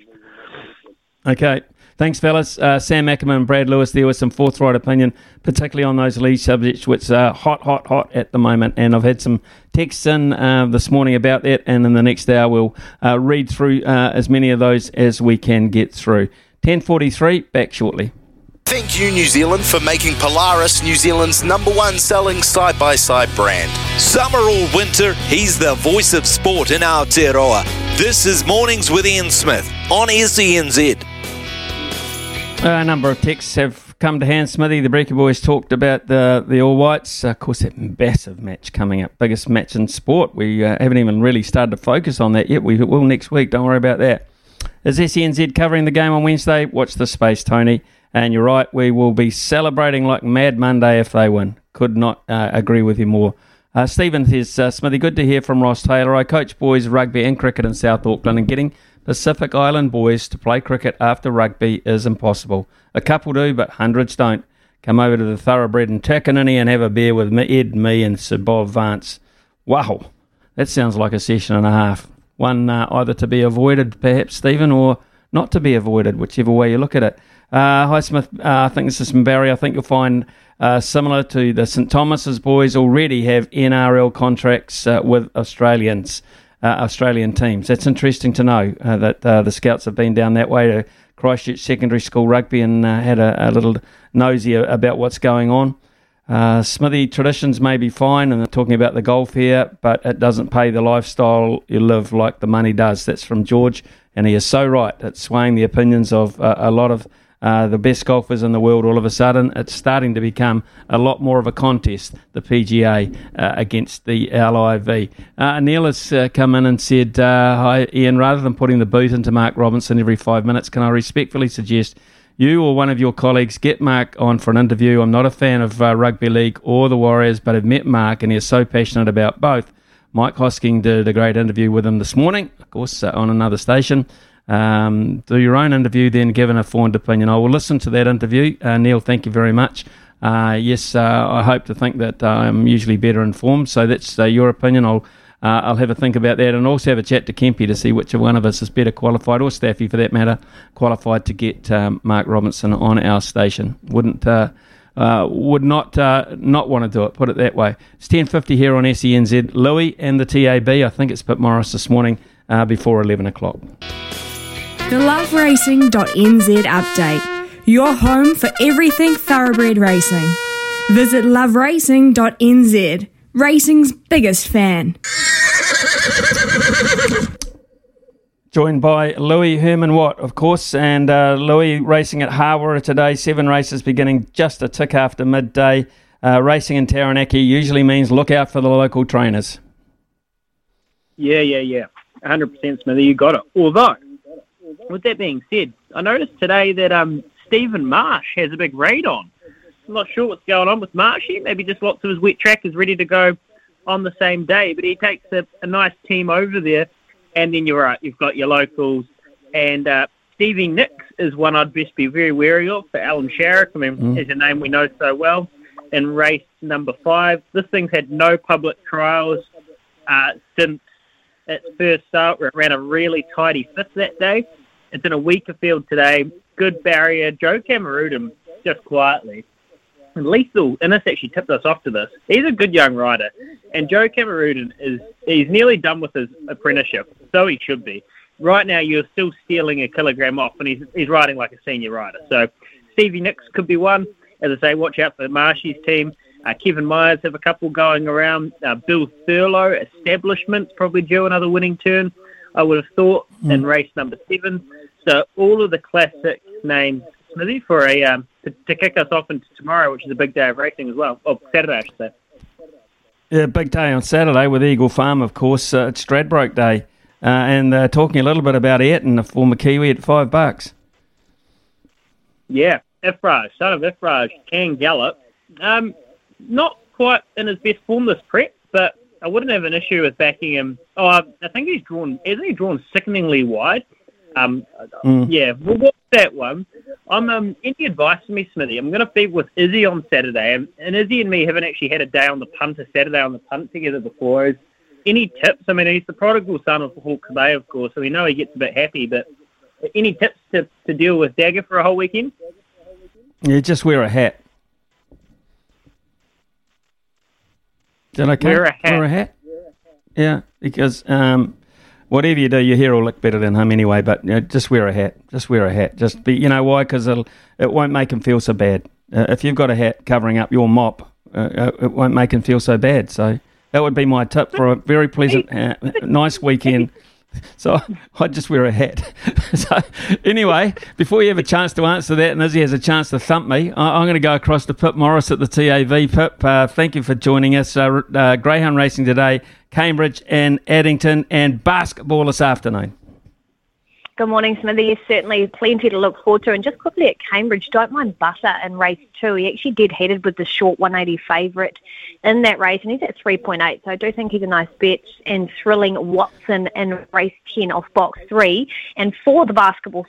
Okay. Thanks, fellas. Uh, Sam Ackerman and Brad Lewis there with some forthright opinion, particularly on those lead subjects, which are hot, hot, hot at the moment. And I've had some texts in uh, this morning about that, and in the next hour we'll uh, read through uh, as many of those as we can get through. 1043, back shortly. Thank you, New Zealand, for making Polaris New Zealand's number one selling side by side brand. Summer or winter, he's the voice of sport in Aotearoa. This is Mornings with Ian Smith on SENZ. A number of texts have come to hand. Smithy, the Breaker Boys talked about the the All Whites. of course, that massive match coming up, biggest match in sport. We uh, haven't even really started to focus on that yet. We will next week. Don't worry about that. Is SENZ covering the game on Wednesday? Watch the space, Tony. And you're right, we will be celebrating like Mad Monday if they win. Could not uh, agree with you more. Uh, Stephen says, uh, Smithy, good to hear from Ross Taylor. I coach boys rugby and cricket in South Auckland, and getting Pacific Island boys to play cricket after rugby is impossible. A couple do, but hundreds don't. Come over to the Thoroughbred in Takanini and have a beer with Ed, me, and Sir Bob Vance. Wow. That sounds like a session and a half. One uh, either to be avoided, perhaps, Stephen, or not to be avoided, whichever way you look at it. Uh, Highsmith, uh, I think this is from Barry. I think you'll find uh, similar to the St Thomas's boys already have NRL contracts uh, with Australians, uh, Australian teams. That's interesting to know uh, that the Scouts have been down that way to Christchurch Secondary School Rugby and had a, a, little nosy about what's going on. Uh, Smithy traditions may be fine, and they're talking about the golf here, but it doesn't pay the lifestyle you live like the money does. That's from George, and he is so right. It's swaying the opinions of uh, a lot of uh, the best golfers in the world all of a sudden. It's starting to become a lot more of a contest, the PGA uh, against the LIV. Uh, Neil has uh, come in and said, uh, Hi, Ian, rather than putting the boot into Mark Robinson every five minutes, can I respectfully suggest you or one of your colleagues get Mark on for an interview. I'm not a fan of uh, rugby league or the Warriors, but I've met Mark and he's so passionate about both. Mike Hosking did a great interview with him this morning, of course, on another station. Um, do your own interview, then give an informed opinion. I will listen to that interview. Uh, Neil, thank you very much. Uh, yes, uh, I hope to think that I'm usually better informed, so that's uh, your opinion. I'll uh, I'll have a think about that and also have a chat to Kempy to see which one of us is better qualified, or Staffy for that matter, qualified to get um, Mark Robinson on our station. Wouldn't uh, uh, would not uh, not want to do it. Put it that way. It's ten fifty here on SENZ. Louis and the TAB. I think it's Pip Morris this morning uh, before eleven o'clock. The loveracing.nz update. Your home for everything thoroughbred racing. Visit loveracing.nz racing's biggest fan. Joined by Louis Herman Watt, of course, and uh, Louis racing at Hawera today. Seven races beginning just a tick after midday. Uh, racing in Taranaki usually means look out for the local trainers. Yeah, yeah, yeah. 100% Smithy, you got it. Although, with that being said, I noticed today that um, Stephen Marsh has a big raid on. I'm not sure what's going on with Marshy. Maybe just lots of his wet trackers ready to go on the same day. But he takes a, a nice team over there, and then you're right. You've got your locals, and uh, Stevie Nicks is one I'd best be very wary of for Alan Sharrock. I mean, mm. is a name we know so well. In race number five, this thing's had no public trials uh, since its first start, where it ran a really tidy fifth that day. It's in a weaker field today. Good barrier. Joe Cameroon just quietly and Lethal, and this actually tipped us off to this. He's a good young rider, and Joe Cameroon is he's nearly done with his apprenticeship, so he should be. Right now, you're still stealing a kilogram off, and he's he's riding like a senior rider. So Stevie Nicks could be one. As I say, watch out for Marshy's team. Uh, Kevin Myers have a couple going around. Uh, Bill Thurlow, Establishment's probably due another winning turn. I would have thought in race number seven. So all of the classic names Smithy, for a um, to, to, kick us off into tomorrow, which is a big day of racing as well. Oh, Saturday, I should say. Yeah, big day on Saturday with Eagle Farm, of course. Uh, it's Stradbroke Day, uh, and uh, talking a little bit about Ayrton, the former Kiwi, at five bucks. Yeah, Ifraj, son of Ifraj, can gallop. Um, not quite in his best form this prep, but I wouldn't have an issue with backing him. Oh, I think he's drawn. Isn't he drawn sickeningly wide? Um, mm. Yeah, we'll watch that one. I'm um, any advice for me, Smithy? I'm going to be with Izzy on Saturday, and, and Izzy and me haven't actually had a day on the punt, a Saturday on the punt together before. Is any tips? I mean, he's the prodigal son of Hawke's Bay, of course, so we know he gets a bit happy. But any tips to, to deal with Dagger for a whole weekend? Yeah, just wear a hat. Is that okay? Wear a hat. Wear a hat. Yeah, because um, whatever you do, your hair will look better than him anyway. But you know, just wear a hat. Just wear a hat. Just be, you know why? Because it it won't make him feel so bad. Uh, if you've got a hat covering up your mop, uh, uh, it won't make him feel so bad. So that would be my tip for a very pleasant, uh, nice weekend. So I just wear a hat. so anyway, before you have a chance to answer that, and Izzy has a chance to thump me, I, am going to go across to Pip Morris at the TAB. Pip, uh, thank you for joining us. Uh, uh, Greyhound Racing today, Cambridge and Addington, and basketball this afternoon. Good morning, Smithy. Certainly plenty to look forward to. And just quickly at Cambridge, don't mind Butter in race two. He actually did headed with the short 180 favourite in that race, and he's at 3.8. So I do think he's a nice bet. And thrilling Watson in race 10 off box three. And for the basketball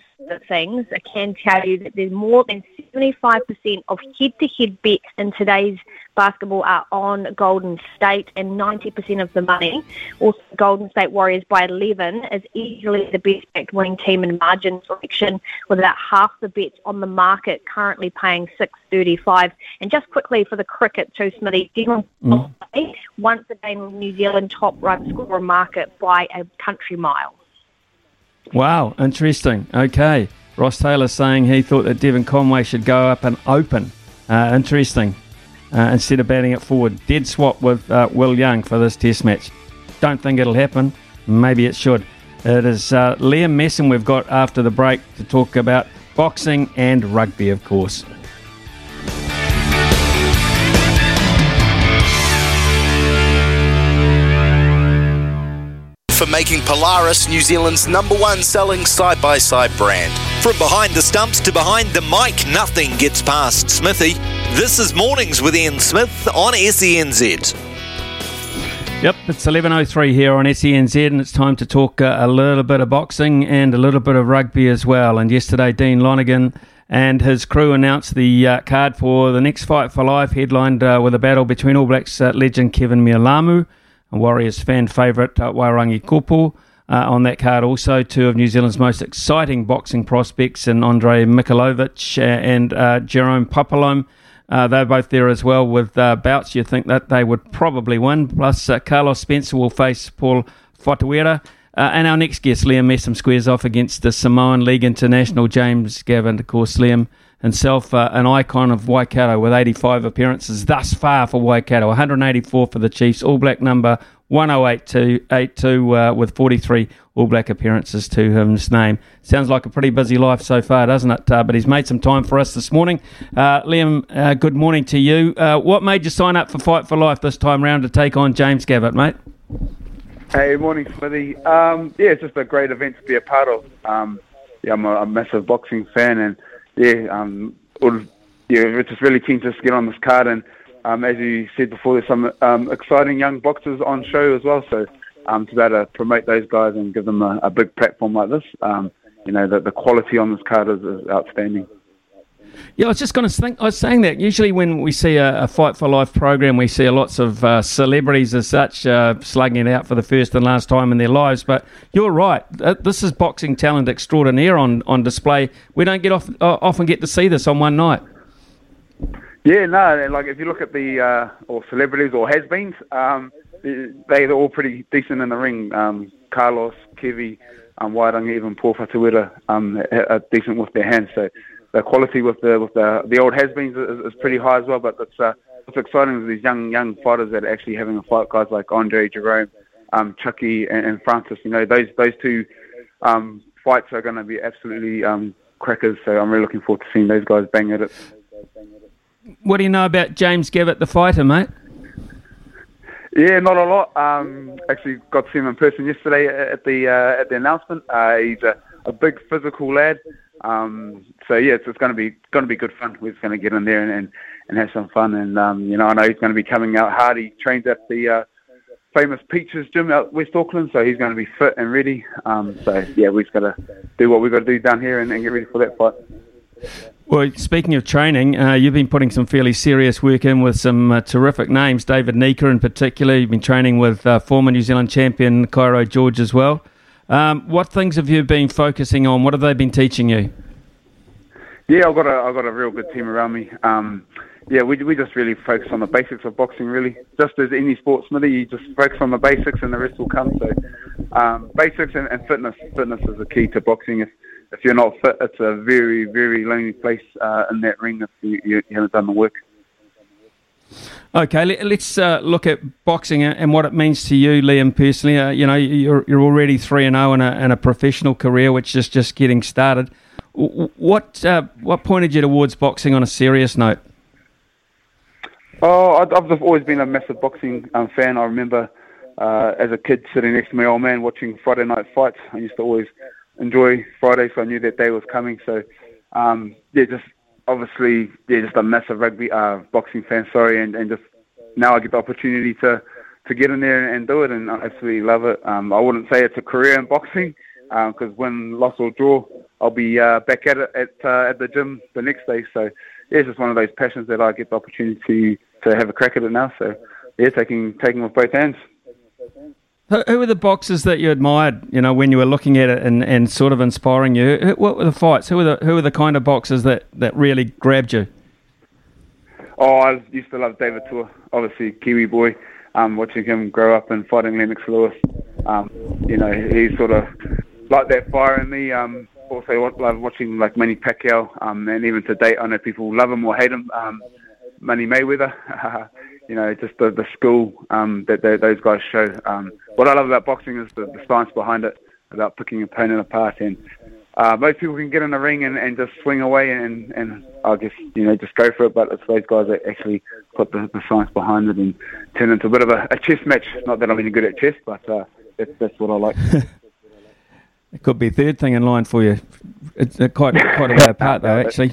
things, I can tell you that there's more than 75% of head-to-head bets in today's basketball are on Golden State, and 90% of the money, also Golden State Warriors by 11, is easily the best backed winning team in margin selection, with about half the bets on the market currently paying 6.35. And just quickly for the cricket too, Smithy, Devon mm. once again New Zealand top run scorer market by a country mile. Wow, interesting. Okay. Ross Taylor saying he thought that Devon Conway should go up and open. Uh, interesting. Uh, instead of batting it forward. Dead swap with uh, Will Young for this test match. Don't think it'll happen. Maybe it should. It is uh, Liam Messam we've got after the break to talk about boxing and rugby, of course. For making Polaris New Zealand's number one selling side by side brand. From behind the stumps to behind the mic, nothing gets past Smithy. This is Mornings with Ian Smith on SENZ. Yep, it's 11.03 here on SENZ, and it's time to talk uh, a little bit of boxing and a little bit of rugby as well. And yesterday, Dean Lonergan and his crew announced the uh, card for the next Fight for Life, headlined uh, with a battle between All Blacks uh, legend Keven Mealamu Warriors fan favourite uh, Wairangi Koopu. Uh, on that card, also two of New Zealand's most exciting boxing prospects, and Andre Mikhailovich uh, and uh, Jerome Pampellone. Uh, they're both there as well with uh, bouts you think that they would probably win. Plus, uh, Carlos Spencer will face Paul Whatuira. and our next guest, Liam Messam, squares off against the Samoan League International James Gavin. Of course, Liam himself uh, an icon of Waikato with 85 appearances thus far for Waikato, 184 for the Chiefs, All Black number 10882 uh, with 43 All Black appearances to his name. Sounds like a pretty busy life so far, doesn't it? Uh, but he's made some time for us this morning. Uh, Liam, uh, good morning to you. Uh, what made you sign up for Fight for Life this time round to take on James Gavet, mate? Hey, morning, Smithy. Um, yeah, it's just a great event to be a part of. Um, yeah, I'm a, a massive boxing fan and yeah, um, yeah, we're just really keen to get on this card. And um, as you said before, there's some um, exciting young boxers on show as well. So um, to be able to promote those guys and give them a, a big platform like this, um, you know, the, the quality on this card is, is outstanding. Yeah, I was just going to think. I was saying that usually when we see a, a Fight for Life program, we see lots of uh, celebrities as such uh, slugging it out for the first and last time in their lives. But you're right. Uh, this is boxing talent extraordinaire on, on display. We don't get off, uh, often get to see this on one night. Yeah, no. Like if you look at the uh, or celebrities or has-beens, um, they're all pretty decent in the ring. Um, Carlos, Kevi, um, Wairangi, even Paul Whatuira um, are decent with their hands. So the quality with the with the the old has-beens is, is pretty high as well. But it's uh, it's exciting with these young young fighters that are actually having a fight. Guys like Andre Jerome, um, Chucky, and, and Francis. You know those those two um, fights are going to be absolutely um, crackers. So I'm really looking forward to seeing those guys bang at it. What do you know about James Gavet, the fighter, mate? Yeah, not a lot. Um, actually, got to see him in person yesterday at the uh, at the announcement. Uh, he's a, a big physical lad. Um, so yeah, it's, it's going to be going to be good fun. We're just going to get in there and, and, and have some fun. And um, you know, I know he's going to be coming out hard. He trains at the uh, famous Peaches Gym out West Auckland, so he's going to be fit and ready. Um, so yeah, we've just got to do what we've got to do down here and, and get ready for that fight. Well, speaking of training, uh, you've been putting some fairly serious work in with some uh, terrific names. David Nyika in particular, you've been training with uh, former New Zealand champion Cairo George as well. Um, what things have you been focusing on? What have they been teaching you? Yeah, I've got a I've got a real good team around me. Um, yeah, we we just really focus on the basics of boxing. Really, just as any sport, Smithy, you just focus on the basics, and the rest will come. So, um, basics and, and, fitness. Fitness is the key to boxing. If if you're not fit, it's a very very lonely place uh, in that ring if you, you haven't done the work. Okay, let, us uh, look at boxing and what it means to you, Liam, personally. Uh, you know, you're, you're already 3 and 0 in a, in a professional career, which is just getting started. What, uh, what pointed you towards boxing on a serious note? Oh, I've always been a massive boxing um, fan. I remember uh, as a kid sitting next to my old man watching Friday night fights. I used to always enjoy Friday, so I knew that day was coming. So um, yeah, just obviously yeah, just a massive rugby uh, boxing fan. Sorry, and, and just now I get the opportunity to to get in there and do it, and I absolutely love it. Um, I wouldn't say it's a career in boxing because um, when loss or draw, I'll be uh, back at it at uh, at the gym the next day. So yeah, it's just one of those passions that I get the opportunity to have a crack at it now. So yeah, taking taking with both hands. Who, who were the boxers that you admired? You know, when you were looking at it and, and sort of inspiring you. What were the fights? Who were the who were the kind of boxers that, that really grabbed you? Oh, I used to love David Tua, obviously Kiwi boy. Um, watching him grow up and fighting Lennox Lewis. Um, you know, he sort of like that fire in me. Um, also love watching like Manny Pacquiao, um, and even to date, I know people love him or hate him. Um, Manny Mayweather, you know, just the the skill um, that those guys show. Um, what I love about boxing is the, the science behind it, about picking a opponent apart, and uh, most people can get in the ring and, and just swing away and and I guess you know just go for it. But it's those guys that actually put the, the science behind it and turn it into a bit of a, a chess match. Not that I'm any good at chess, but uh, that's that's what I like. It could be third thing in line for you. It's quite quite a way apart though, actually.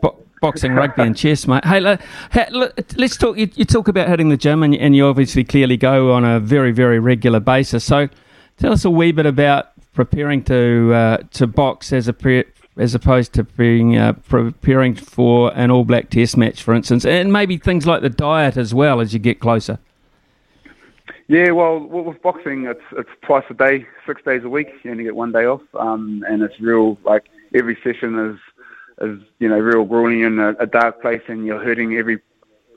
Bo- boxing, rugby, and chess, mate. Hey, let's talk. You, you talk about hitting the gym, and, and, you obviously clearly go on a very very regular basis. So, tell us a wee bit about preparing to uh, to box as a pre- as opposed to being uh, preparing for an All Black Test match, for instance, and maybe things like the diet as well as you get closer. Yeah, well, with boxing, it's it's twice a day, six days a week. You only get one day off, um, and it's real. Like every session is is you know real grueling in a, a dark place, and you're hurting every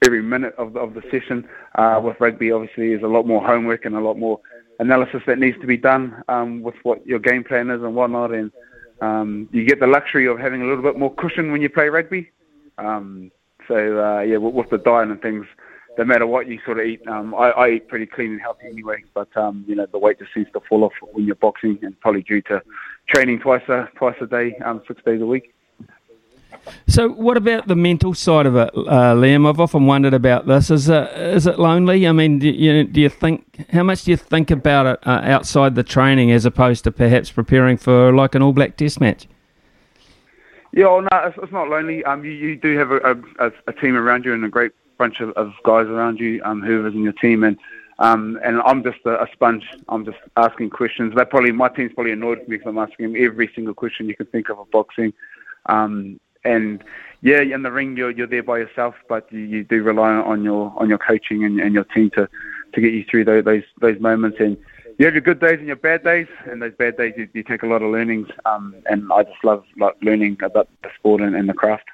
every minute of the, of the session. Uh, with rugby, obviously, there's a lot more homework and a lot more analysis that needs to be done um, with what your game plan is and whatnot. And um, you get the luxury of having a little bit more cushion when you play rugby. Um, so uh, yeah, with, with the diet and things no matter what you sort of eat. Um, I, I eat pretty clean and healthy anyway, but um, you know the weight just seems to fall off when you're boxing, and probably due to training twice a twice a day, um, six days a week. So, what about the mental side of it, uh, Liam? I've often wondered about this. Is it is it lonely? I mean, do you, do you think how much do you think about it uh, outside the training as opposed to perhaps preparing for like an All Black Test match? Yeah, well, no, it's, it's not lonely. Um, you, you do have a, a, a team around you and a great bunch of, of guys around you, um, whoever's in your team, and um, and I'm just a, a sponge. I'm just asking questions. They probably my team's probably annoyed with me because I'm asking them every single question you can think of of boxing. Um, and yeah, in the ring you're you're there by yourself, but you, you do rely on your on your coaching and, and your team to to get you through those those, those moments. And you have your good days and your bad days, and those bad days you, you take a lot of learnings. Um, and I just love like learning about the sport and, and the craft.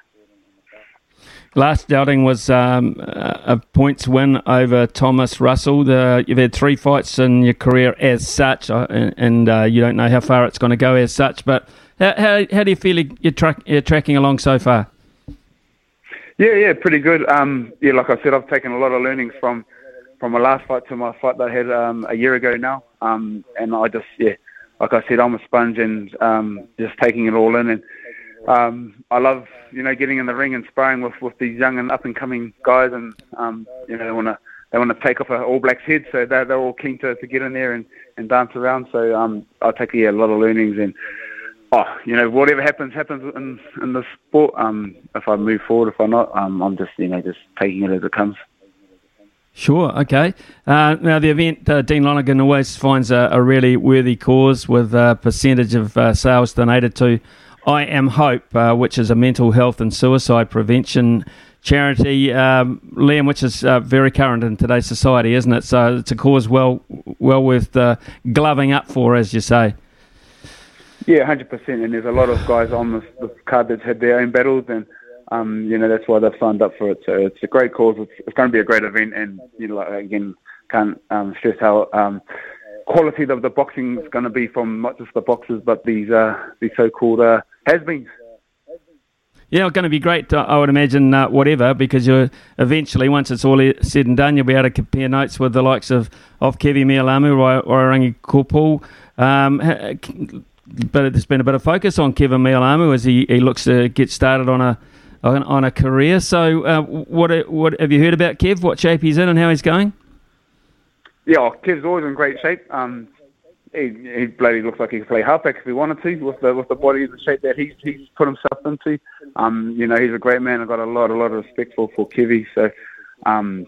Last outing was um, a points win over Thomas Russell. The, you've had three fights in your career as such, and, and uh, you don't know how far it's going to go as such. But how, how, how do you feel you're, you're, tracking along so far? Yeah, yeah, pretty good. Um, yeah, like I said, I've taken a lot of learnings from from my last fight to my fight that I had um, a year ago now. Um, and I just, yeah, like I said, I'm a sponge and um, just taking it all in and um, I love you know getting in the ring and sparring with, with these young and up and coming guys, and um, you know they want to they want to take off a All Blacks head, so they're, they're all keen to, to get in there and, and dance around. So um, I take yeah, a lot of learnings and oh you know whatever happens happens in in the sport. Um, if I move forward, if I'm not, um, I'm just you know just taking it as it comes. Sure. Okay. Uh, now the event, uh, Dean Lonergan always finds a, a, really worthy cause with a percentage of uh, sales donated to I Am Hope, uh, which is a mental health and suicide prevention charity, um, Liam, which is uh, very current in today's society, isn't it? So it's a cause well well worth uh, gloving up for, as you say. Yeah, hundred percent. And there's a lot of guys on this card that's had their own battles, and um, you know that's why they've signed up for it. So it's a great cause. It's, it's going to be a great event, and you know, like, again, can't um, stress how um, quality of the boxing is going to be from not just the boxers, but these uh, these so-called uh, has been. Yeah, it's going to be great. Uh, I would imagine uh, whatever because you eventually, once it's all said and done, you'll be able to compare notes with the likes of of Kevi Mealamu or Wairangi Koopu. Um, but there's been a bit of focus on Keven Mealamu as he, he looks to get started on a on, on a career. So, uh, what what have you heard about Kev? What shape he's in and how he's going? Yeah, Kev's always in great shape. Um, he, he bloody looks like he could play halfback if he wanted to with the with the body and the shape that he's he's put himself into. Um, you know, he's a great man. I've got a lot a lot of respect for for Kevy. So, um,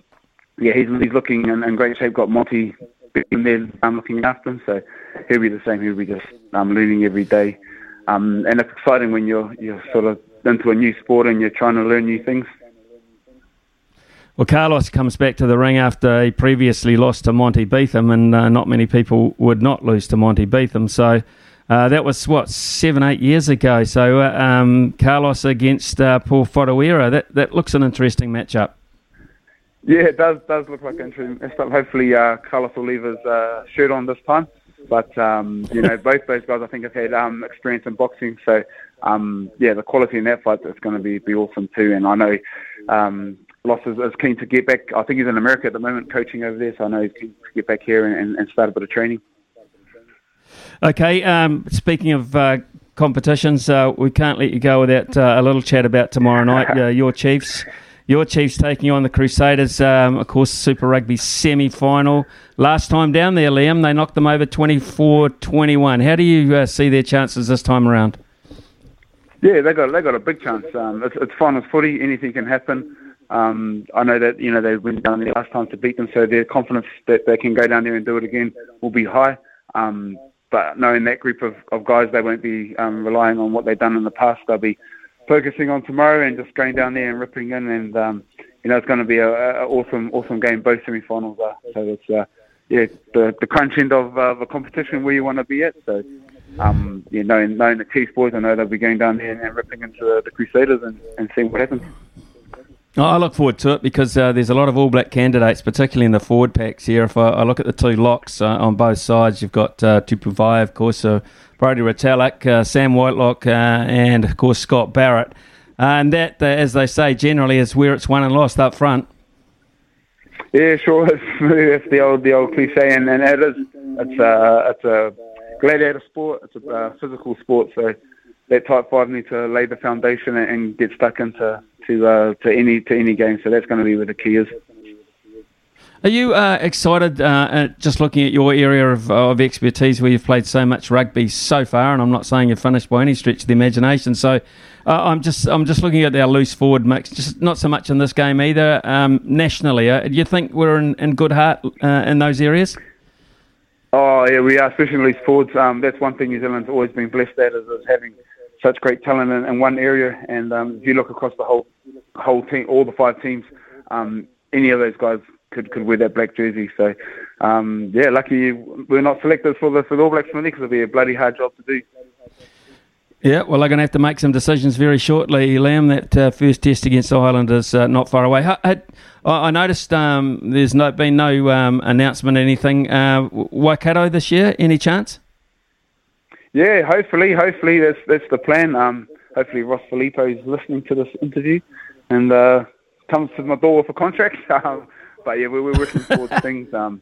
yeah, he's he's looking in, in great shape. Got Monty in there um, looking after him. So he'll be the same. He'll be just um, learning every day. Um, and it's exciting when you're you're sort of into a new sport and you're trying to learn new things. Well, Carlos comes back to the ring after he previously lost to Monty Betham, and uh, not many people would not lose to Monty Betham. So uh, that was, what, seven, eight years ago. So uh, um, Carlos against uh, Paul Whatuira, that, that looks an interesting matchup. Yeah, it does does look like an interesting matchup. Hopefully, uh, Carlos will leave his uh, shirt on this time. But, um, you know, both those guys, I think, have had um, experience in boxing. So, um, yeah, the quality in that fight is going to be, be awesome too. And I know um, Loss is, is, keen to get back. I think he's in America at the moment, coaching over there. So I know he's keen to get back here and, and start a bit of training. Okay. Um, speaking of uh, competitions, uh, we can't let you go without uh, a little chat about tomorrow night. Uh, your Chiefs. Your Chiefs taking you on the Crusaders, um, of course, Super Rugby semi final. Last time down there, Liam, they knocked them over 24 21. How do you uh, see their chances this time around? Yeah, they got they got a big chance. Um, it's, it's finals footy. Anything can happen. Um, I know that you know they went down there last time to beat them, so their confidence that they can go down there and do it again will be high. Um, but knowing that group of, of guys, they won't be um, relying on what they've done in the past. They'll be focusing on tomorrow and just going down there and ripping in. And um, you know it's going to be a, awesome, awesome game. Both semi-finals are. So it's uh, yeah the the crunch end of uh, the competition where you want to be at. So. Um, you know, knowing the Chiefs boys, I know they'll be going down there and, and ripping into the, the Crusaders and, and seeing what happens. I look forward to it because uh, there's a lot of All Black candidates, particularly in the forward packs here. If I, I look at the two locks uh, on both sides, you've got uh, Tupou Vaa'i, of course, Brodie Retallick, uh, Sam Whitelock, uh, and of course Scott Barrett. and that, uh, as they say, generally is where it's won and lost up front. Yeah, sure. It's, the old the old cliche, and, and it is. It's a it's a gladiator sport. It's a physical sport, so that tight five need to lay the foundation and, and get stuck into to uh, to any to any game. So that's going to be where the key is. Are you uh, excited uh, just looking at your area of, of expertise where you've played so much rugby so far? And I'm not saying you're finished by any stretch of the imagination. So uh, I'm just I'm just looking at our loose forward mix, just not so much in this game either. Um, nationally, uh, do you think we're in, in good heart uh, in those areas? Oh yeah, we are, especially loose forwards. Um, that's one thing New Zealand's always been blessed at is, is having such great talent in, in one area. And um, if you look across the whole whole team, all the five teams, um, any of those guys could, could wear that black jersey. So um, yeah, lucky we're not selected for the for the All Blacks because it'll be a bloody hard job to do. Yeah, well, they're going to have to make some decisions very shortly, Liam. That uh, first test against Ireland is uh, not far away. I, I noticed um, there's no, been no um, announcement, anything. Uh, Waikato this year, any chance? Yeah, hopefully, hopefully that's that's the plan. Um, hopefully Ross Filipo is listening to this interview and uh, comes to my door with a contract. But yeah, we're, we're working towards things. Um,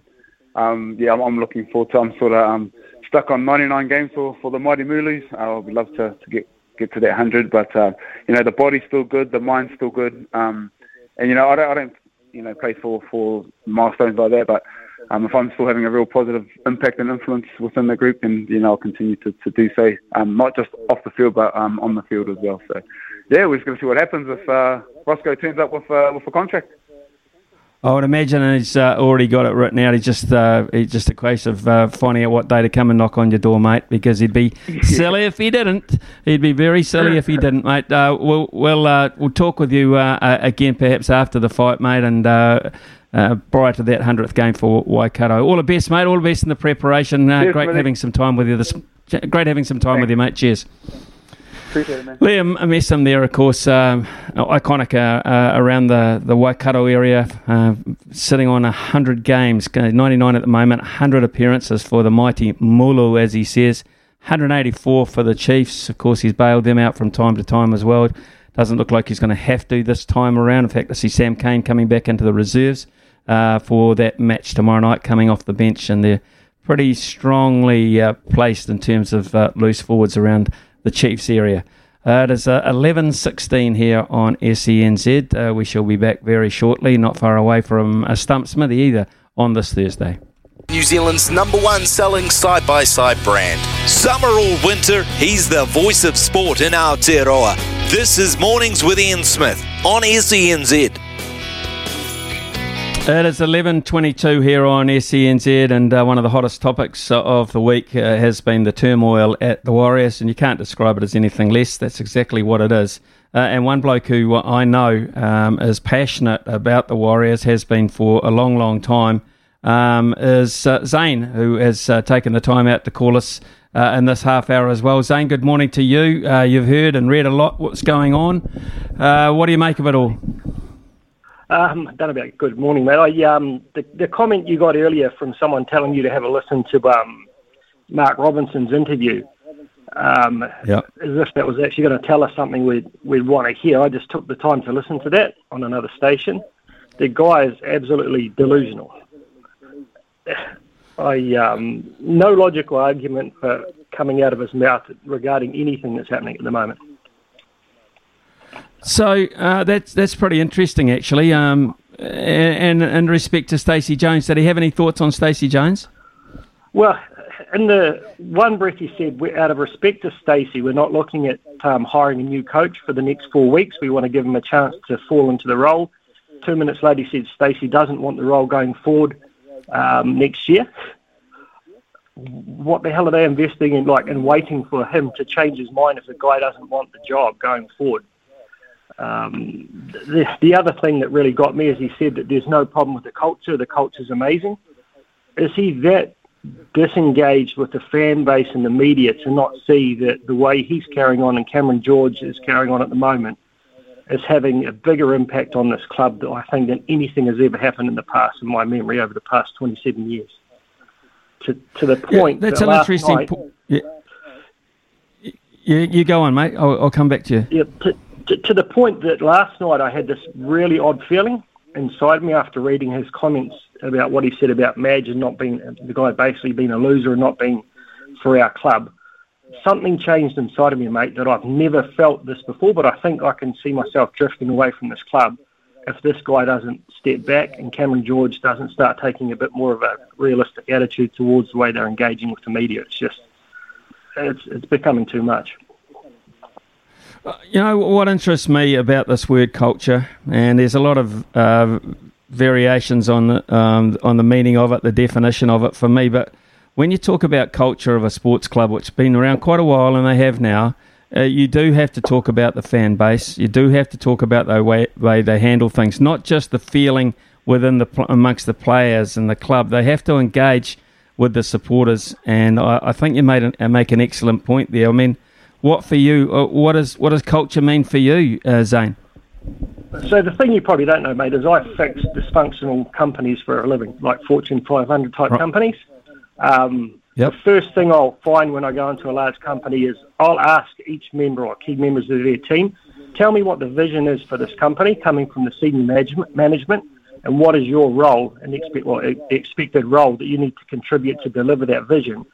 um, yeah, I'm, I'm, looking forward to. I'm sort of um, stuck on 99 games for, for the Mighty Mooloos. I would love to, to get get to that 100, but uh, you know the body's still good, the mind's still good, um, and you know I don't, I don't you know play for for milestones like that, but um, if I'm still having a real positive impact and influence within the group, then you know I'll continue to, to do so, um, not just off the field but um, on the field as well. So yeah, we're just going to see what happens if uh, Roscoe turns up with uh, with a contract. I would imagine he's uh, already got it written out. He's just uh, he's just a case of uh, finding out what day to come and knock on your door, mate. Because he'd be silly if he didn't. He'd be very silly if he didn't, mate. Uh, we'll we'll uh, we'll talk with you uh, again perhaps after the fight, mate, and. prior to that hundredth game for Waikato, all the best, mate. All the best in the preparation. great having some time with you. This, great having some time Thanks. with you, mate. Cheers. Appreciate it, man. Liam Messam there, of course, um, iconic uh, uh, around the, the Waikato area, uh, sitting on 100 games, 99 at the moment, 100 appearances for the mighty Mooloo, as he says, 184 for the Chiefs. Of course, he's bailed them out from time to time as well. Doesn't look like he's going to have to this time around. In fact, I see Sam Cane coming back into the reserves uh, for that match tomorrow night, coming off the bench, and they're pretty strongly uh, placed in terms of uh, loose forwards around the Chiefs area. Uh, it is uh, 11.16 here on SENZ. Uh, we shall be back very shortly, not far away from a Stump Smithy either, on this Thursday. New Zealand's number one selling side by side brand. Summer or winter, he's the voice of sport in our Aotearoa. This is Mornings with Ian Smith on SENZ. It is 11.22 here on SENZ and uh, one of the hottest topics of the week uh, has been the turmoil at the Warriors and you can't describe it as anything less. That's exactly what it is. Uh, and one bloke who I know um, is passionate about the Warriors, has been for a long, long time, um, is uh, Zane, who has uh, taken the time out to call us uh, in this half hour as well. Zane, good morning to you. You've heard and read a lot what's going on. What do you make of it all? Um, don't know about good morning, mate. I, um, the, the comment you got earlier from someone telling you to have a listen to um, Mark Robinson's interview, um, yep. as if that was actually going to tell us something we'd, we'd want to hear. I just took the time to listen to that on another station. The guy is absolutely delusional. I um, no logical argument for coming out of his mouth regarding anything that's happening at the moment. So uh, that's that's pretty interesting, actually. Um, and in respect to Stacey Jones, did he have any thoughts on Stacey Jones? Well, in the one breath, he said, out of respect to Stacey, we're not looking at um, hiring a new coach for the next four weeks. We want to give him a chance to fall into the role." Two minutes later, he said Stacey doesn't want the role going forward um, next year. What the hell are they investing in, like, and waiting for him to change his mind if the guy doesn't want the job going forward? Um, the, the other thing that really got me is he said that there's no problem with the culture. The culture's amazing. Is he that disengaged with the fan base and the media to not see that the way he's carrying on and Cameron George is carrying on at the moment is having a bigger impact on this club that I think than anything has ever happened in the past in my memory over the past 27 years. To, to the point yeah, that's that an interesting point. Yeah. You, you go on, mate. I'll, I'll come back to you. Yeah, to, to, the point that last night I had this really odd feeling inside me after reading his comments about what he said about Madge and not being the guy basically being a loser and not being for our club. Something changed inside of me, mate, that I've never felt this before, but I think I can see myself drifting away from this club if this guy doesn't step back and Cameron George doesn't start taking a bit more of a realistic attitude towards the way they're engaging with the media. It's just, it's, it's becoming too much. You know what interests me about this word culture, and there's a lot of uh, variations on the um, on the meaning of it, the definition of it for me. But when you talk about culture of a sports club, which has been around quite a while, and they have now, uh, you do have to talk about the fan base. You do have to talk about the way, way they handle things, not just the feeling within the amongst the players and the club. They have to engage with the supporters, and I, I think you made an, make an excellent point there. I mean what for you? Uh, what does what does culture mean for you, uh, Zane? So the thing you probably don't know, mate, is I fix dysfunctional companies for a living, like Fortune 500 type Right. companies. Um, Yep. The first thing I'll find when I go into a large company is I'll ask each member or key members of their team, tell me what the vision is for this company coming from the senior management, management and what is your role and expect, well, expected role that you need to contribute to deliver that vision.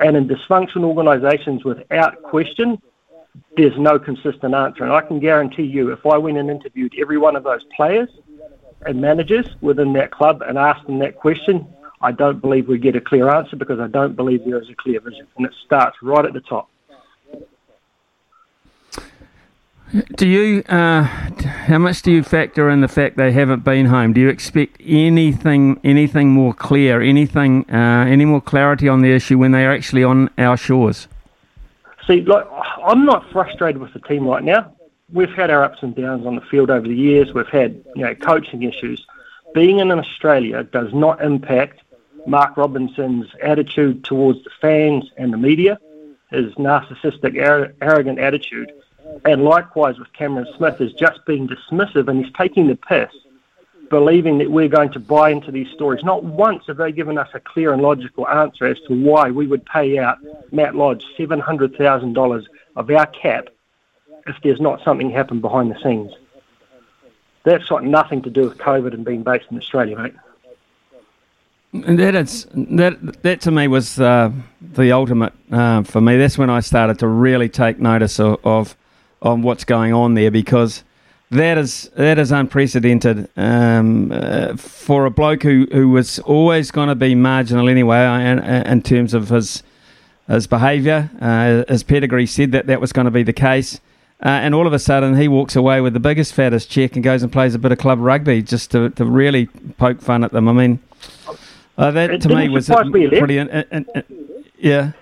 And in dysfunctional organisations, without question, there's no consistent answer. And I can guarantee you, if I went and interviewed every one of those players and managers within that club and asked them that question, I don't believe we get a clear answer because I don't believe there is a clear vision. And it starts right at the top. Do you? Uh, how much do you factor in the fact they haven't been home? Do you expect anything, anything more clear, anything, uh, any more clarity on the issue when they are actually on our shores? See, like, I'm not frustrated with the team right now. We've had our ups and downs on the field over the years. We've had, you know, coaching issues. Being in Australia does not impact Mark Robinson's attitude towards the fans and the media, his narcissistic, arrogant attitude. And likewise with Cameron Smith is just being dismissive and he's taking the piss, believing that we're going to buy into these stories. Not once have they given us a clear and logical answer as to why we would pay out Matt Lodge $700,000 of our cap if there's not something happen behind the scenes. That's got nothing to do with COVID and being based in Australia, mate. That is that that to me was uh, the ultimate uh, for me. That's when I started to really take notice of, of of what's going on there because That is that is unprecedented um, uh, for a bloke who, who was always going to be marginal anyway, in, in terms of his his behaviour. Uh, his pedigree said that that was going to be the case, uh, and all of a sudden he walks away with the biggest fattest check and goes and plays a bit of club rugby just to, to really poke fun at them. I mean, uh, that to me was pretty. in- in- in- yeah.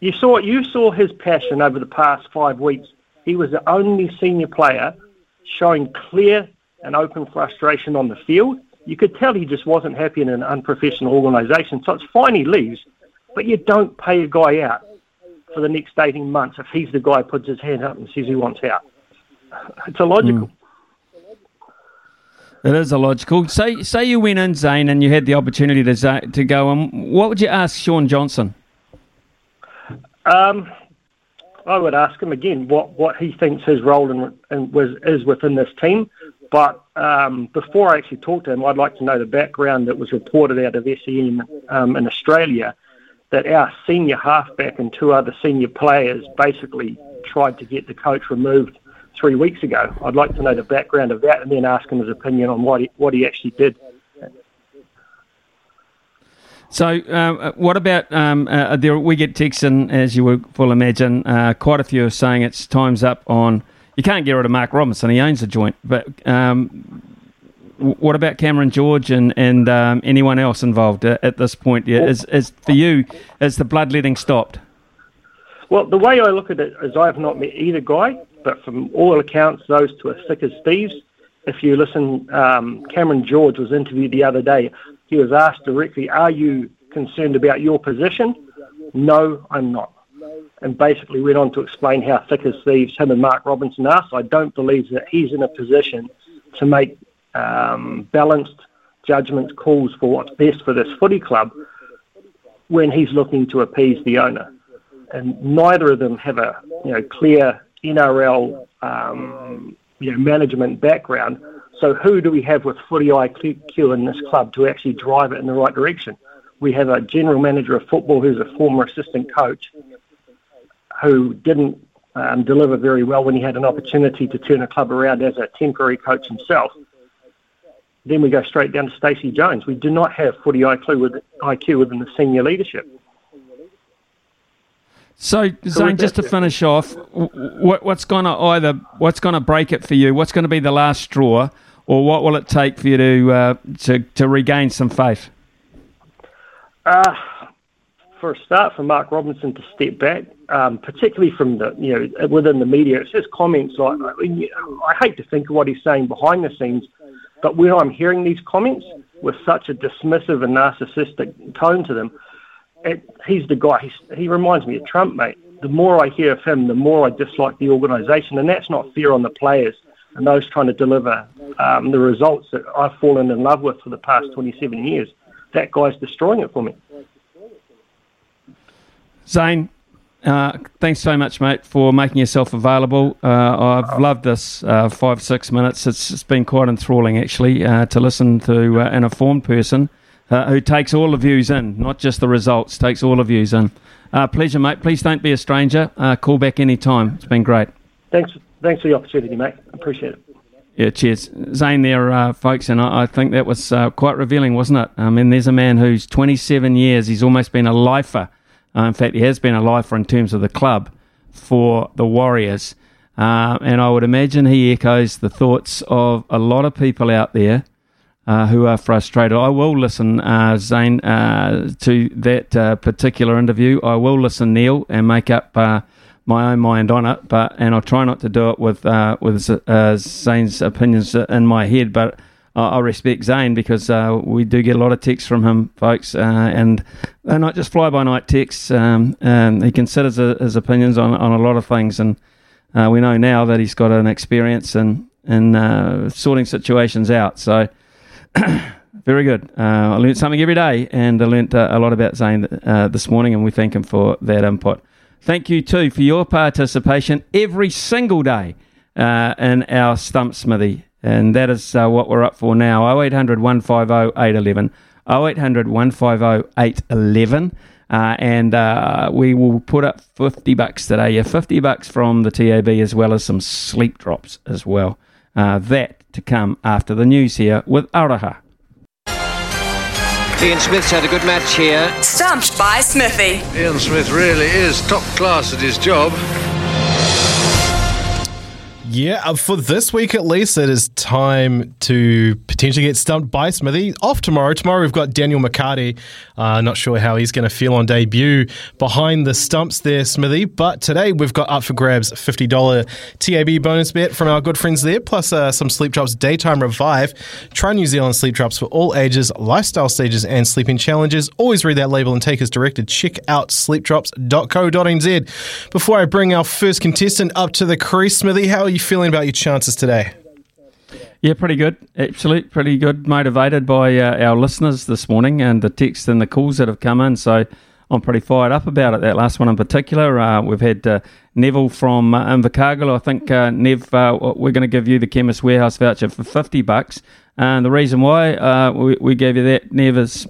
You saw you saw his passion over the past five weeks. He was the only senior player showing clear and open frustration on the field. You could tell he just wasn't happy in an unprofessional organisation. So it's fine he leaves, but you don't pay a guy out for the next 18 months if he's the guy who puts his hand up and says he wants out. It's illogical. It is illogical. Say say you went in, Zane, and you had the opportunity to to go. And what would you ask Shaun Johnson? Um, I would ask him again what, what he thinks his role in, in, was, is within this team. But um, before I actually talk to him, I'd like to know the background that was reported out of SEN um, in Australia that our senior halfback and two other senior players basically tried to get the coach removed three weeks ago. I'd like to know the background of that and then ask him his opinion on what he, what he actually did. So, uh, what about um, uh, there? We get texts, and as you will will imagine, uh, quite a few are saying it's time's up on. You can't get rid of Mark Robinson; he owns the joint. But um, what about Cameron George and and um, anyone else involved uh, at this point? Yeah, is is for you? Is the bloodletting stopped? Well, the way I look at it is I've not met either guy, but from all accounts, those two are thick as thieves. If you listen, um, Cameron George was interviewed the other day. He was asked directly, Are you concerned about your position? No, I'm not. And basically went on to explain how thick as thieves him and Mark Robinson are. So I don't believe that he's in a position to make um, balanced judgments, calls for what's best for this footy club when he's looking to appease the owner and neither of them have a you know clear NRL um, you know management background. So who do we have with footy IQ in this club to actually drive it in the right direction? We have a general manager of football who's a former assistant coach who didn't um, deliver very well when he had an opportunity to turn a club around as a temporary coach himself. Then we go straight down to Stacey Jones. We do not have footy IQ, with, IQ within the senior leadership. So, Zane, just to finish off, what, what's going to either what's going to break it for you? What's going to be the last straw, or what will it take for you to uh, to to regain some faith? Uh, for a start, for Mark Robinson to step back, um, particularly from the you know within the media, it's just comments like I, hate to think of what he's saying behind the scenes, but when I'm hearing these comments with such a dismissive and narcissistic tone to them, it, he's the guy. He's, he reminds me of Trump, mate. The more I hear of him, the more I dislike the organisation, and that's not fair on the players and those trying to deliver um, the results that I've fallen in love with for the past 27 years. That guy's destroying it for me. Zane, uh, thanks so much, mate, for making yourself available. Uh, I've loved this uh, five, six minutes. It's, it's been quite enthralling, actually, uh, to listen to uh, an informed person uh, who takes all the views in, not just the results, takes all the views in. Uh, pleasure, mate. Please don't be a stranger. Uh, call back any time. It's been great. Thanks, thanks for the opportunity, mate. Appreciate it. Yeah, cheers. Zane there, uh, folks, and I, I think that was uh, quite revealing, wasn't it? I mean, there's a man who's 27 years, he's almost been a lifer. Uh, in fact, he has been a lifer in terms of the club for the Warriors. Uh, and I would imagine he echoes the thoughts of a lot of people out there uh, who are frustrated. I will listen, uh, Zane, to that particular interview. I will listen, Neil, and make up my own mind on it. But and I'll try not to do it with uh, with uh, Zane's opinions in my head. But I, I respect Zane because uh, we do get a lot of texts from him, folks, uh, and they're not just fly by night texts. Um, um, he considers his opinions on on a lot of things, and uh, we know now that he's got an experience in in uh, sorting situations out. So. Very good. I learnt something every day, and I learnt uh, a lot about Zane this morning, and we thank him for that input. Thank you too for your participation every single day uh, in our stump smithy, and that is uh, what we're up for now. 0800 150 811. 0800 150 811. Uh, and uh, we will put up 50 bucks today. Yeah, 50 bucks from the TAB as well as some sleep drops as well. Uh, that to come after the news here with Araha. Ian Smith's had a good match here. Stumped by Smithy. Ian Smith really is top class at his job. Yeah, uh, for this week at least, it is time to potentially get stumped by Smithy. Off tomorrow. Tomorrow we've got Daniel McCarty. Uh, not sure how he's going to feel on debut behind the stumps there, Smithy. But today we've got up for grabs $50 TAB bonus bet from our good friends there, plus uh, some Sleep Drops Daytime Revive. Try New Zealand Sleep Drops for all ages, lifestyle stages, and sleeping challenges. Always read that label and take as directed. Check out sleepdrops.co.nz. Before I bring our first contestant up to the crease, Smithy, how are you feeling about your chances today? Yeah, pretty good. Absolutely, pretty good. Motivated by uh, our listeners this morning and the texts and the calls that have come in. So I'm pretty fired up about it. That last one in particular. Uh, we've had uh, Neville from uh, Invercargill. I think uh, Nev, uh, we're going to give you the Chemist Warehouse voucher for fifty bucks. And the reason why uh, we, we gave you that, Nev, is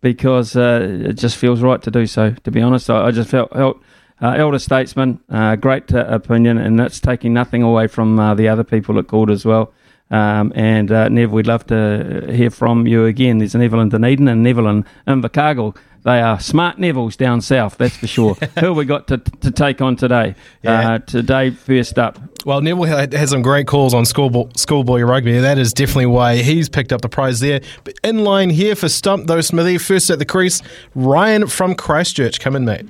because it just feels right to do so. To be honest, I, I just felt. felt uh, elder statesman, uh, great uh, opinion, and that's taking nothing away from uh, the other people that called as well. Um, and uh, Nev, we'd love to hear from you again. There's Neville in Dunedin and Neville in Invercargill. They are smart Nevilles down south, that's for sure. Who have we got to, to take on today? Yeah. Uh, today, first up. Well, Neville had had some great calls on schoolboy, schoolboy rugby. That is definitely why he's picked up the prize there. But in line here for Stump, though, Smithy, first at the crease, Ryan from Christchurch. Come in, mate.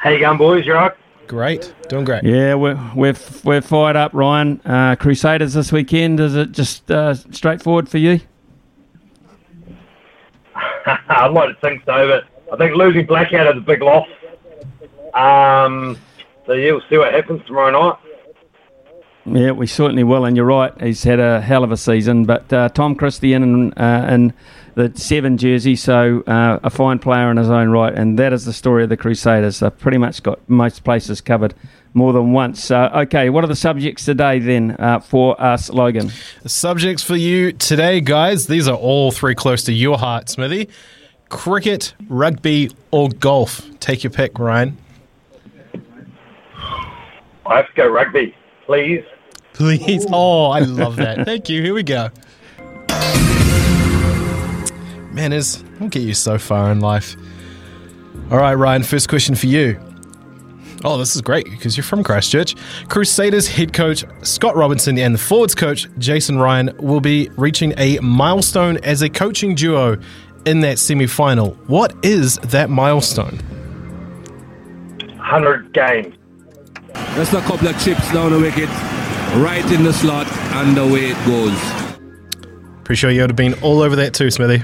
How you going, boys? You right? Great. Doing great. Yeah, we're, we're, we're fired up, Ryan. Uh, Crusaders this weekend, is it just uh, straightforward for you? I'd like to think so, but I think losing Blackadder is a big loss. Um, so yeah, we'll see what happens tomorrow night. Yeah, we certainly will, and you're right. He's had a hell of a season, but uh, Tom Christie in, uh, in the seven jersey, so uh, a fine player in his own right, and that is the story of the Crusaders. They've pretty much got most places covered more than once. Uh, okay, what are the subjects today then uh, for us, Logan? The subjects for you today, guys, these are all three close to your heart, Smithy. Cricket, rugby, or golf? Take your pick, Ryan. I have to go rugby, please. Please. Oh, I love that. Thank you. Here we go. Man, is we'll get you so far in life. All right, Ryan. First question for you. Oh, this is great because you're from Christchurch. Crusaders head coach Scott Robertson and the forwards coach Jason Ryan will be reaching a milestone as a coaching duo in that semi final. What is that milestone? 100 games. Just a couple of chips down the wicket, right in the slot, and away it goes. Pretty sure you would have been all over that too, Smithy.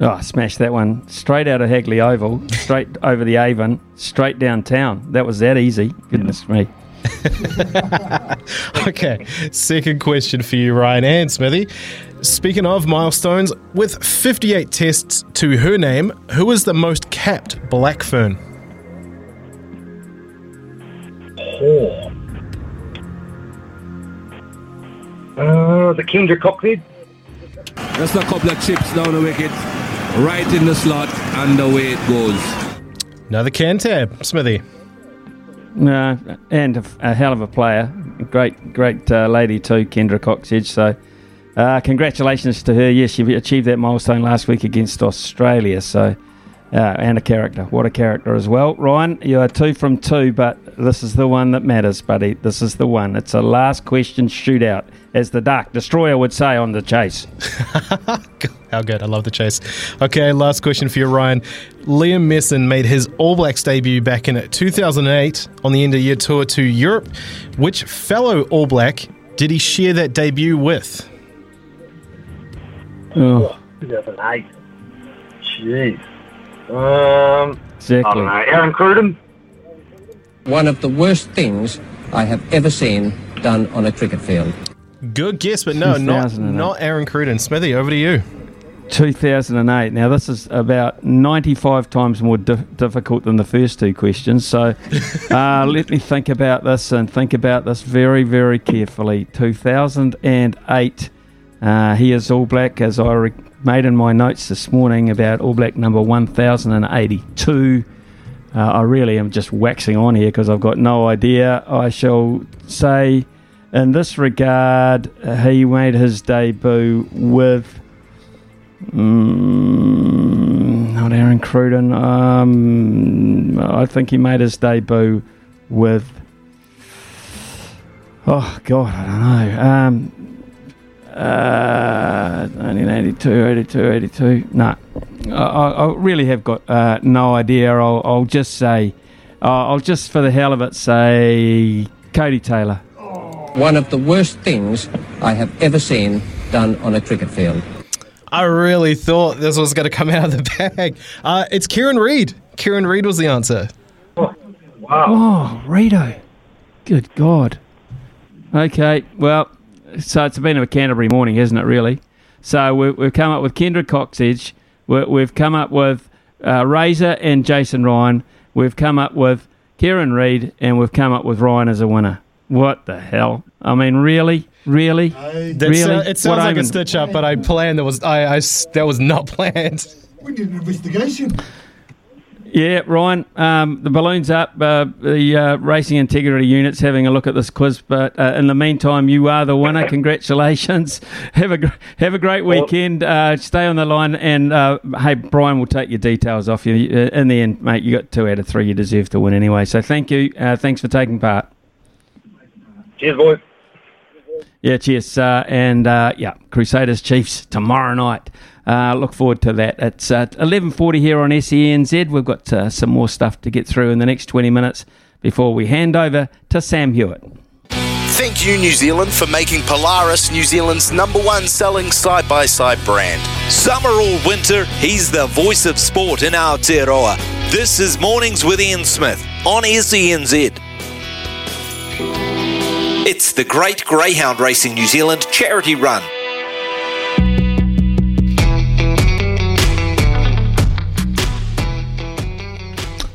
Oh, smash that one straight out of Hagley Oval, straight over the Avon, straight downtown. That was that easy. Goodness me. okay, second question for you, Ryan and Smithy. Speaking of milestones, with 58 tests to her name, who is the most capped black fern? Oh. Uh, the Kendra Cocksedge. Just a couple of chips down the wicket, right in the slot, and away it goes. Another Cantab, Smithy. No, and a, a hell of a player. Great, great uh, lady too, Kendra Cocksedge. So, uh, congratulations to her. Yes, she achieved that milestone last week against Australia. So, uh, and a character. What a character as well. Ryan, you are two from two, but this is the one that matters, buddy. This is the one. It's a last question shootout, as the Dark Destroyer would say on the chase. How good. I love the chase. Okay, last question for you, Ryan. Liam Messam made his All Blacks debut back in 2008 on the end of year tour to Europe. Which fellow All Black did he share that debut with? Oh. 2008. Jeez. Um, Exactly. I don't know. Aaron Cruden. One of the worst things I have ever seen done on a cricket field. Good guess, but no, not, not Aaron Cruden. Smithy, over to you. 2008. Now, this is about 95 times more di- difficult than the first two questions. So, uh, let me think about this and think about this very, very carefully. 2008. Uh, he is All Black, as I re- made in my notes this morning about All Black number 1082. Uh, I really am just waxing on here because I've got no idea. I shall say in this regard, he made his debut with. Mm, not Aaron Cruden. Um, I think he made his debut with. Oh God, I don't know. Um, uh, 1982, 82, 82. No, I, I really have got uh, no idea. I'll, I'll just say, uh, I'll just for the hell of it say Codie Taylor. One of the worst things I have ever seen done on a cricket field. I really thought this was going to come out of the bag. Uh, it's Kieran Read. Kieran Read was the answer. Oh, Wow. Oh, Rito. Good God. Okay, well, so it's been a Canterbury morning, hasn't it, really? So we, we've come up with Kendra Cocksedge. We, we've come up with uh, Razor and Jason Ryan. We've come up with Kieran Read, and we've come up with Ryan as a winner. What the hell? I mean, really? Really? That's, really? uh, it sounds What like a stitch up, but I planned. That was I, I s- that was not planned. We did an investigation. Yeah, Ryan, um, the balloon's up. Uh, the uh, Racing Integrity Unit's having a look at this quiz, but uh, in the meantime, you are the winner. Congratulations. Have a gr- have a great weekend. Uh, stay on the line, and uh, hey, Brian will take your details off you. Uh, in the end, mate, you got two out of three. You deserve to win anyway. So thank you. Uh, thanks for taking part. Cheers, boys. Yeah, cheers. Uh, and uh, yeah, Crusaders Chiefs tomorrow night. Uh, look forward to that. It's uh, 11.40 here on SENZ. We've got uh, some more stuff to get through in the next 20 minutes before we hand over to Sam Hewitt. Thank you, New Zealand, for making Polaris New Zealand's number one selling side by side brand. Summer or winter, he's the voice of sport in our Aotearoa. This is Mornings with Ian Smith on SENZ. It's the Great Greyhound Racing New Zealand charity run.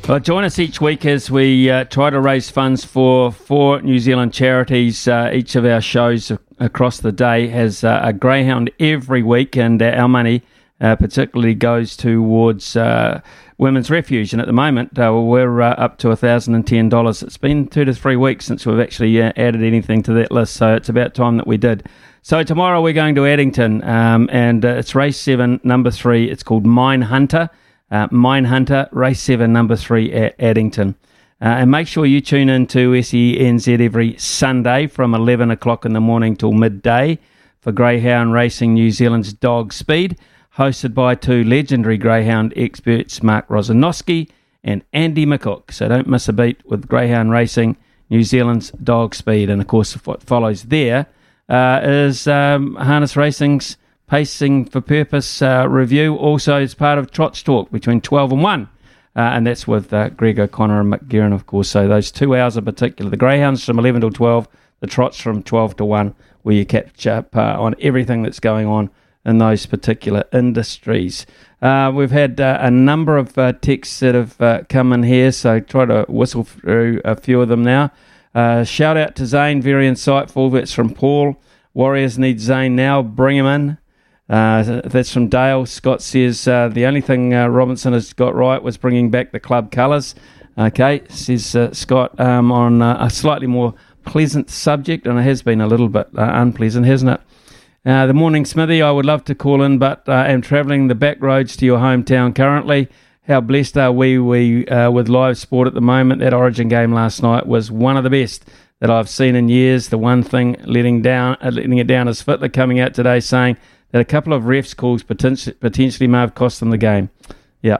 Well, join us each week as we uh, try to raise funds for four New Zealand charities. Uh, each of our shows across the day has uh, a greyhound every week, and uh, our money uh, particularly goes towards uh, Women's Refuge. And at the moment, uh, we're uh, up to $1,010. It's been two to three weeks since we've actually uh, added anything to that list, so it's about time that we did. So tomorrow we're going to Addington, um, and uh, it's race seven, number three. It's called Mine Hunter. Uh, Mine Hunter, race seven, number three at Addington. Uh, and make sure you tune in to SENZ every Sunday from 11 o'clock in the morning till midday for Greyhound Racing New Zealand's Dog Speed, hosted by two legendary Greyhound experts, Mark Rosanowski and Andy McCook. So don't miss a beat with Greyhound Racing New Zealand's Dog Speed. And of course, what follows there uh, is um, Harness Racing's Pacing for Purpose uh, review, also as part of Trots Talk between 12 and 1. Uh, and that's with uh, Greg O'Connor and Mick of course. So those two hours in particular. The Greyhounds from 11 till 12, the Trots from 12 to 1, where you catch up uh, on everything that's going on in those particular industries. Uh, we've had uh, a number of uh, texts that have uh, come in here, so try to whistle through a few of them now. Uh, shout out to Zane, very insightful. That's from Paul. Warriors need Zane now. Bring him in. Uh, that's from Dale. Scott says the only thing Robinson has got right was bringing back the club colours. Okay, says Scott um, on a slightly more pleasant subject, and it has been a little bit unpleasant, hasn't it? Uh, the morning Smithy, I would love to call in, but uh, am travelling the back roads to your hometown currently. How blessed are we, we uh, with live sport at the moment? That Origin game last night was one of the best that I've seen in years. The one thing letting down, uh, letting it down is Fittler coming out today saying that a couple of refs calls potentially, potentially may have cost them the game. Yeah,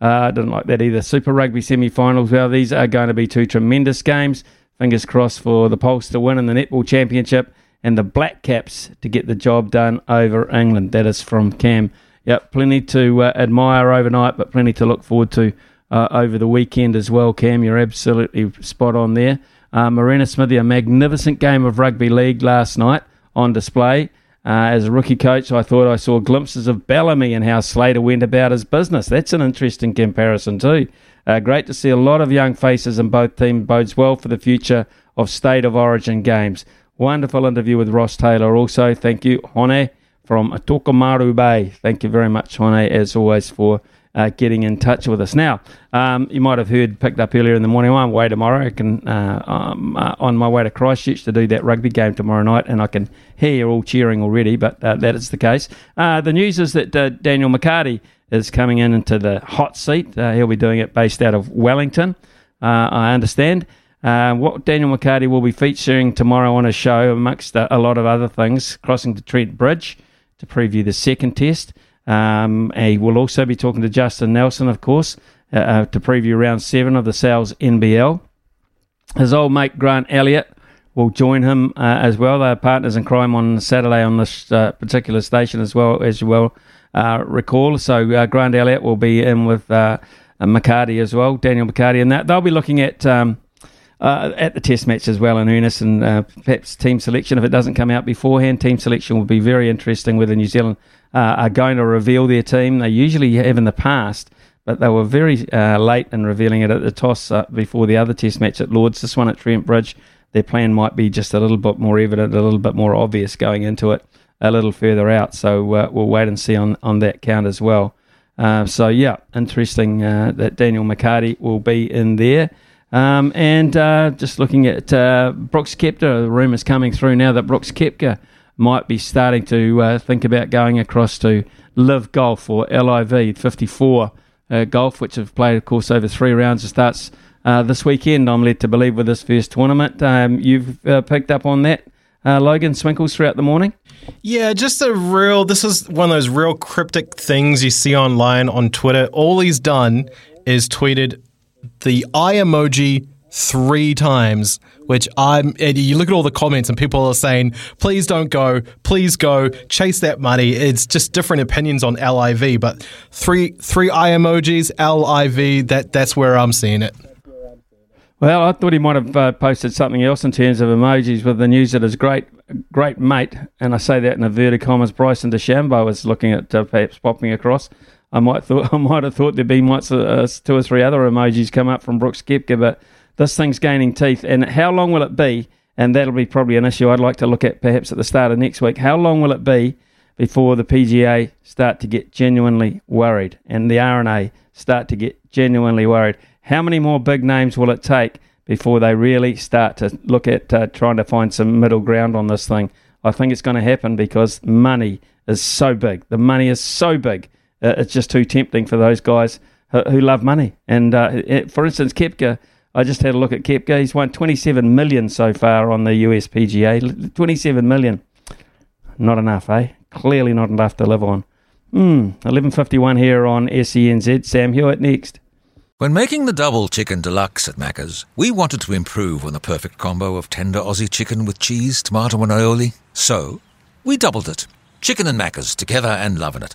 uh, I didn't like that either. Super Rugby semi-finals. Well, these are going to be two tremendous games. Fingers crossed for the Pulse to win in the Netball Championship and the Black Caps to get the job done over England. That is from Cam. Yep, plenty to uh, admire overnight, but plenty to look forward to uh, over the weekend as well. Cam, you're absolutely spot on there. Uh, Marina Smithy, a magnificent game of rugby league last night on display. Uh, as a rookie coach, I thought I saw glimpses of Bellamy and how Slater went about his business. That's an interesting comparison too. Uh, great to see a lot of young faces in both teams. Bodes well for the future of state of origin games. Wonderful interview with Ross Taylor. Also, thank you, Hone from Tokomaru Bay. Thank you very much, Hone, as always, for uh, getting in touch with us. Now, um, you might have heard picked up earlier in the morning. I'm away tomorrow. I can uh, I'm uh, on my way to Christchurch to do that rugby game tomorrow night, and I can hear you all cheering already. But uh, that is the case. Uh, the news is that uh, Daniel McCarty is coming in into the hot seat. He'll be doing it based out of Wellington. I understand. Uh, what Daniel McCarty will be featuring tomorrow on a show, amongst a, lot of other things, crossing the Trent Bridge to preview the second test. Um, he will also be talking to Justin Nelson, of course, uh, uh, to preview round seven of the Sal's NBL. His old mate Grant Elliott will join him uh, as well. They're partners in crime on Saturday on this uh, particular station as well, as you well uh, recall. So uh, Grant Elliott will be in with McCarty as well, Daniel McCarty, and that they'll be looking at. Um, uh, at the test match as well in earnest, and uh, perhaps team selection if it doesn't come out beforehand. Team selection will be very interesting whether New Zealand uh, are going to reveal their team. They usually have in the past, but they were very uh, late in revealing it at the toss uh, before the other test match at Lords. This one at Trent Bridge, their plan might be just a little bit more evident, a little bit more obvious going into it a little further out. So uh, we'll wait and see on, on that count as well. so yeah, interesting that Daniel McCarty will be in there. Um, and uh, just looking at uh, Brooks Koepka, the rumours coming through now that Brooks Koepka might be starting to uh, think about going across to LIV Golf or LIV 54 uh, Golf, which have played, of course, over three rounds. It starts uh, this weekend, I'm led to believe, with this first tournament. Um, you've uh, picked up on that, Logan Swinkles, throughout the morning? Yeah, just a real. This is one of those real cryptic things you see online on Twitter. All he's done is tweeted the eye emoji three times, which I'm. you look at all the comments and people are saying, "Please don't go, please go, chase that money." It's just different opinions on LIV, but three three eye emojis, LIV. That that's where I'm seeing it. Well, I thought he might have uh, posted something else in terms of emojis with the news that his great great mate, and I say that in inverted commas, Bryson DeChambeau was looking at uh, perhaps popping across. I might thought I might have thought there'd be might uh, two or three other emojis come up from Brooks Koepka, but this thing's gaining teeth. And how long will it be? And that'll be probably an issue I'd like to look at perhaps at the start of next week. How long will it be before the PGA start to get genuinely worried and the R&A start to get genuinely worried? How many more big names will it take before they really start to look at uh, trying to find some middle ground on this thing? I think it's going to happen because money is so big. The money is so big uh, it's just too tempting for those guys who, who love money. And uh, for instance, Koepka, I just had a look at Koepka. He's won 27 million so far on the US PGA. 27 million. Not enough, eh? Clearly not enough to live on. Hmm, 11.51 here on SENZ. Sam Hewitt next. When making the double chicken deluxe at Macca's, we wanted to improve on the perfect combo of tender Aussie chicken with cheese, tomato, and aioli. So, we doubled it. Chicken and Macca's together and loving it.